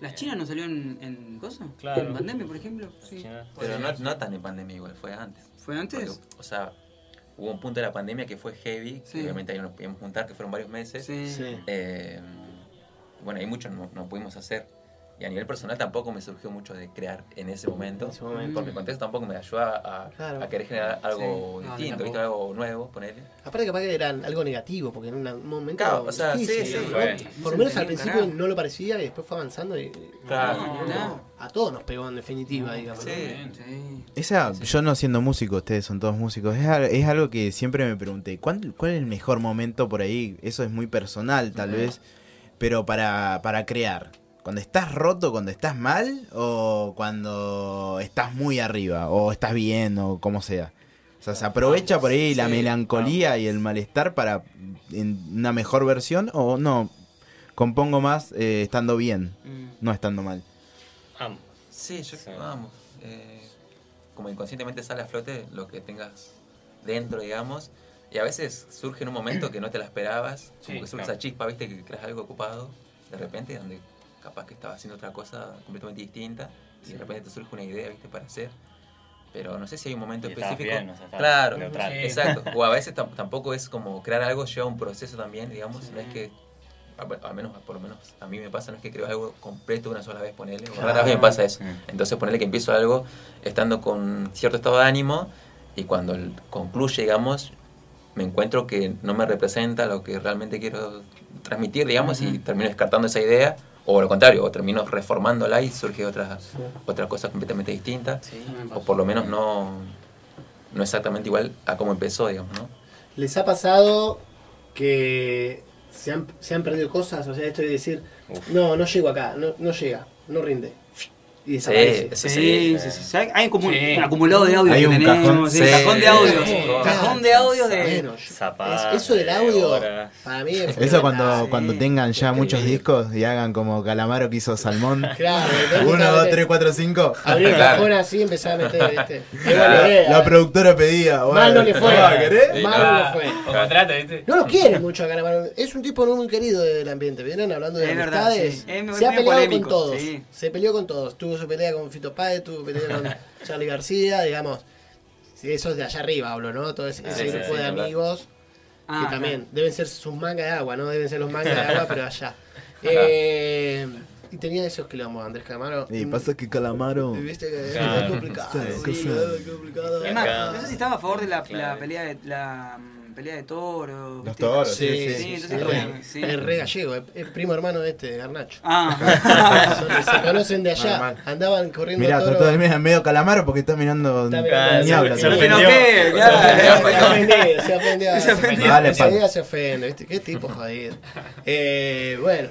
¿Las chinas no salió en, en cosa?
Claro.
¿En pandemia, por ejemplo? Sí.
Pero no, no tan en pandemia igual, fue antes.
¿Fue antes?
Porque, o sea, hubo un punto de la pandemia que fue heavy,
Sí.
que obviamente ahí no nos podíamos juntar, que fueron varios meses.
Sí.
sí.
Eh, bueno, hay mucho no, no pudimos hacer. Y a nivel personal tampoco me surgió mucho de crear en ese momento.
En ese momento.
Porque el contexto tampoco me ayudó a,
Claro.
a querer generar algo
Sí.
Distinto, algo nuevo, ponerle.
Aparte capaz que era algo negativo, porque en un momento
Claro, o sea, sí,
difícil,
sí.
Por lo menos al principio
carajo.
no lo parecía y después fue avanzando y
Claro.
No, no.
a todos nos pegó en definitiva, digamos.
Sí.
Sí.
Esa, yo no siendo músico, ustedes son todos músicos, es, es algo que siempre me pregunté, ¿cuál, ¿cuál es el mejor momento por ahí? Eso es muy personal tal vez, pero para, para crear. ¿Cuando estás roto, cuando estás mal o cuando estás muy arriba o estás bien o como sea? O sea, ¿se aprovecha por ahí la
Sí.
melancolía y el malestar para en una mejor versión o no? Compongo más eh, estando bien,
Mm.
no estando mal.
Ambos.
Sí, yo
Sí.
vamos. eh, como inconscientemente sale a flote lo que tengas dentro, digamos. Y a veces surge en un momento que no te la esperabas.
Sí,
como que surge
claro.
esa chispa, viste, que creas algo ocupado. De repente, donde capaz que estabas haciendo otra cosa completamente distinta. Y de repente te surge una idea, viste, para hacer. Pero no sé si hay un momento
Y
específico.
bien, o sea,
claro,
neutral.
Sí.
exacto. O a veces tam- tampoco es como crear algo, lleva un proceso también, digamos. No es que, al menos, por lo menos a mí me pasa, no es que creo algo completo una sola vez, ponerle. Rara vez me pasa eso. Entonces ponerle que empiezo algo estando con cierto estado de ánimo y cuando concluye, digamos, me encuentro que no me representa lo que realmente quiero transmitir, digamos, y termino descartando esa idea, o lo contrario, o termino reformándola y surge otra, otra cosa completamente distinta,
Sí.
o por lo menos no, no exactamente igual a cómo empezó, digamos, ¿no?
¿Les ha pasado que se han, se han perdido cosas? O sea, esto de decir,
Uf.
no, no llego acá, no, no llega, no rinde. Y
Sí,
desaparece.
Sí,
sí.
sí, sí, sí. Hay- como un acumulado de audio
Hay un
tenemos,
cajón.
sí,
Sí.
cajón de audio.
Sí.
Cajón de audio de.
Es- eso del audio,
horas.
para mí es
Eso cuando, cuando tengan ya muchos discos y hagan como Calamaro que hizo Salmón.
Claro,
Uno, dos, tres, cuatro, cinco.
Abrir el
Claro.
cajón así y empezar a meter, ¿viste? Idea.
La productora pedía.
Mal no le fue.
Ah,
Mal no le fue.
Contrato, ¿viste?
No lo quieren mucho a Calamaro. Es un tipo no muy querido del ambiente. ¿Vieron? Hablando de
Es verdad,
amistades. Se ha peleado
polémico,
con todos.
sí.
Se peleó con todos. Tuvo su pelea con Fito Páez, tuvo pelea con Charlie García, digamos. Eso es de allá arriba, hablo, ¿no? Todo ese,
Ah,
ese
sí,
grupo
sí,
de amigos
Ah,
que también
claro.
deben ser sus mangas de agua, ¿no? Deben ser los mangas de agua, pero allá. Eh, y tenía esos quilombos, Andrés Calamaro.
Y pasa que Calamaro.
Viste que
Claro.
es complicado. Sí, complicado.
Es más, no sé si estaba a favor de la, la pelea de la pelea de toro.
Los
¿viste?
toros,
Sí,
sí,
sí,
sí.
entonces
es re-
sí.
es re gallego, es, es primo hermano de este, de Garnacho.
Ah,
Son- se conocen de allá,
Normal.
andaban corriendo
Mirá,
toro.
trató de medio, medio Calamaro porque está mirando.
Está mirando-
ni habla.
se
que no
ofendió.
Se ofendió, se ofendió.
Se
ofende, ¿viste? Qué tipo jodido. Eh, bueno,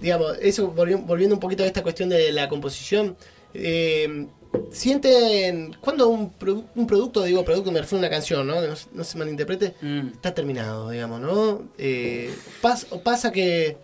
digamos, eso volvi- volviendo un poquito a esta cuestión de la composición. eh, sienten cuando un, produ- un producto, digo producto, me refiero a una canción, ¿no? Que no, se- no se malinterprete,
Mm.
está terminado, digamos, ¿no? Eh, pas- o pasa que,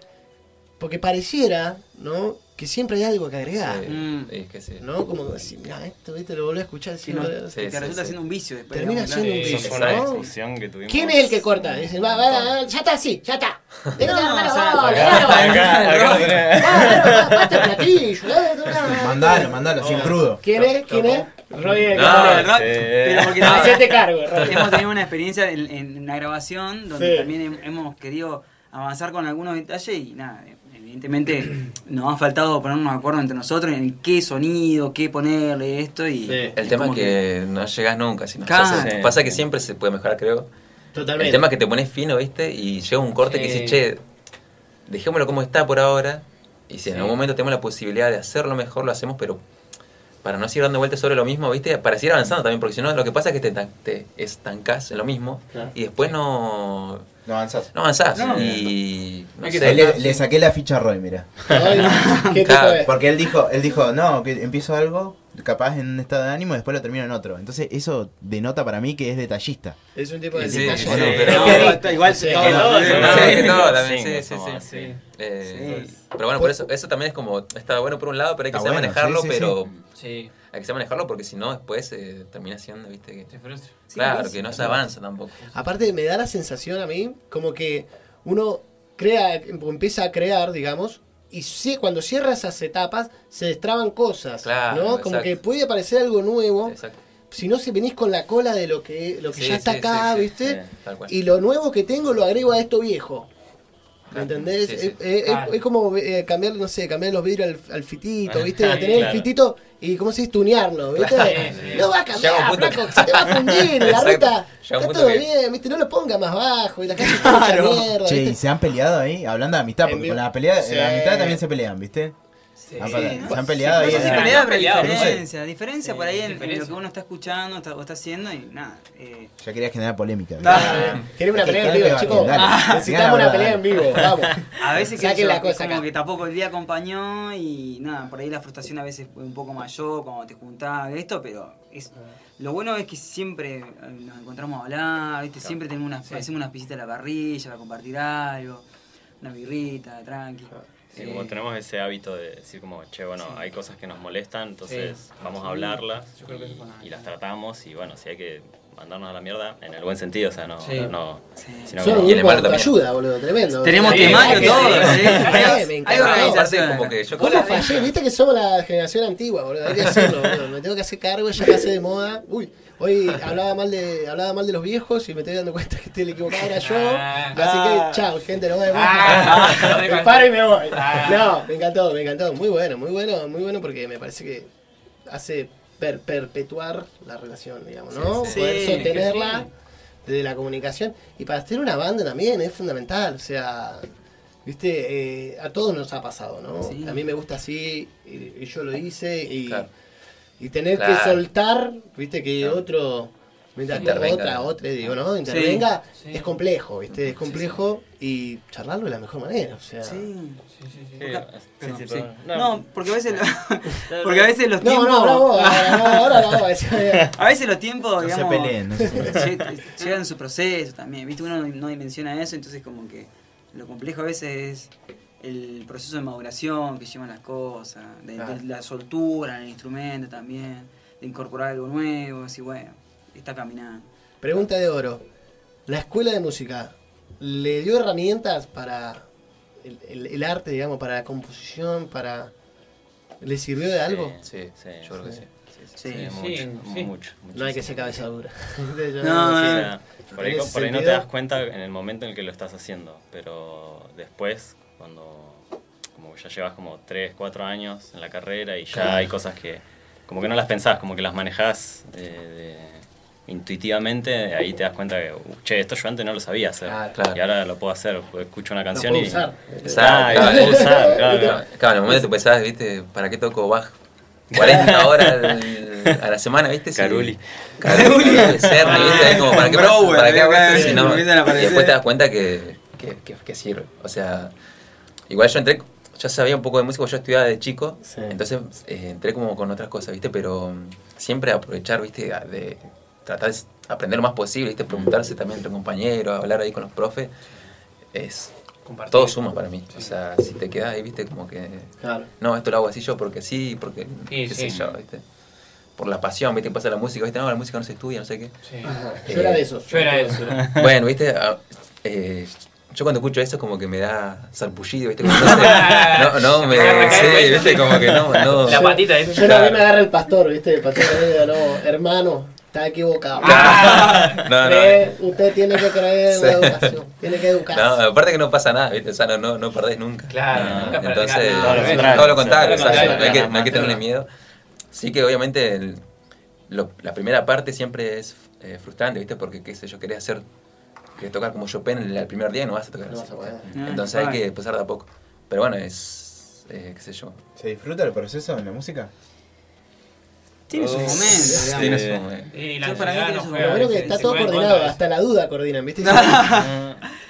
porque pareciera, ¿no? Que siempre hay algo que agregar.
Sí,
Mm.
es que sí.
¿No? Como decir, mira, esto, viste, lo volví a escuchar.
Sí, no,
lo-
que
sí,
te resulta
sí.
siendo un vicio después.
Termina
digamos,
siendo
¿no?
un
Eso
vicio,
fue una
¿no?
discusión que tuvimos.
¿Quién es el que corta? Dicen, va, va, va, ya está, sí, ya está. De
No,
armar
o
la
sea,
bola,
Acá,
claro.
acá, acá lo tenés.
Claro, basta el platillo. dale, dale.
Mandalo, mandalo, sin crudo.
¿Quién es? ¿Quién es? Roger.
No,
No, no, pero porque no,
Hacete cargo, Roger.
hemos tenido una experiencia en, en una grabación donde
Sí.
también hem- hemos querido avanzar con algunos detalles y nada, evidentemente nos ha faltado ponernos de acuerdo entre nosotros en qué sonido, qué ponerle esto y...
Sí.
El
y
tema es que no llegas nunca. Sino,
Claro.
se- pasa que siempre se puede mejorar, creo.
Totalmente.
El tema es que te pones fino, ¿viste? Y llega un corte que
Sí.
dice, che, dejémoslo como está por ahora. Y si en algún momento tenemos la posibilidad de hacerlo mejor, lo hacemos, pero para no seguir dando vueltas sobre lo mismo, ¿viste? Para seguir avanzando también, porque si no, lo que pasa es que te, te estancás en lo mismo
Claro.
y después no,
No avanzás.
no avanzás.
No.
y no sé,
le, le saqué la ficha a Roy, mira.
Ay, ¿Qué tipo
Claro,
de-
Porque él dijo, él dijo, no, que empiezo algo, capaz en un estado de ánimo, y después lo termino en otro. Entonces eso denota para mí que es detallista.
Es un tipo de
Sí, sí,
igual
Sí,
todo,
que todo,
¿no?
sí.
Sí.
que todo también,
Sí,
sí, sí,
somos
sí.
así.
Eh,
Sí.
Pero bueno, por eso, eso también es como, está bueno por un lado, pero hay que saber
bueno,
manejarlo,
sí, sí,
pero
Sí,
hay que saber manejarlo porque si no después eh, termina siendo, viste, que... claro, que no se avanza tampoco.
Aparte me da la sensación a mí como que uno crea, empieza a crear, digamos, y sí, cuando cierra esas etapas se destraban cosas,
Claro,
¿no? Como
exacto.
que puede aparecer algo nuevo,
Exacto.
si no se venís con la cola de lo que, lo que
Sí,
ya está
sí,
acá, ¿viste? Y lo nuevo que tengo lo agrego a esto viejo. ¿Me entendés?
sí, sí.
Es, es-
Claro.
es como eh, cambiar, no sé, cambiar los vidrios al, al fitito, ¿viste?
claro,
Tener el fitito y, ¿cómo se dice? Tunearlo, ¿viste?
Claro.
No va a cambiar, flaco,
que-
se te va a fundir, la ruta está todo
que-
bien, ¿viste? No lo ponga más bajo y la calle está
Claro.
mierda,
Che, ¿y
¿viste?
se han peleado ahí? Hablando de amistad, porque con la pelea,
Sí.
la amistad también se pelean, ¿viste?
Sí.
Han
Sí,
se han peleado
pero
peleado, no sé.
diferencia,
Sí,
por ahí en, lo que uno está escuchando está, o está haciendo y nada. Eh,
Ya querías generar polémica.
Ah.
Queremos una pelea en vivo, chicos. Necesitamos una pelea en vivo, vamos.
a veces que
Saquen
yo-
la cosa
es como
acá.
que tampoco el día acompañó y nada, por ahí la frustración a veces fue un poco mayor cuando te juntás esto, pero es, lo bueno es que siempre eh, nos encontramos a hablar, ¿viste? siempre tenemos unas, hacemos unas pisitas a la parrilla para compartir algo, una birrita, tranqui.
Sí,
Eh,
como tenemos ese hábito de decir como, che, bueno, hay cosas que nos molestan, entonces vamos a hablarlas
Yo creo que eso fue
y, las tratamos y bueno, si hay que mandarnos a la mierda, en el buen sentido, o sea, no,
Sí.
no,
Sí.
sino
Son un
Y el
grupo de ayuda, boludo, tremendo.
Tenemos
Sí,
temario todo,
sí.
¿sí?
Sí,
Hay- organización.
como que yo
¿Cómo
creo que-
fallé? Viste que somos la generación antigua, boludo. Hay que hacerlo, boludo. Me tengo que hacer cargo, ya pasé de moda. Uy, hoy hablaba mal de, hablaba mal de los viejos y me estoy dando cuenta que el equivocado era yo.
Ah.
Así que, chao, gente, nos vemos.
Ah.
me paro y me voy.
Ah.
No, me encantó, me encantó. Muy bueno, muy bueno, muy bueno porque me parece que hace per- perpetuar la relación, digamos, ¿no?
Sí,
Poder sostenerla desde la comunicación. Y para hacer una banda también es fundamental, o sea... Viste, eh, a todos nos ha pasado, ¿no?
Sí.
A mí me gusta así, y, y yo lo hice, y,
Claro.
Y tener que soltar, viste, que
Claro.
otro, mientras
Intervenga.
otra, otra, digo, ¿no? Intervenga,
Sí.
es complejo, viste, es complejo, y charlarlo de la mejor manera, o sea...
Sí.
Sí, sí, sí.
Perdón. No, porque a veces porque a veces los
No,
tiempos
no, ahora, no, ahora no,
a veces los tiempos
No se
digamos
peleen, no se peleen.
llegan su proceso también viste uno no dimensiona eso entonces como que lo complejo a veces es el proceso de maduración que llevan las cosas de, de
Claro.
la soltura en el instrumento también de incorporar algo nuevo así bueno está caminando
Pregunta de oro. ¿La escuela de música le dio herramientas para el, el- el arte, digamos, para la composición, para... ¿Le sirvió de algo?
Sí,
Sí,
yo creo que sí.
sí,
Sí,
Sí,
mucho,
sí.
mucho,
No hay que ser cabeza dura.
No, no,
sea, por, ahí, por ahí no te das cuenta en el momento en el que lo estás haciendo, pero después, cuando como ya llevas como 3, 4 años en la carrera y ya
Claro.
hay cosas que como que no las pensás, como que las manejás eh, de- intuitivamente, ahí te das cuenta que, uh, che, esto yo antes no lo sabía hacer.
Claro.
Claro.
Y ahora lo puedo hacer, porque escucho una canción
puedo
y...
usar.
Exacto,
Ah,
claro.
usar, claro, claro.
Claro, en el momento te pensabas, viste, ¿para qué toco Bach? 40 horas a la semana, ¿viste?
Caruli.
Caruli, Cerny, ¿viste? Como, ¿para qué, para si no? Y después te das cuenta que, que, que, que sirve. O sea, igual yo entré, ya sabía un poco de música, porque yo estudiaba de chico,
Sí.
entonces eh, entré como con otras cosas, ¿viste? Pero mm, siempre aprovechar, ¿viste? De tratar de aprender lo más posible, ¿viste? Preguntarse también entre compañeros, hablar ahí con los profes, es
compartir.
todo suma para mí. O sea, si te quedas ahí, viste, como que.
Claro.
No, esto lo hago así yo porque sí, porque.
Sí,
qué
sí.
sé yo, viste. Por la pasión, viste, pasa la música, viste, no, la música no se estudia, no sé qué.
Sí.
Yo era de esos.
Yo era eso.
Bueno, viste, ah, eh, yo cuando escucho eso como que me da salpullido, viste, como no, sé, no, no, me, sí, viste, como que no, no.
La patita, ¿viste?
Yo no, a mí me agarra el pastor, ¿viste? El pastor me dice, no, hermano, está equivocado.
No, no.
Cree- Usted tiene que creer en la educación, tiene que educarse.
No, aparte que no pasa nada, ¿viste? O sea, no, no, no perdés nunca.
Claro,
No,
nunca
Entonces,
todo lo contrario.
no hay que, no hay que tenerle miedo. Sí que obviamente el- lo- la primera parte siempre es eh, frustrante, ¿viste? Porque, qué sé yo, querés hacer, que tocar como Chopin el, el primer día y no vas a tocar
No
así.
vas a poder.
No,
Entonces hay que empezar de a poco. Pero bueno, es, eh, qué sé yo.
¿Se disfruta el proceso en la música?
Tiene sus momentos, digamos.
Tiene su momento.
Y la
para mí tiene
Lo que está todo coordinado, hasta la duda coordinan, ¿viste?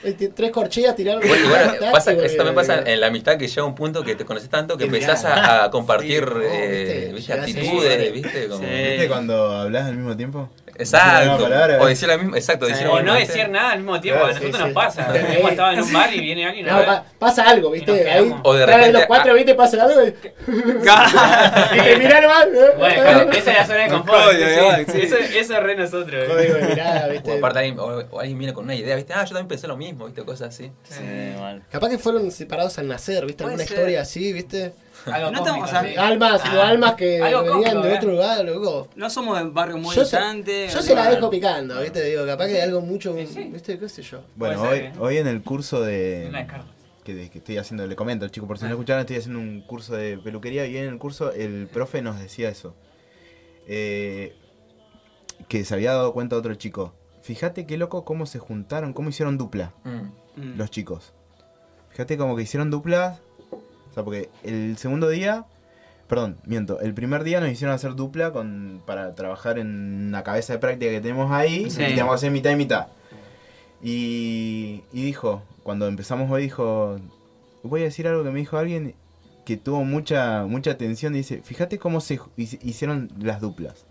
Eh, Tres corcheas tiraron.
Bueno, bueno, pasa,
y
eso también pasa en la amistad que llega un punto que te conoces tanto que empezás a, a compartir eh,
viste,
¿viste?
llegás
actitudes. ¿viste? Como-
Sí.
¿Viste cuando hablas al mismo tiempo?
Exacto.
Palabra,
o
¿eh?
decir la misma, exacto, decir
O no decir nada al mismo tiempo,
Claro,
a nosotros
sí,
nos
sí.
pasa. Hemos estado en un bar y viene alguien a
No, pa- pasa algo, ¿viste? Ahí.
O de repente-
los cuatro, ¿viste? Pasa algo y, y te miran mal.
Bueno, claro, esa es la zona de confort. sí.
igual, sí.
Eso, eso es re nosotros.
Código de mirada,
O
¿viste?
aparte alguien, o, o alguien viene con una idea, ¿viste? Ah, yo también pensé lo mismo, ¿viste? Cosas así.
Sí, mal.
Capaz que fueron separados al nacer, ¿viste? Alguna
ser.
historia así, ¿viste?
Algo
No estamos,
sí.
Almas,
Ah.
o almas que venían
cósmico,
de
¿eh?
otro lugar, loco.
No somos de barrios muy
Yo se,
distantes.
yo se la dejo picando, ¿viste? Digo, capaz que hay algo mucho,
Sí, sí.
¿viste? ¿Qué sé yo?
Bueno, hoy,
ser, ¿eh?
hoy en el curso de...
Una descarga.
que, que estoy haciendo, le comento, chicos, por si no escucharon, estoy haciendo un curso de peluquería y en el curso el profe nos decía eso. Eh, que se había dado cuenta otro chico. Fíjate qué loco cómo se juntaron, cómo hicieron dupla
Mm.
Mm.
los chicos. Fíjate como que hicieron duplas. O sea, porque el segundo día, perdón, miento, el primer día nos hicieron hacer dupla con para trabajar en una cabeza de práctica que tenemos ahí
Sí.
y teníamos que hacer mitad y mitad. Y, y dijo, cuando empezamos hoy dijo, voy a decir algo que me dijo alguien que tuvo mucha mucha atención, dice, fíjate cómo se hicieron las duplas.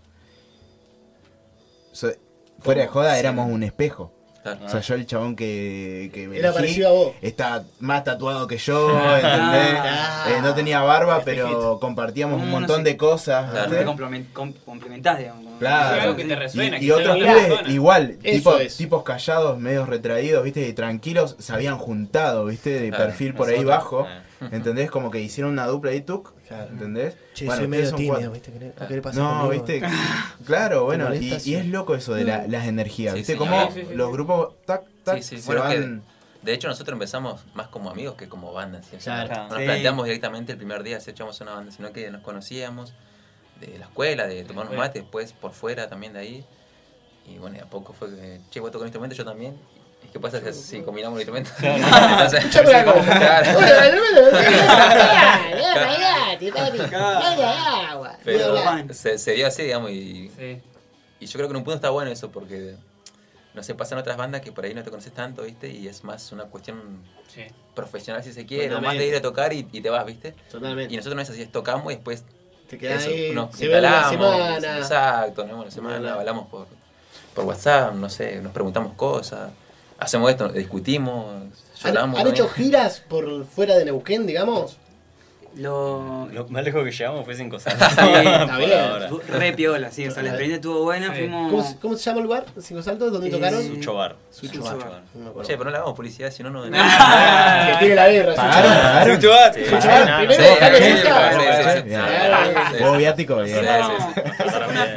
O sea, fuera de joda, éramos un espejo.
Claro.
O sea, yo el chabón que, que me
Era
elegí
parecido a vos.
está más tatuado que yo, ¿entendés?
Ah.
Eh, no tenía barba,
Espejito.
pero compartíamos un montón de cosas.
Claro.
Te complemen- com- complementás, digamos.
Claro.
Sí, algo que te resuena.
Y,
que
y
sea
otros pibes igual, tipo- tipos callados, medios retraídos, ¿viste? Y tranquilos, se habían juntado, ¿viste? De
Claro,
perfil por ahí bajo.
eh.
¿Entendés? Como que hicieron una dupla y tuk. ¿entendés?
Che,
Bueno,
soy medio
son
tímido,
cuatro.
¿viste? ¿Querés- ¿No querés pasar
No,
conmigo?
viste, claro, bueno, y, es loco eso de la- las energías,
Sí,
¿viste?
sí,
Como
sí, sí, sí.
los grupos, tac, tac,
Sí, sí.
se
Bueno, es que
van...
de hecho nosotros empezamos más como amigos que como banda. ¿sí? O sea,
Claro.
no nos
Sí.
planteamos directamente el primer día si echamos una banda, sino que nos conocíamos de la escuela, de tomar unos
Bueno.
mates, después por fuera también de ahí. Y bueno, y a poco fue que, che, voy a tocar un instrumento, yo también. ¿Y qué pasa si, si combinamos el instrumento? Entonces,
Escuchame una cosa.
Claro.
Oye, bailame, bailate, papi. Baila agua.
Pero se, se dio así, digamos, y,
Sí.
y yo creo que en un punto está bueno eso, porque no sé, pasan otras bandas que por ahí no te conoces tanto, ¿viste? Y es más una cuestión
Sí.
profesional si se quiere, o más
Totalmente.
de ir a tocar y, y te vas, ¿viste? Y
Totalmente.
nosotros no es así, es tocamos y después
Te quedás
eso,
ahí,
nos
se
instalamos,
semana.
Exacto, nos vemos la semana, hablamos por, por WhatsApp, no sé, nos preguntamos cosas, hacemos esto, discutimos,
¿Han,
lloramos.
han hecho giras por fuera de Neuquén, digamos?
Lo...
Lo más lejos que llegamos fue cinco
Sí,
está bien.
ahora.
Fu- Re piola, sí. O sea, la experiencia estuvo buena.
Sí.
Fuimos.
¿Cómo, se- cómo se llama el lugar? ¿Cinco Saltos? ¿Dónde
Eh,
tocaron?
Sucho Bar.
Sucho
Sucho
Bar.
Bar.
No me acuerdo.
Che, pero no le hagamos publicidad, si no, no...
Que tiene la birra.
¿Pagaron?
Sucho Bar.
¿Pagaron?
Sucho Bar.
Sucho
Sí,
Bar.
no,
Primero
viático.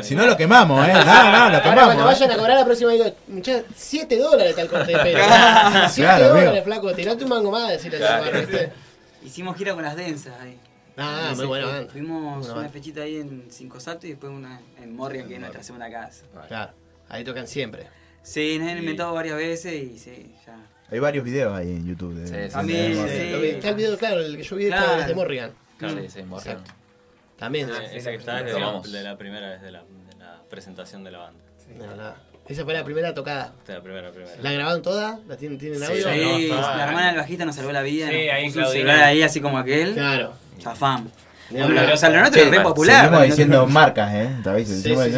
Si no lo quemamos, ¿eh? No, no, lo
Ahora cuando
tomamos.
vayan
¿eh?
a cobrar la próxima digo, muchachos, 7 dólares el corte de pelo. 7
Claro,
dólares, flaco, tirate un mango más, decirle
Claro.
Hicimos gira con las densas ahí.
Ah, muy buena banda.
Tuvimos
Buena
una
banda.
fechita ahí en Cinco Saltos y después una en Morrigan, que es nuestra segunda casa.
Claro, ahí tocan siempre.
Sí, nos han inventado varias veces y sí, ya.
Hay varios videos ahí en YouTube. de-
Sí, sí,
También,
de-
sí.
Está el video, claro, el que yo vi está
Claro.
desde Morrigan.
Sí, sí, Morgan.
Exacto. También.
Sí, Esa que está es de la, de la primera vez de la, de la presentación de la banda.
No, nada. Esa fue la primera tocada.
De la primera, primera.
¿La grabaron toda? ¿La tienen, tienen
Sí,
audio?
Sí,
no,
la hermana del bajista nos salvó la vida.
Sí,
nos
ahí
puso un
Claudina.
celular ahí así como aquel.
Claro.
Bueno,
hablar.
o sea, lo nuestro es re
Sí,
popular.
Seguimos diciendo marcas, ¿eh? ¿Sabéis?
Sí, sí,
Seguimos
sí,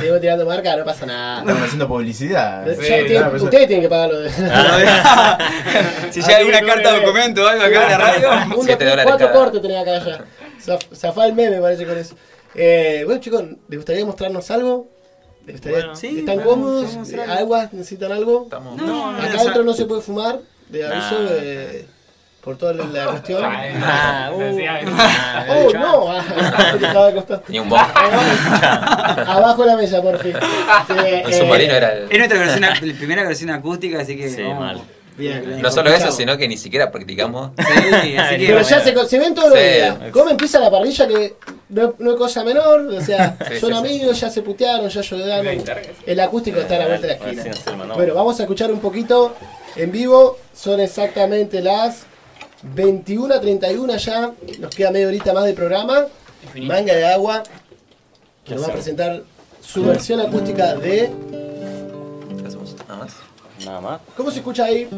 sí, tirando marca, no pasa nada.
Estamos haciendo publicidad.
Sí,
tienen-
pero
ustedes tienen que pagarlo de.
si llega alguna carta
le-
documento o algo acá en la radio.
Un, cuatro cortes tenía acá ya. Zaf- Zafá el meme, parece con eso. Eh, bueno, chicos, ¿les gustaría mostrarnos algo? ¿Les gustaría-
Bueno.
Sí,
¿Están
bueno,
cómodos? ¿Aguas? ¿Necesitan algo?
Estamos...
No, no,
Acá adentro no se puede fumar, de aviso,
Nah.
eh, por toda la, la cuestión.
Ay,
Ah, uh.
¡Oh, no! Ah.
Tenía un bombo.
Abajo de la mesa, por fin. Eh,
El submarino era
Es
el...
nuestra versión, la primera versión acústica, así que.
Sí,
vamos.
mal.
Bien.
No solo eso, sino que ni siquiera practicamos.
Sí, así que.
Pero ya se, se ven todos los días. ¿Cómo empieza la parrilla? Que no, no es cosa menor. O sea,
Sí,
son
sí, sí.
amigos, ya se putearon, ya lloraron. El acústico está a la vuelta de la esquina. Bueno, vamos a escuchar un poquito en vivo. Son exactamente las 21 a 31 ya. Nos queda media horita más de programa. Manga de agua.
¿Qué
Nos va a presentar su versión acústica de.
Nada más.
¿Cómo se escucha ahí?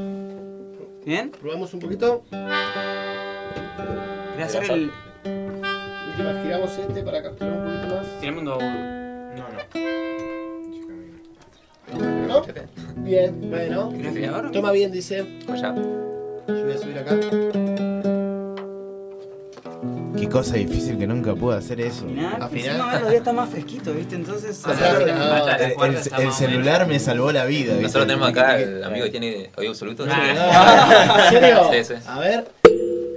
¿Bien?
Probamos un poquito.
Quería hacer el.
Última, giramos este para capturar un poquito más.
Tenemos un doble.
¿No? Bien, bueno.
¿Querés afinador?
Toma bien, dice.
Pues ya.
Yo voy a subir acá.
Qué cosa difícil que nunca pude hacer eso.
Encima ahora los días está más fresquito, ¿viste? Entonces.
Ah,
o sea,
claro,
afinar.
no.
Falta la
El, celular me salvó la vida. ¿viste?
Nosotros tenemos acá el amigo que tiene oído absoluto.
Ah, ¿En serio?
Sí, sí.
A ver.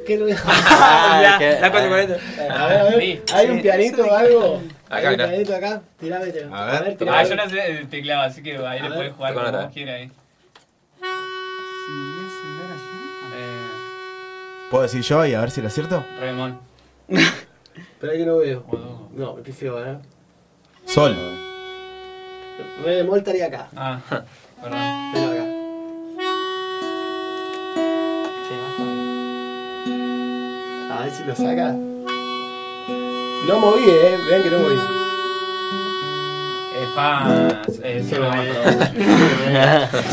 ¿Qué lo-
La,
que-
la 440.
A ver, a ver. ¿Hay un pianito o algo?
Acá,
¿Hay un
mirá.
pianito acá? Tirame,
A ver.
tirame.
Ah, yo no sé el teclado, así que ahí le puedes jugar como quieras ahí. Eh,
¿Puedo decir yo y a ver si lo acierto?
re
ahí que no veo. No, feo, ¿eh?
Sol.
Re bemol estaría acá.
Ah, perdón.
Pero acá. A ver si lo saca. No moví, eh. Vean que no moví.
Eh, solo bemol.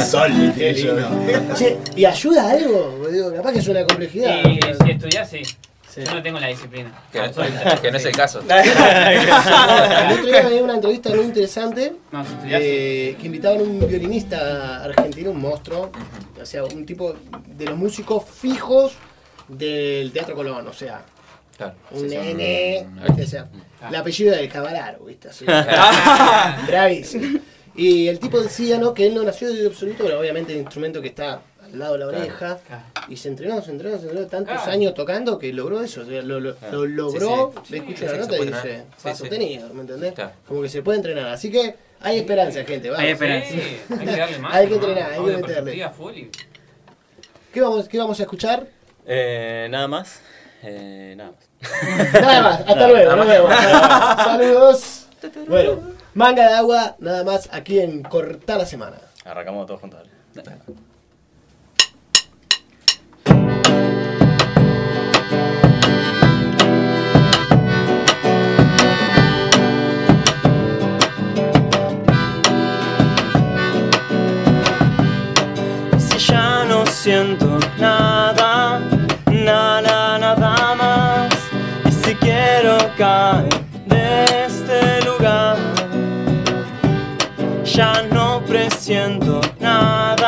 Sol.
Qué lindo. Che, ¿y ayuda algo? Digo, capaz que es una complejidad.
Y si estudias, sí.
Sí.
Yo no tengo la disciplina.
Que, no-
Absoluta.
que no es el caso.
El otro día me dio una entrevista muy interesante
No,
eh, que invitaban a un violinista argentino, un monstruo, o sea, un tipo de los músicos fijos del Teatro Colón, o sea,
Claro.
un nene,
un-
¿viste? O sea, el apellido del Cabalaro, ¿viste? Así, bravísimo. Y el tipo decía, ¿no? Que él no nació de absoluto, pero obviamente el instrumento que está al lado de la
Claro.
oreja.
Claro.
Y se entrenó, se entrenó, se entrenó tantos
Claro.
años tocando que logró eso. o sea, lo, lo- lo logró,
Sí, sí.
le
Sí,
escucha
sí,
la nota y dice, fue
Sí, sí.
sostenido, ¿me entendés?
Claro.
Como que se puede entrenar. Así que hay esperanza, gente. Vamos.
Hay esperanza.
Sí, hay que darle más.
Hay que entrenar, hay que meterle. ¿Qué, vamos, ¿Qué vamos a escuchar?
Eh, nada más. Eh, nada más.
Nada más, hasta luego, nos vemos. Saludos. Bueno, manga de agua, nada más aquí en Cortar la Semana.
Arrancamos todos juntos. dale. Siento nada, nada, nada más. Y si quiero caer de este lugar, ya no presiento nada,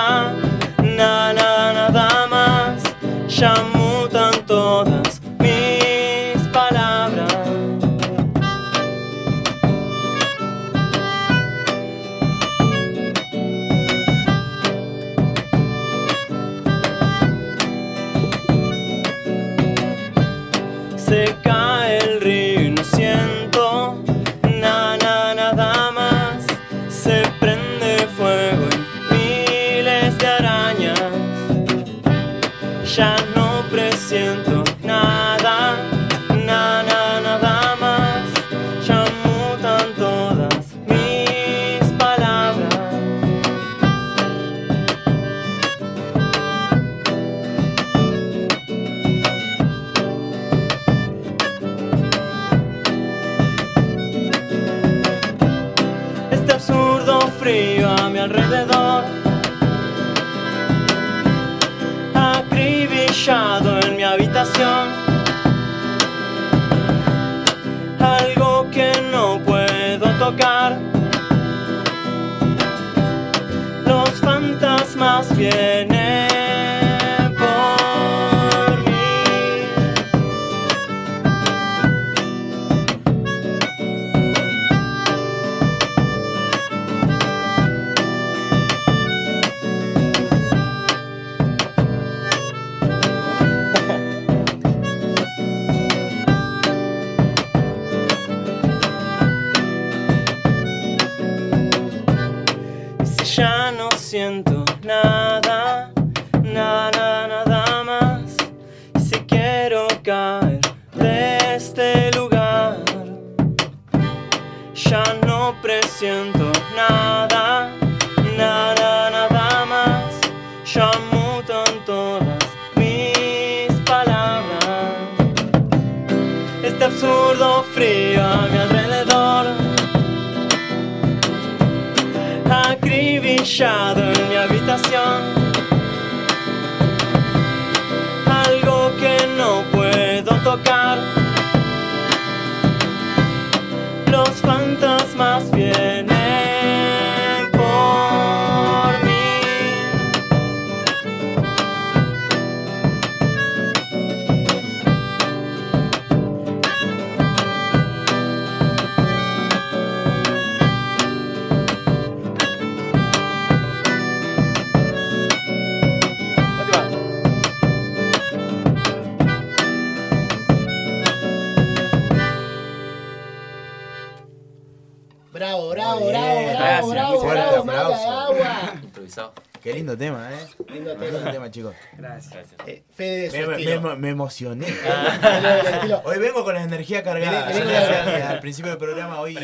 Gracias.
Eh,
Fede de su
Me, me-
estilo.
me- me emocioné. Hoy vengo con la energía cargada. Yo decía al principio del programa, hoy,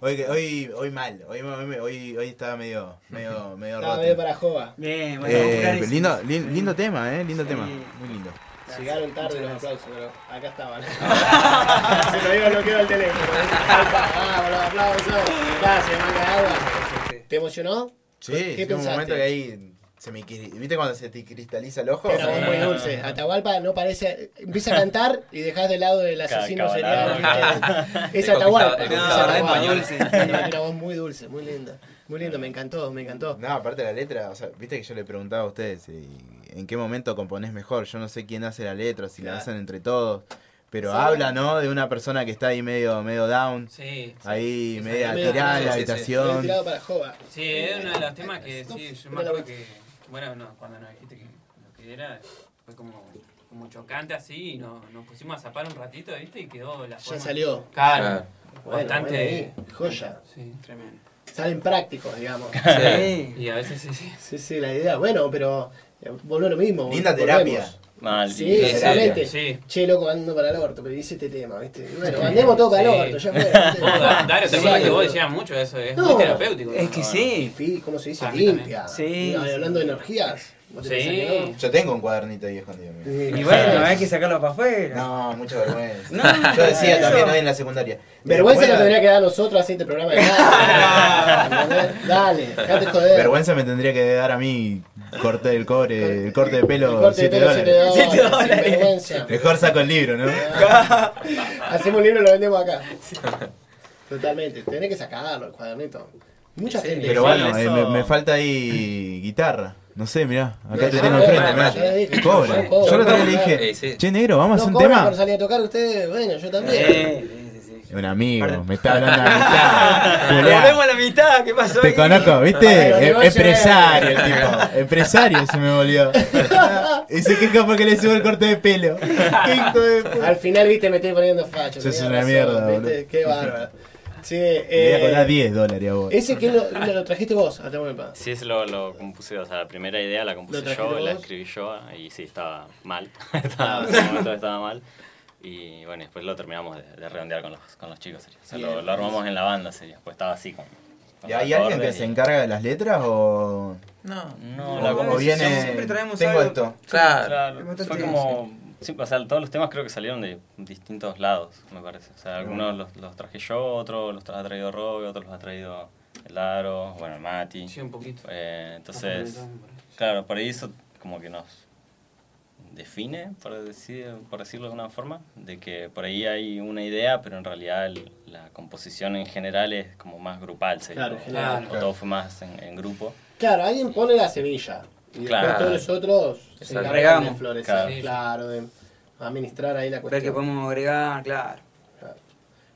hoy, hoy, hoy mal. Hoy, hoy, hoy, estaba medio, medio, medio roto.
medio para jova.
Bien, bueno,
Eh, lindo, lin- lindo tema, eh, lindo
Sí.
tema, muy lindo.
Llegaron tarde los aplausos, pero acá estaban. Se lo digo bloqueado el teléfono. Vamos, los aplausos. Gracias, manga de agua. ¿Te emocionó?
Sí,
¿Qué
llega un
pensaste?
momento que ahí se me ¿Viste cuando se te cristaliza el ojo?
Era voz muy dulce. Atahualpa no parece. Empieza a cantar y dejas de lado el asesino serial. ¿viste? Es Atahualpa. es
español,
una voz muy dulce, muy linda. Muy lindo, me encantó, me encantó.
No, aparte de la letra, o sea, viste que yo le preguntaba a ustedes eh, en qué momento componés mejor. Yo no sé quién hace la letra, si la hacen entre todos. Pero
Sí.
habla, ¿no? De una persona que está ahí medio, medio down,
Sí, sí.
ahí media
medio-
tirada en la
sí, sí,
habitación.
tirado para Jova.
Sí, es uno de los temas que sí, yo me acuerdo que, bueno, no, cuando nos dijiste que lo que era, fue como, como chocante así, y nos, nos pusimos a zapar un ratito, ¿viste? Y quedó la
Ya
forma.
salió.
Claro.
Bueno,
bastante.
bueno, ahí, joya.
Sí.
Tremendo.
Salen prácticos, digamos.
Sí.
Y a veces sí, sí.
Sí, sí, la idea. Bueno, pero eh, volvió lo mismo.
Linda
volvemos.
Mal.
Sí, realmente.
sí.
Che, loco, ando para el orto, pero dice este tema, ¿viste? Bueno, andemos todo para el orto, ya fue.
Dario, ¿te
Sí,
acuerdas que vos decías mucho de eso? Es
No.
muy terapéutico.
Es que sí.
¿Cómo se dice? Limpia.
también. Sí,
Y hablando de energías. ¿vos te
Sí.
Yo tengo un cuadernito ahí escondido. mira.
no?
Y bueno, hay que sacarlo para afuera.
No, mucha vergüenza.
No,
Yo decía
eso-
también hoy en la secundaria.
Vergüenza
Bueno,
nos tendría que dar a nosotros así este programa de nada. Dale, dejate joder.
Vergüenza me tendría que dar a mí corte del cobre, el corte de pelo,
El corte de
7
pelo,
dólares.
siete dólares.
Mejor saco el libro, ¿no?
Hacemos un libro y lo vendemos acá. Totalmente. Tenés que sacarlo, el cuadernito. Mucha gente.
Pero
Sí,
bueno, eh, me, me falta ahí guitarra. No sé, mirá, acá te tengo enfrente, mirá. Cobra. Yo el otro día le dije,
sí.
che negro, vamos a hacer un tema.
por salir a tocar ustedes, bueno, yo también.
Un amigo, me está hablando de amistad.
Volvemos a la mitad, ¿qué pasó?
Te
ahí?
conozco, ¿viste? Em-
negocio,
empresario
eh.
el tipo. Empresario se me volvió. Y se queja porque le subo el corte de pelo. Qué hijo de puta.
Al final, viste, me estoy poniendo facho.
Sos
tenés
una
razón,
mierda,
¿viste?
boludo.
Qué bárbaro. Sí,
Le voy a cobrar
eh,
10 dólares a vos.
ese que lo, lo trajiste vos, a.
Sí, ese lo, lo compuse, o sea, la primera idea la
¿Lo
compuse yo, la
vos?
escribí yo y sí, estaba mal. estaba, en ese momento estaba mal. Y bueno, después lo terminamos de, de redondear con los, con los chicos. sería. O sea, lo, armamos en la banda, sería. Pues estaba así con. con
¿Y hay alguien que se encarga de las letras o.?
No.
No,
o-
la
o
bueno,
viene.
siempre traemos
Tengo
algo.
esto.
Claro.
Fue como. sí, o sea, todos los temas creo que salieron de distintos lados, me parece. O sea, algunos los, los traje yo, otros los ha traído Robe, otros los ha traído el Aro, bueno, el Mati.
Sí, un poquito.
Eh, entonces, claro, por ahí eso como que nos define, por, decir, por decirlo de alguna forma, de que por ahí hay una idea, pero en realidad el- la composición en general es como más grupal, sería.
Claro,
o-
general.
o todo fue más en, en grupo.
Claro, alguien pone la semilla. Y después
Claro.
todos los otros se encargan de florecer.
Claro.
Claro, de administrar ahí la
Ver qué
cuestión.
podemos agregar, claro.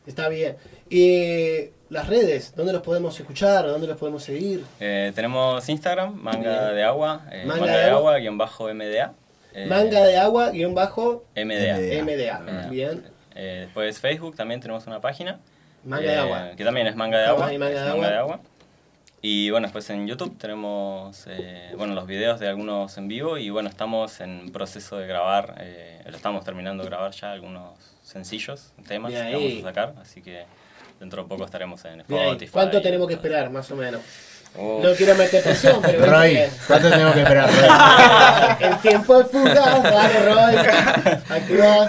Está bien. Y las redes, ¿dónde los podemos escuchar? ¿Dónde los podemos seguir?
Eh, tenemos Instagram, manga
Bien.
de agua, eh,
Manga
manga,
de
de
agua.
agua, guion bajo MDA. Eh,
Manga de agua, guion bajo,
MDA.
MDA.
MDA.
MDA.
Bien.
Eh, después Facebook, también tenemos una página.
Manga
eh,
de agua.
Que también es manga de agua.
y manga de
manga
agua.
de agua. Y bueno, después en YouTube tenemos eh, bueno, los videos de algunos en vivo y bueno, estamos en proceso de grabar, eh, lo estamos terminando de grabar ya algunos sencillos, temas
Bien
que
ahí.
vamos a sacar, así que dentro de poco estaremos en. Spotify.
¿Cuánto tenemos que esperar, más o menos?
Oh,
No quiero meter presión, pero...
Roy, ¿cuánto tenemos que esperar, Roy?
El tiempo es fugaz, dale, Roy. Activa.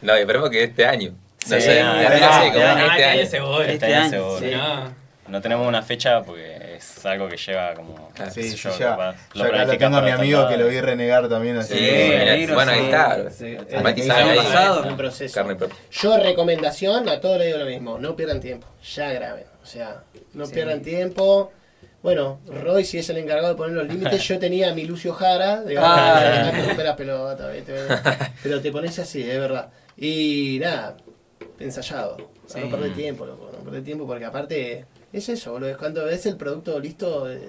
No, y esperemos que este año. No
Sí,
sé,
no,
no,
no,
sé,
no,
como
no,
este año.
seguro.
este
Este
año
año,
seguro.
sí.
No.
No tenemos una fecha porque es algo que lleva como...
Claro.
Sí, sí,
yo,
ya.
capaz,
Yo acá lo tengo a mi amigo que lo vi renegar también así.
Sí, bueno, ahí está.
Sí,
El Mati
el
sabe
año
ahí.
pasado, en proceso. Yo recomendación, a todos les digo lo mismo, no pierdan tiempo, ya graben, o sea, no
Sí.
pierdan tiempo. Bueno, Roy si es el encargado de poner los límites, yo tenía a mi Lucio Jara,
Ah.
pero te pones así, es verdad. Y nada, ensayado,
Sí.
no perder tiempo, loco, no perder tiempo porque aparte es eso, boludo, es cuando ves el producto listo, eh,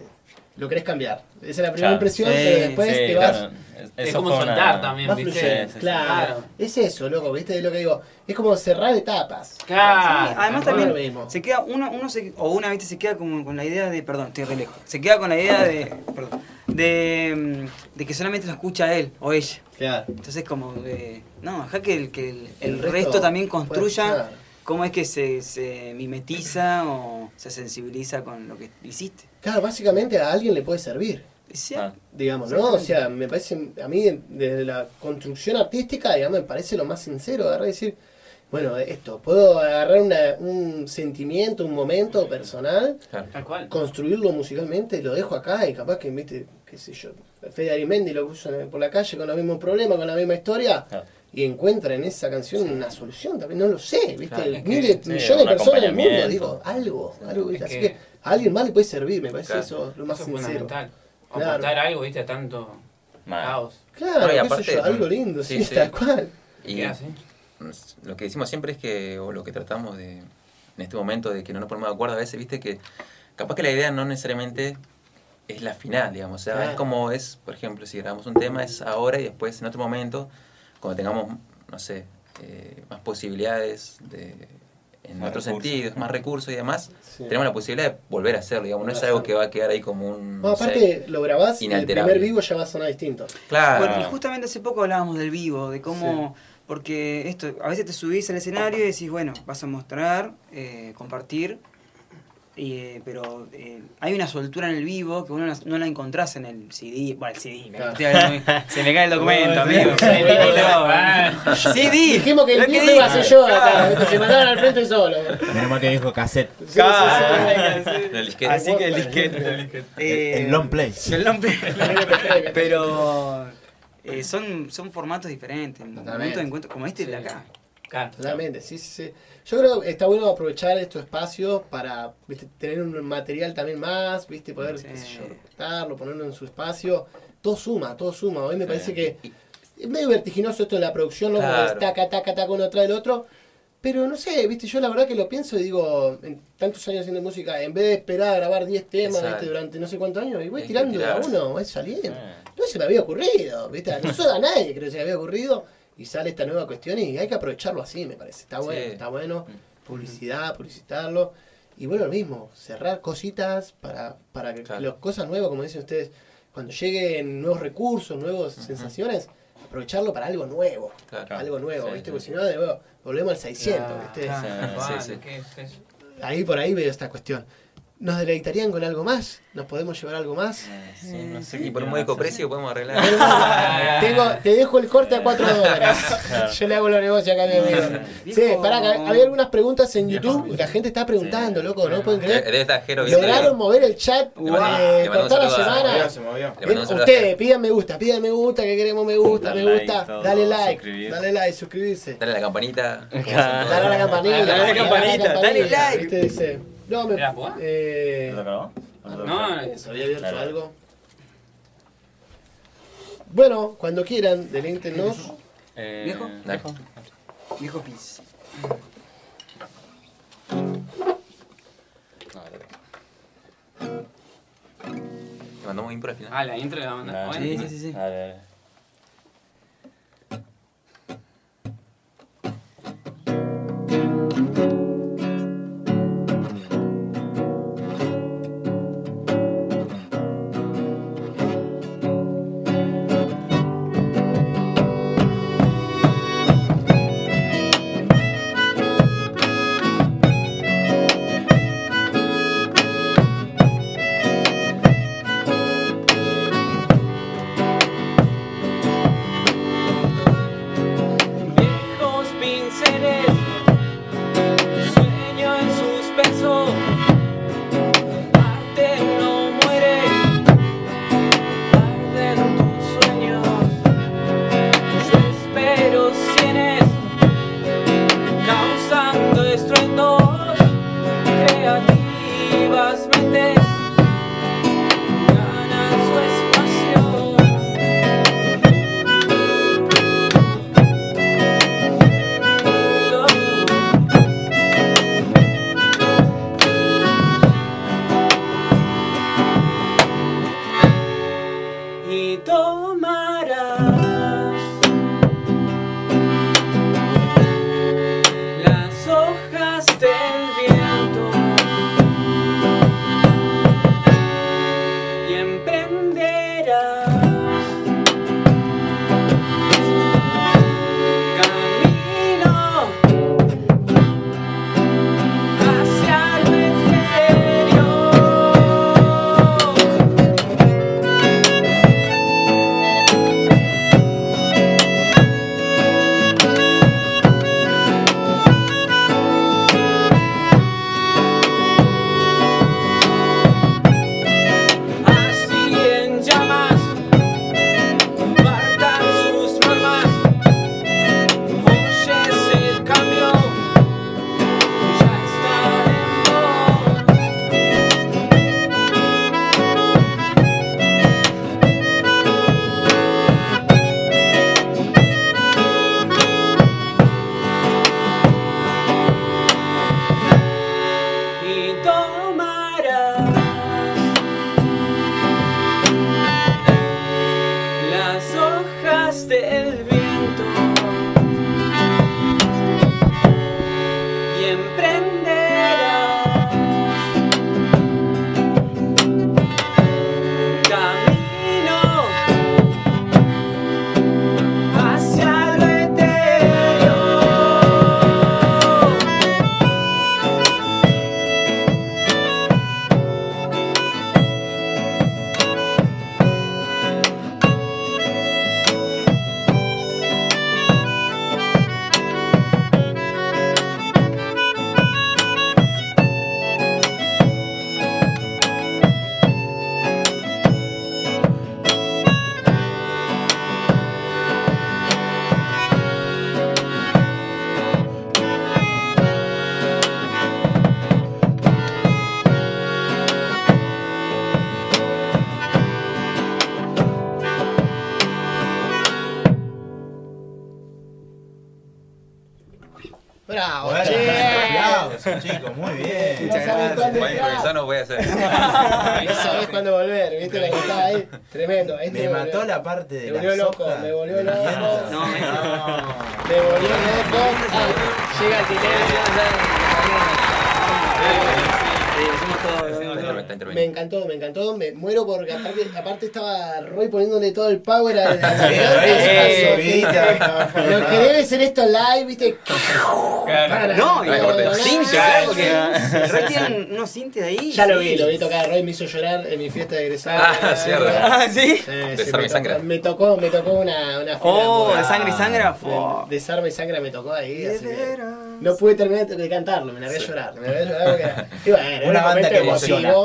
lo querés cambiar. Esa es la primera
Claro.
impresión,
Sí,
pero después
Sí,
te vas...
claro. Es,
Es como soltar
una-
también, ¿viste?
fluyendo,
Sí, sí, sí.
claro. Es eso, loco, ¿viste? Es lo que digo. Es como cerrar etapas.
Claro.
Sí, además también
mismo.
se queda uno, uno se, o una vez se queda como con la idea de, perdón, estoy re lejos, se queda con la idea de, perdón, de, mm, de que solamente lo escucha él o ella.
Claro.
Entonces como de, no, acá que el, que el, el
El
resto,
resto
también
puede
construya. Cómo es que se, se mimetiza o se sensibiliza con lo que hiciste.
Claro, básicamente a alguien le puede servir.
Sí,
Ah.
Digamos, ¿no? O sea, me parece, a mí desde la construcción artística, digamos, me parece lo más sincero, agarrar y decir, bueno, esto, puedo agarrar una- un sentimiento, un momento personal,
Claro.
Construirlo musicalmente, lo dejo acá y capaz que, viste, qué sé yo, Fede Arimendi lo en- por la calle con los mismos problemas, con la misma historia,
Claro.
Y encuentra en esa canción una solución, también no lo sé, viste,
Claro, es que-
miles,
sí,
millones de personas en el mundo, digo, algo, algo,
Es
así
que-
que a alguien más le puede servir, me parece
Claro.
eso lo más
Eso
sincero.
fundamental.
Claro.
Aportar algo, viste, a tanto
Mal.
caos.
Claro,
No, y aparte,
yo, algo lindo, sí,
sí, sí.
tal cual.
Y
¿Qué hace?
lo que decimos siempre es que, o lo que tratamos de, en este momento de que no nos ponemos de acuerdo a veces, viste que capaz que la idea no necesariamente es la final, digamos. O sea,
Claro.
es como es, por ejemplo, si grabamos un tema es ahora y después en otro momento, cuando tengamos, no sé, eh, más posibilidades de, en
Más
otros
recursos.
sentidos, más recursos y demás,
Sí.
tenemos la posibilidad de volver a hacerlo, digamos. No es algo que va a quedar ahí como un...
No,
no sé,
aparte lo grabás y el primer vivo ya va a sonar distinto.
Claro.
Bueno, y justamente hace poco hablábamos del vivo, de cómo, porque esto, a veces te subís al escenario y decís, bueno, vas a mostrar, eh, compartir, eh, pero eh, hay una soltura en el vivo que uno no, no la encontrás en el CD, bueno, el CD, me-
Claro.
estoy hablando muy- se me cae el documento, amigo. CD.
Dijimos que el
dije.
iba a ser yo acá, que se mandaron al frente solo.
Menos mal que dijo cassette.
Sí, sí, sí.
El disquete.
Así que el disquete. Eh,
el long play.
El long play.
MP3,
Pero eh, son, son formatos diferentes. En
Totalmente.
momento de encuentro, como este de acá.
Claro.
Totalmente, sí, sí, sí. Yo creo que está bueno aprovechar estos espacios para ¿viste? tener un material también más, ¿viste? poder
Sí.
qué sé yo, recortarlo, ponerlo en su espacio. Todo suma, todo suma. Hoy me parece que es medio vertiginoso esto de la producción, ¿no? Como
Claro.
taca, taca, taca, uno tras el otro. Pero no sé, viste, yo la verdad que lo pienso y digo, en tantos años haciendo música, en vez de esperar a grabar 10 temas. ¿viste? durante no sé cuántos años, y voy tirando a uno, voy saliendo.
Eh.
No se me había ocurrido, ¿viste? Nosotros a nadie creo que se le había ocurrido. Y sale esta nueva cuestión y hay que aprovecharlo así, me parece. Está bueno,
Sí.
está bueno. Publicidad, publicitarlo. Y bueno, lo mismo, cerrar cositas para, para que
Claro.
las cosas nuevas, como dicen ustedes, cuando lleguen nuevos recursos, nuevas sensaciones, aprovecharlo para algo nuevo.
Claro.
Algo nuevo,
Sí,
¿viste?
sí.
Porque si no, de nuevo, volvemos al 600,
Claro,
¿viste? Ahí por ahí veo esta cuestión. ¿Nos deleitarían con algo más? ¿Nos podemos llevar algo más?
Eh, sí, no sé
Y por un
quieren
módico
hacer.
precio podemos arreglar.
Tengo, te dejo el corte a 4 dólares. Yo le hago los negocios acá a mi amigo. Sí, pará, había algunas preguntas en YouTube. La gente está preguntando, loco, ¿no pueden creer? Lograron mover el chat eh, toda la semana. Eh, Ustedes, pidan me gusta, pidan me gusta, que queremos me gusta, me gusta. Dale like, dale like, suscribirse.
Dale a la campanita.
Dale a la campanita.
Dale la campanita, dale like.
No, me.
¿Era jugada?
Eh.
No,
¿Se había abierto
Dale.
algo? Bueno, cuando quieran, delíntenos.
Eh,
¿Viejo?
Dale.
Viejo pis.
Le mandamos por al final.
Ah, la intro la mandamos.
Sí, sí, sí, sí.
Dale, dale.
Viejos
chicos, muy bien.
No sabes cuándo
Buen
entrar.
improvisado no voy a hacer.
No sabés cuándo volver, viste la que estaba ahí. Tremendo. Este
Me
me
mató
volvió-
la parte de
Me
la
volvió loco, me volvió loco.
No,
Me volvió loco. Ah, llega el dinero.
Sí, hacemos todo.
Está,
Me encantó, me encantó. Me muero porque aparte, aparte estaba Roy poniéndole todo el power a, a la
Eh,
Lo que debe ser esto live, viste.
No, Roy tiene unos cintes ahí.
Ya lo vi, lo vi tocar. Roy me hizo llorar en mi fiesta de egresado.
Ah, cierto.
Ah, sí.
Desarme
me,
y sangra.
tocó, me tocó, me tocó una, una fiesta
Oh, de sangre y fue.
Desarme y sangre me tocó ahí, no pude terminar de cantarlo, me a llorar. Me largué a llorar porque era,
Una
un
banda que
emotivo,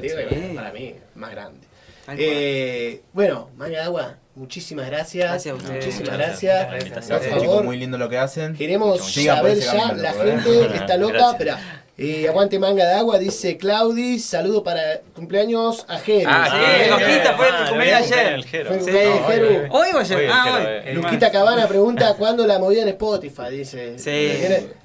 que,
Sí.
para mí más grande. Eh, bueno, Manga Agua, muchísimas gracias.
Gracias a ustedes.
Muchísimas gracias.
gracias por
chicos,
favor,
muy lindo lo que hacen.
Queremos saber ya, la gente está loca,
Gracias.
pero eh, aguante manga de agua, dice Claudi, saludo para cumpleaños a Jero.
Ah,
Sí,
sí.
Loquita fue
Ah,
tu cumpleaños ayer.
el.
Fue.
Hoy o ayer. Ah,
el
hoy.
Luquita Cabana pregunta cuándo la movida en Spotify, dice.
Sí.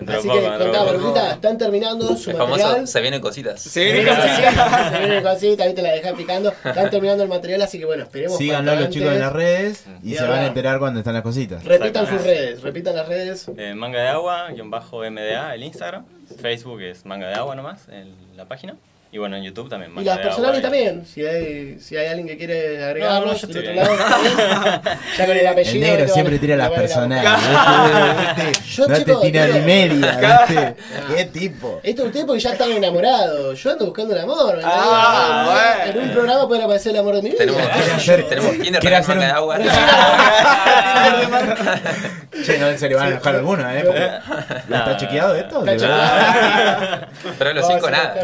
Así que contaba. Luquita, están terminando su
El
material.
famoso se vienen cositas.
Sí,
Se viene cosita, se viene cosita, viste, la dejás picando. Están terminando el material, así que bueno, esperemos.
Síganlo los chicos en las redes y se van a enterar cuando están las cositas.
Repitan sus redes, repitan las redes.
Eh, manga de agua, guion bajo MDA, el Instagram. Facebook es manga de agua nomás, el- la página. Y bueno, en YouTube también.
Y las personales también, si hay, si hay alguien que quiere agregarnos
No, no, yo estoy
lado,
bien.
ya con el apellido.
El negro siempre tira las
van a-
personales.
Yo,
no
chico,
te tira ni media, ¿viste? ¿Qué tipo?
Esto ustedes porque ya están enamorados. Yo ando buscando el amor.
Ah,
En un programa puede aparecer el amor de mi vida.
Tenemos,
hacer-
tenemos Tinder
quiere
también,
hacer
de
un-
agua.
Che, no se le van a enojar algunos, ¿eh? Porque- ¿Ya ¿Está chequeado esto?
Está chequeado.
Pero los cinco nada.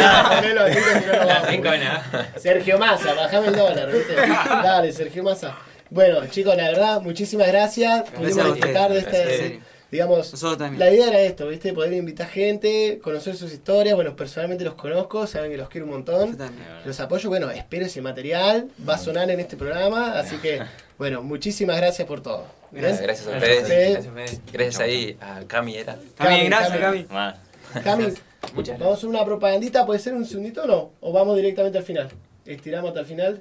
Buscar- Ya, ponelo así que no lo
La
vamos.
cinco nada.
Sergio Massa, bajame el dólar, ¿viste? Dale, Sergio Massa. Bueno, chicos, la verdad, muchísimas gracias. Pudimos
a
disfrutar de
ustedes,
este. Digamos,
Nosotros también.
la idea era esto, ¿viste? Poder invitar gente, conocer sus historias. Bueno, personalmente los conozco, saben que los quiero un
Yo
montón.
también.
Los apoyo, bueno, espero ese material, va a sonar en este programa, así que, bueno, muchísimas gracias por todo.
Gracias, gracias a ustedes.
Gracias, Fede.
Gracias ahí a Cami era.
Cami, gracias,
Cami.
Cami.
Vamos a hacer una propagandita, ¿puede ser un segundito o no? ¿O vamos directamente al final? ¿Estiramos hasta el final?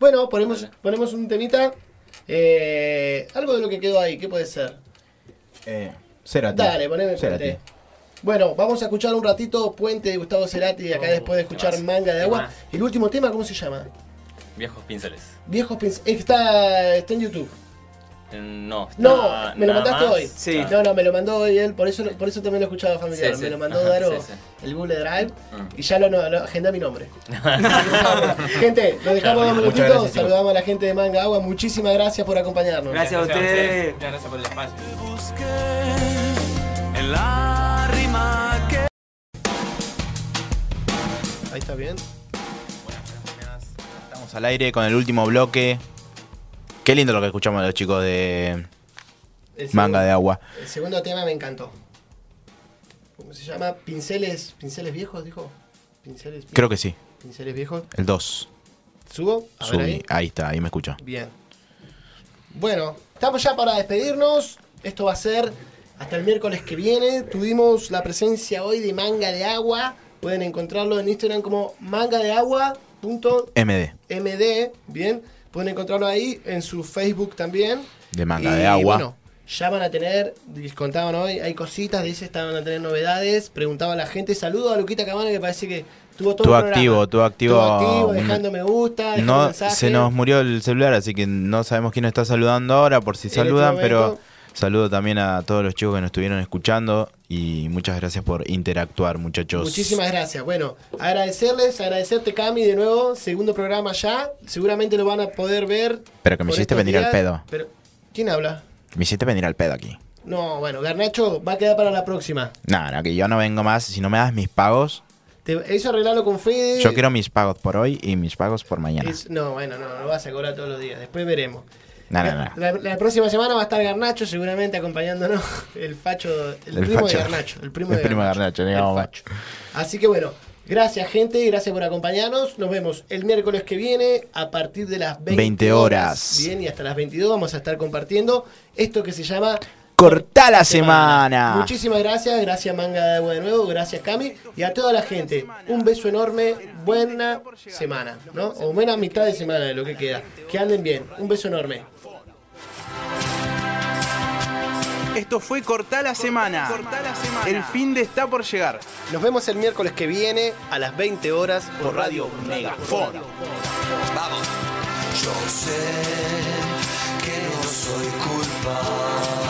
Bueno, ponemos, ponemos un temita. Eh, algo de lo que quedó ahí, ¿qué puede ser?
Eh, Cerati.
Dale, poneme
Cerati.
Bueno, vamos a escuchar un ratito Puente de Gustavo Cerati, acá
Oh,
después de escuchar. Manga de Agua.
Temazo.
El último tema, ¿cómo se llama?
Viejos pinceles.
Viejos Pins- Está, está en YouTube.
No, está
No, me lo mandaste
más.
hoy.
Sí.
No, no, me lo mandó hoy él, por eso, por eso también lo he escuchado familiar.
Sí, sí.
Me lo mandó
Ajá,
Daro,
sí, sí.
el Google Drive,
Mm.
y ya lo, lo, lo agendé a mi nombre. gente, nos dejamos dos minutitos,
gracias,
saludamos a la gente de Manga Agua, muchísimas gracias por acompañarnos.
Gracias a ustedes.
Muchas gracias por el espacio.
en la rima que
Ahí está bien.
Estamos al aire con el último bloque. Qué lindo lo que escuchamos de los chicos de Manga de Agua.
El segundo tema me encantó. ¿Cómo se llama? Pinceles, pinceles viejos, dijo. Pinceles,
Creo que sí.
pinceles viejos.
El 2.
¿Subo? A ver
Subí.
ahí.
Ahí está, ahí me escucho.
Bien. Bueno, estamos ya para despedirnos. Esto va a ser hasta el miércoles que viene. Tuvimos la presencia hoy de Manga de Agua. Pueden encontrarlo en Instagram como mangadeagua.md.
MD.
Bien, pueden encontrarlo ahí en su Facebook también.
De Manga
Y,
de Agua.
Bueno, ya van a tener, les contaban hoy, hay cositas, dice, estaban a tener novedades. Preguntaba a la gente. Saludo a Luquita Cabana que parece que tuvo todo el programa.
activo, tuvo activo.
Estuvo activo, dejando me gusta, dejando
No, se nos murió el celular, así que no sabemos quién nos está saludando ahora, por si
En este
saludan, pero saludo también a todos los chicos que nos estuvieron escuchando y muchas gracias por interactuar, muchachos.
Muchísimas gracias. Bueno, agradecerles, agradecerte Cami de nuevo, segundo programa ya. Seguramente lo van a poder ver.
Pero que me hiciste venir al pedo.
Pero, ¿Quién habla?
Me hiciste venir al pedo aquí.
No, bueno, Garnacho va a quedar para la próxima.
No, no, que yo no vengo más. Si no me das mis pagos,
Te, eso arreglarlo con Fede.
yo quiero mis pagos por hoy y mis pagos por mañana.
Es- no, bueno, no, no vas a cobrar todos los días. Después veremos.
No, no,
la,
no.
la- la próxima semana va a estar Garnacho seguramente acompañándonos. El facho, el,
El
primo
facho.
de Garnacho. El primo
El
de
primo de
Garnacho.
Garnacho,
El
digamos.
facho. Así que bueno, gracias gente, gracias por acompañarnos. Nos vemos el miércoles que viene a partir de las 20,
20 horas.
Bien, y hasta las 22 vamos a estar compartiendo esto que se llama
Cortá la semana.
Muchísimas gracias, gracias Manga de Agua de nuevo, gracias Cami y a toda la gente. Un beso enorme, buena semana, ¿no? O buena mitad de semana de lo que queda. Que anden bien, un beso enorme.
Esto fue Cortá la Semana. Cortá la semana. El fin de está por llegar.
Nos vemos el miércoles que viene a las 20 horas
por, Radio, Radio Megafón.
Vamos. Yo sé que no soy culpable.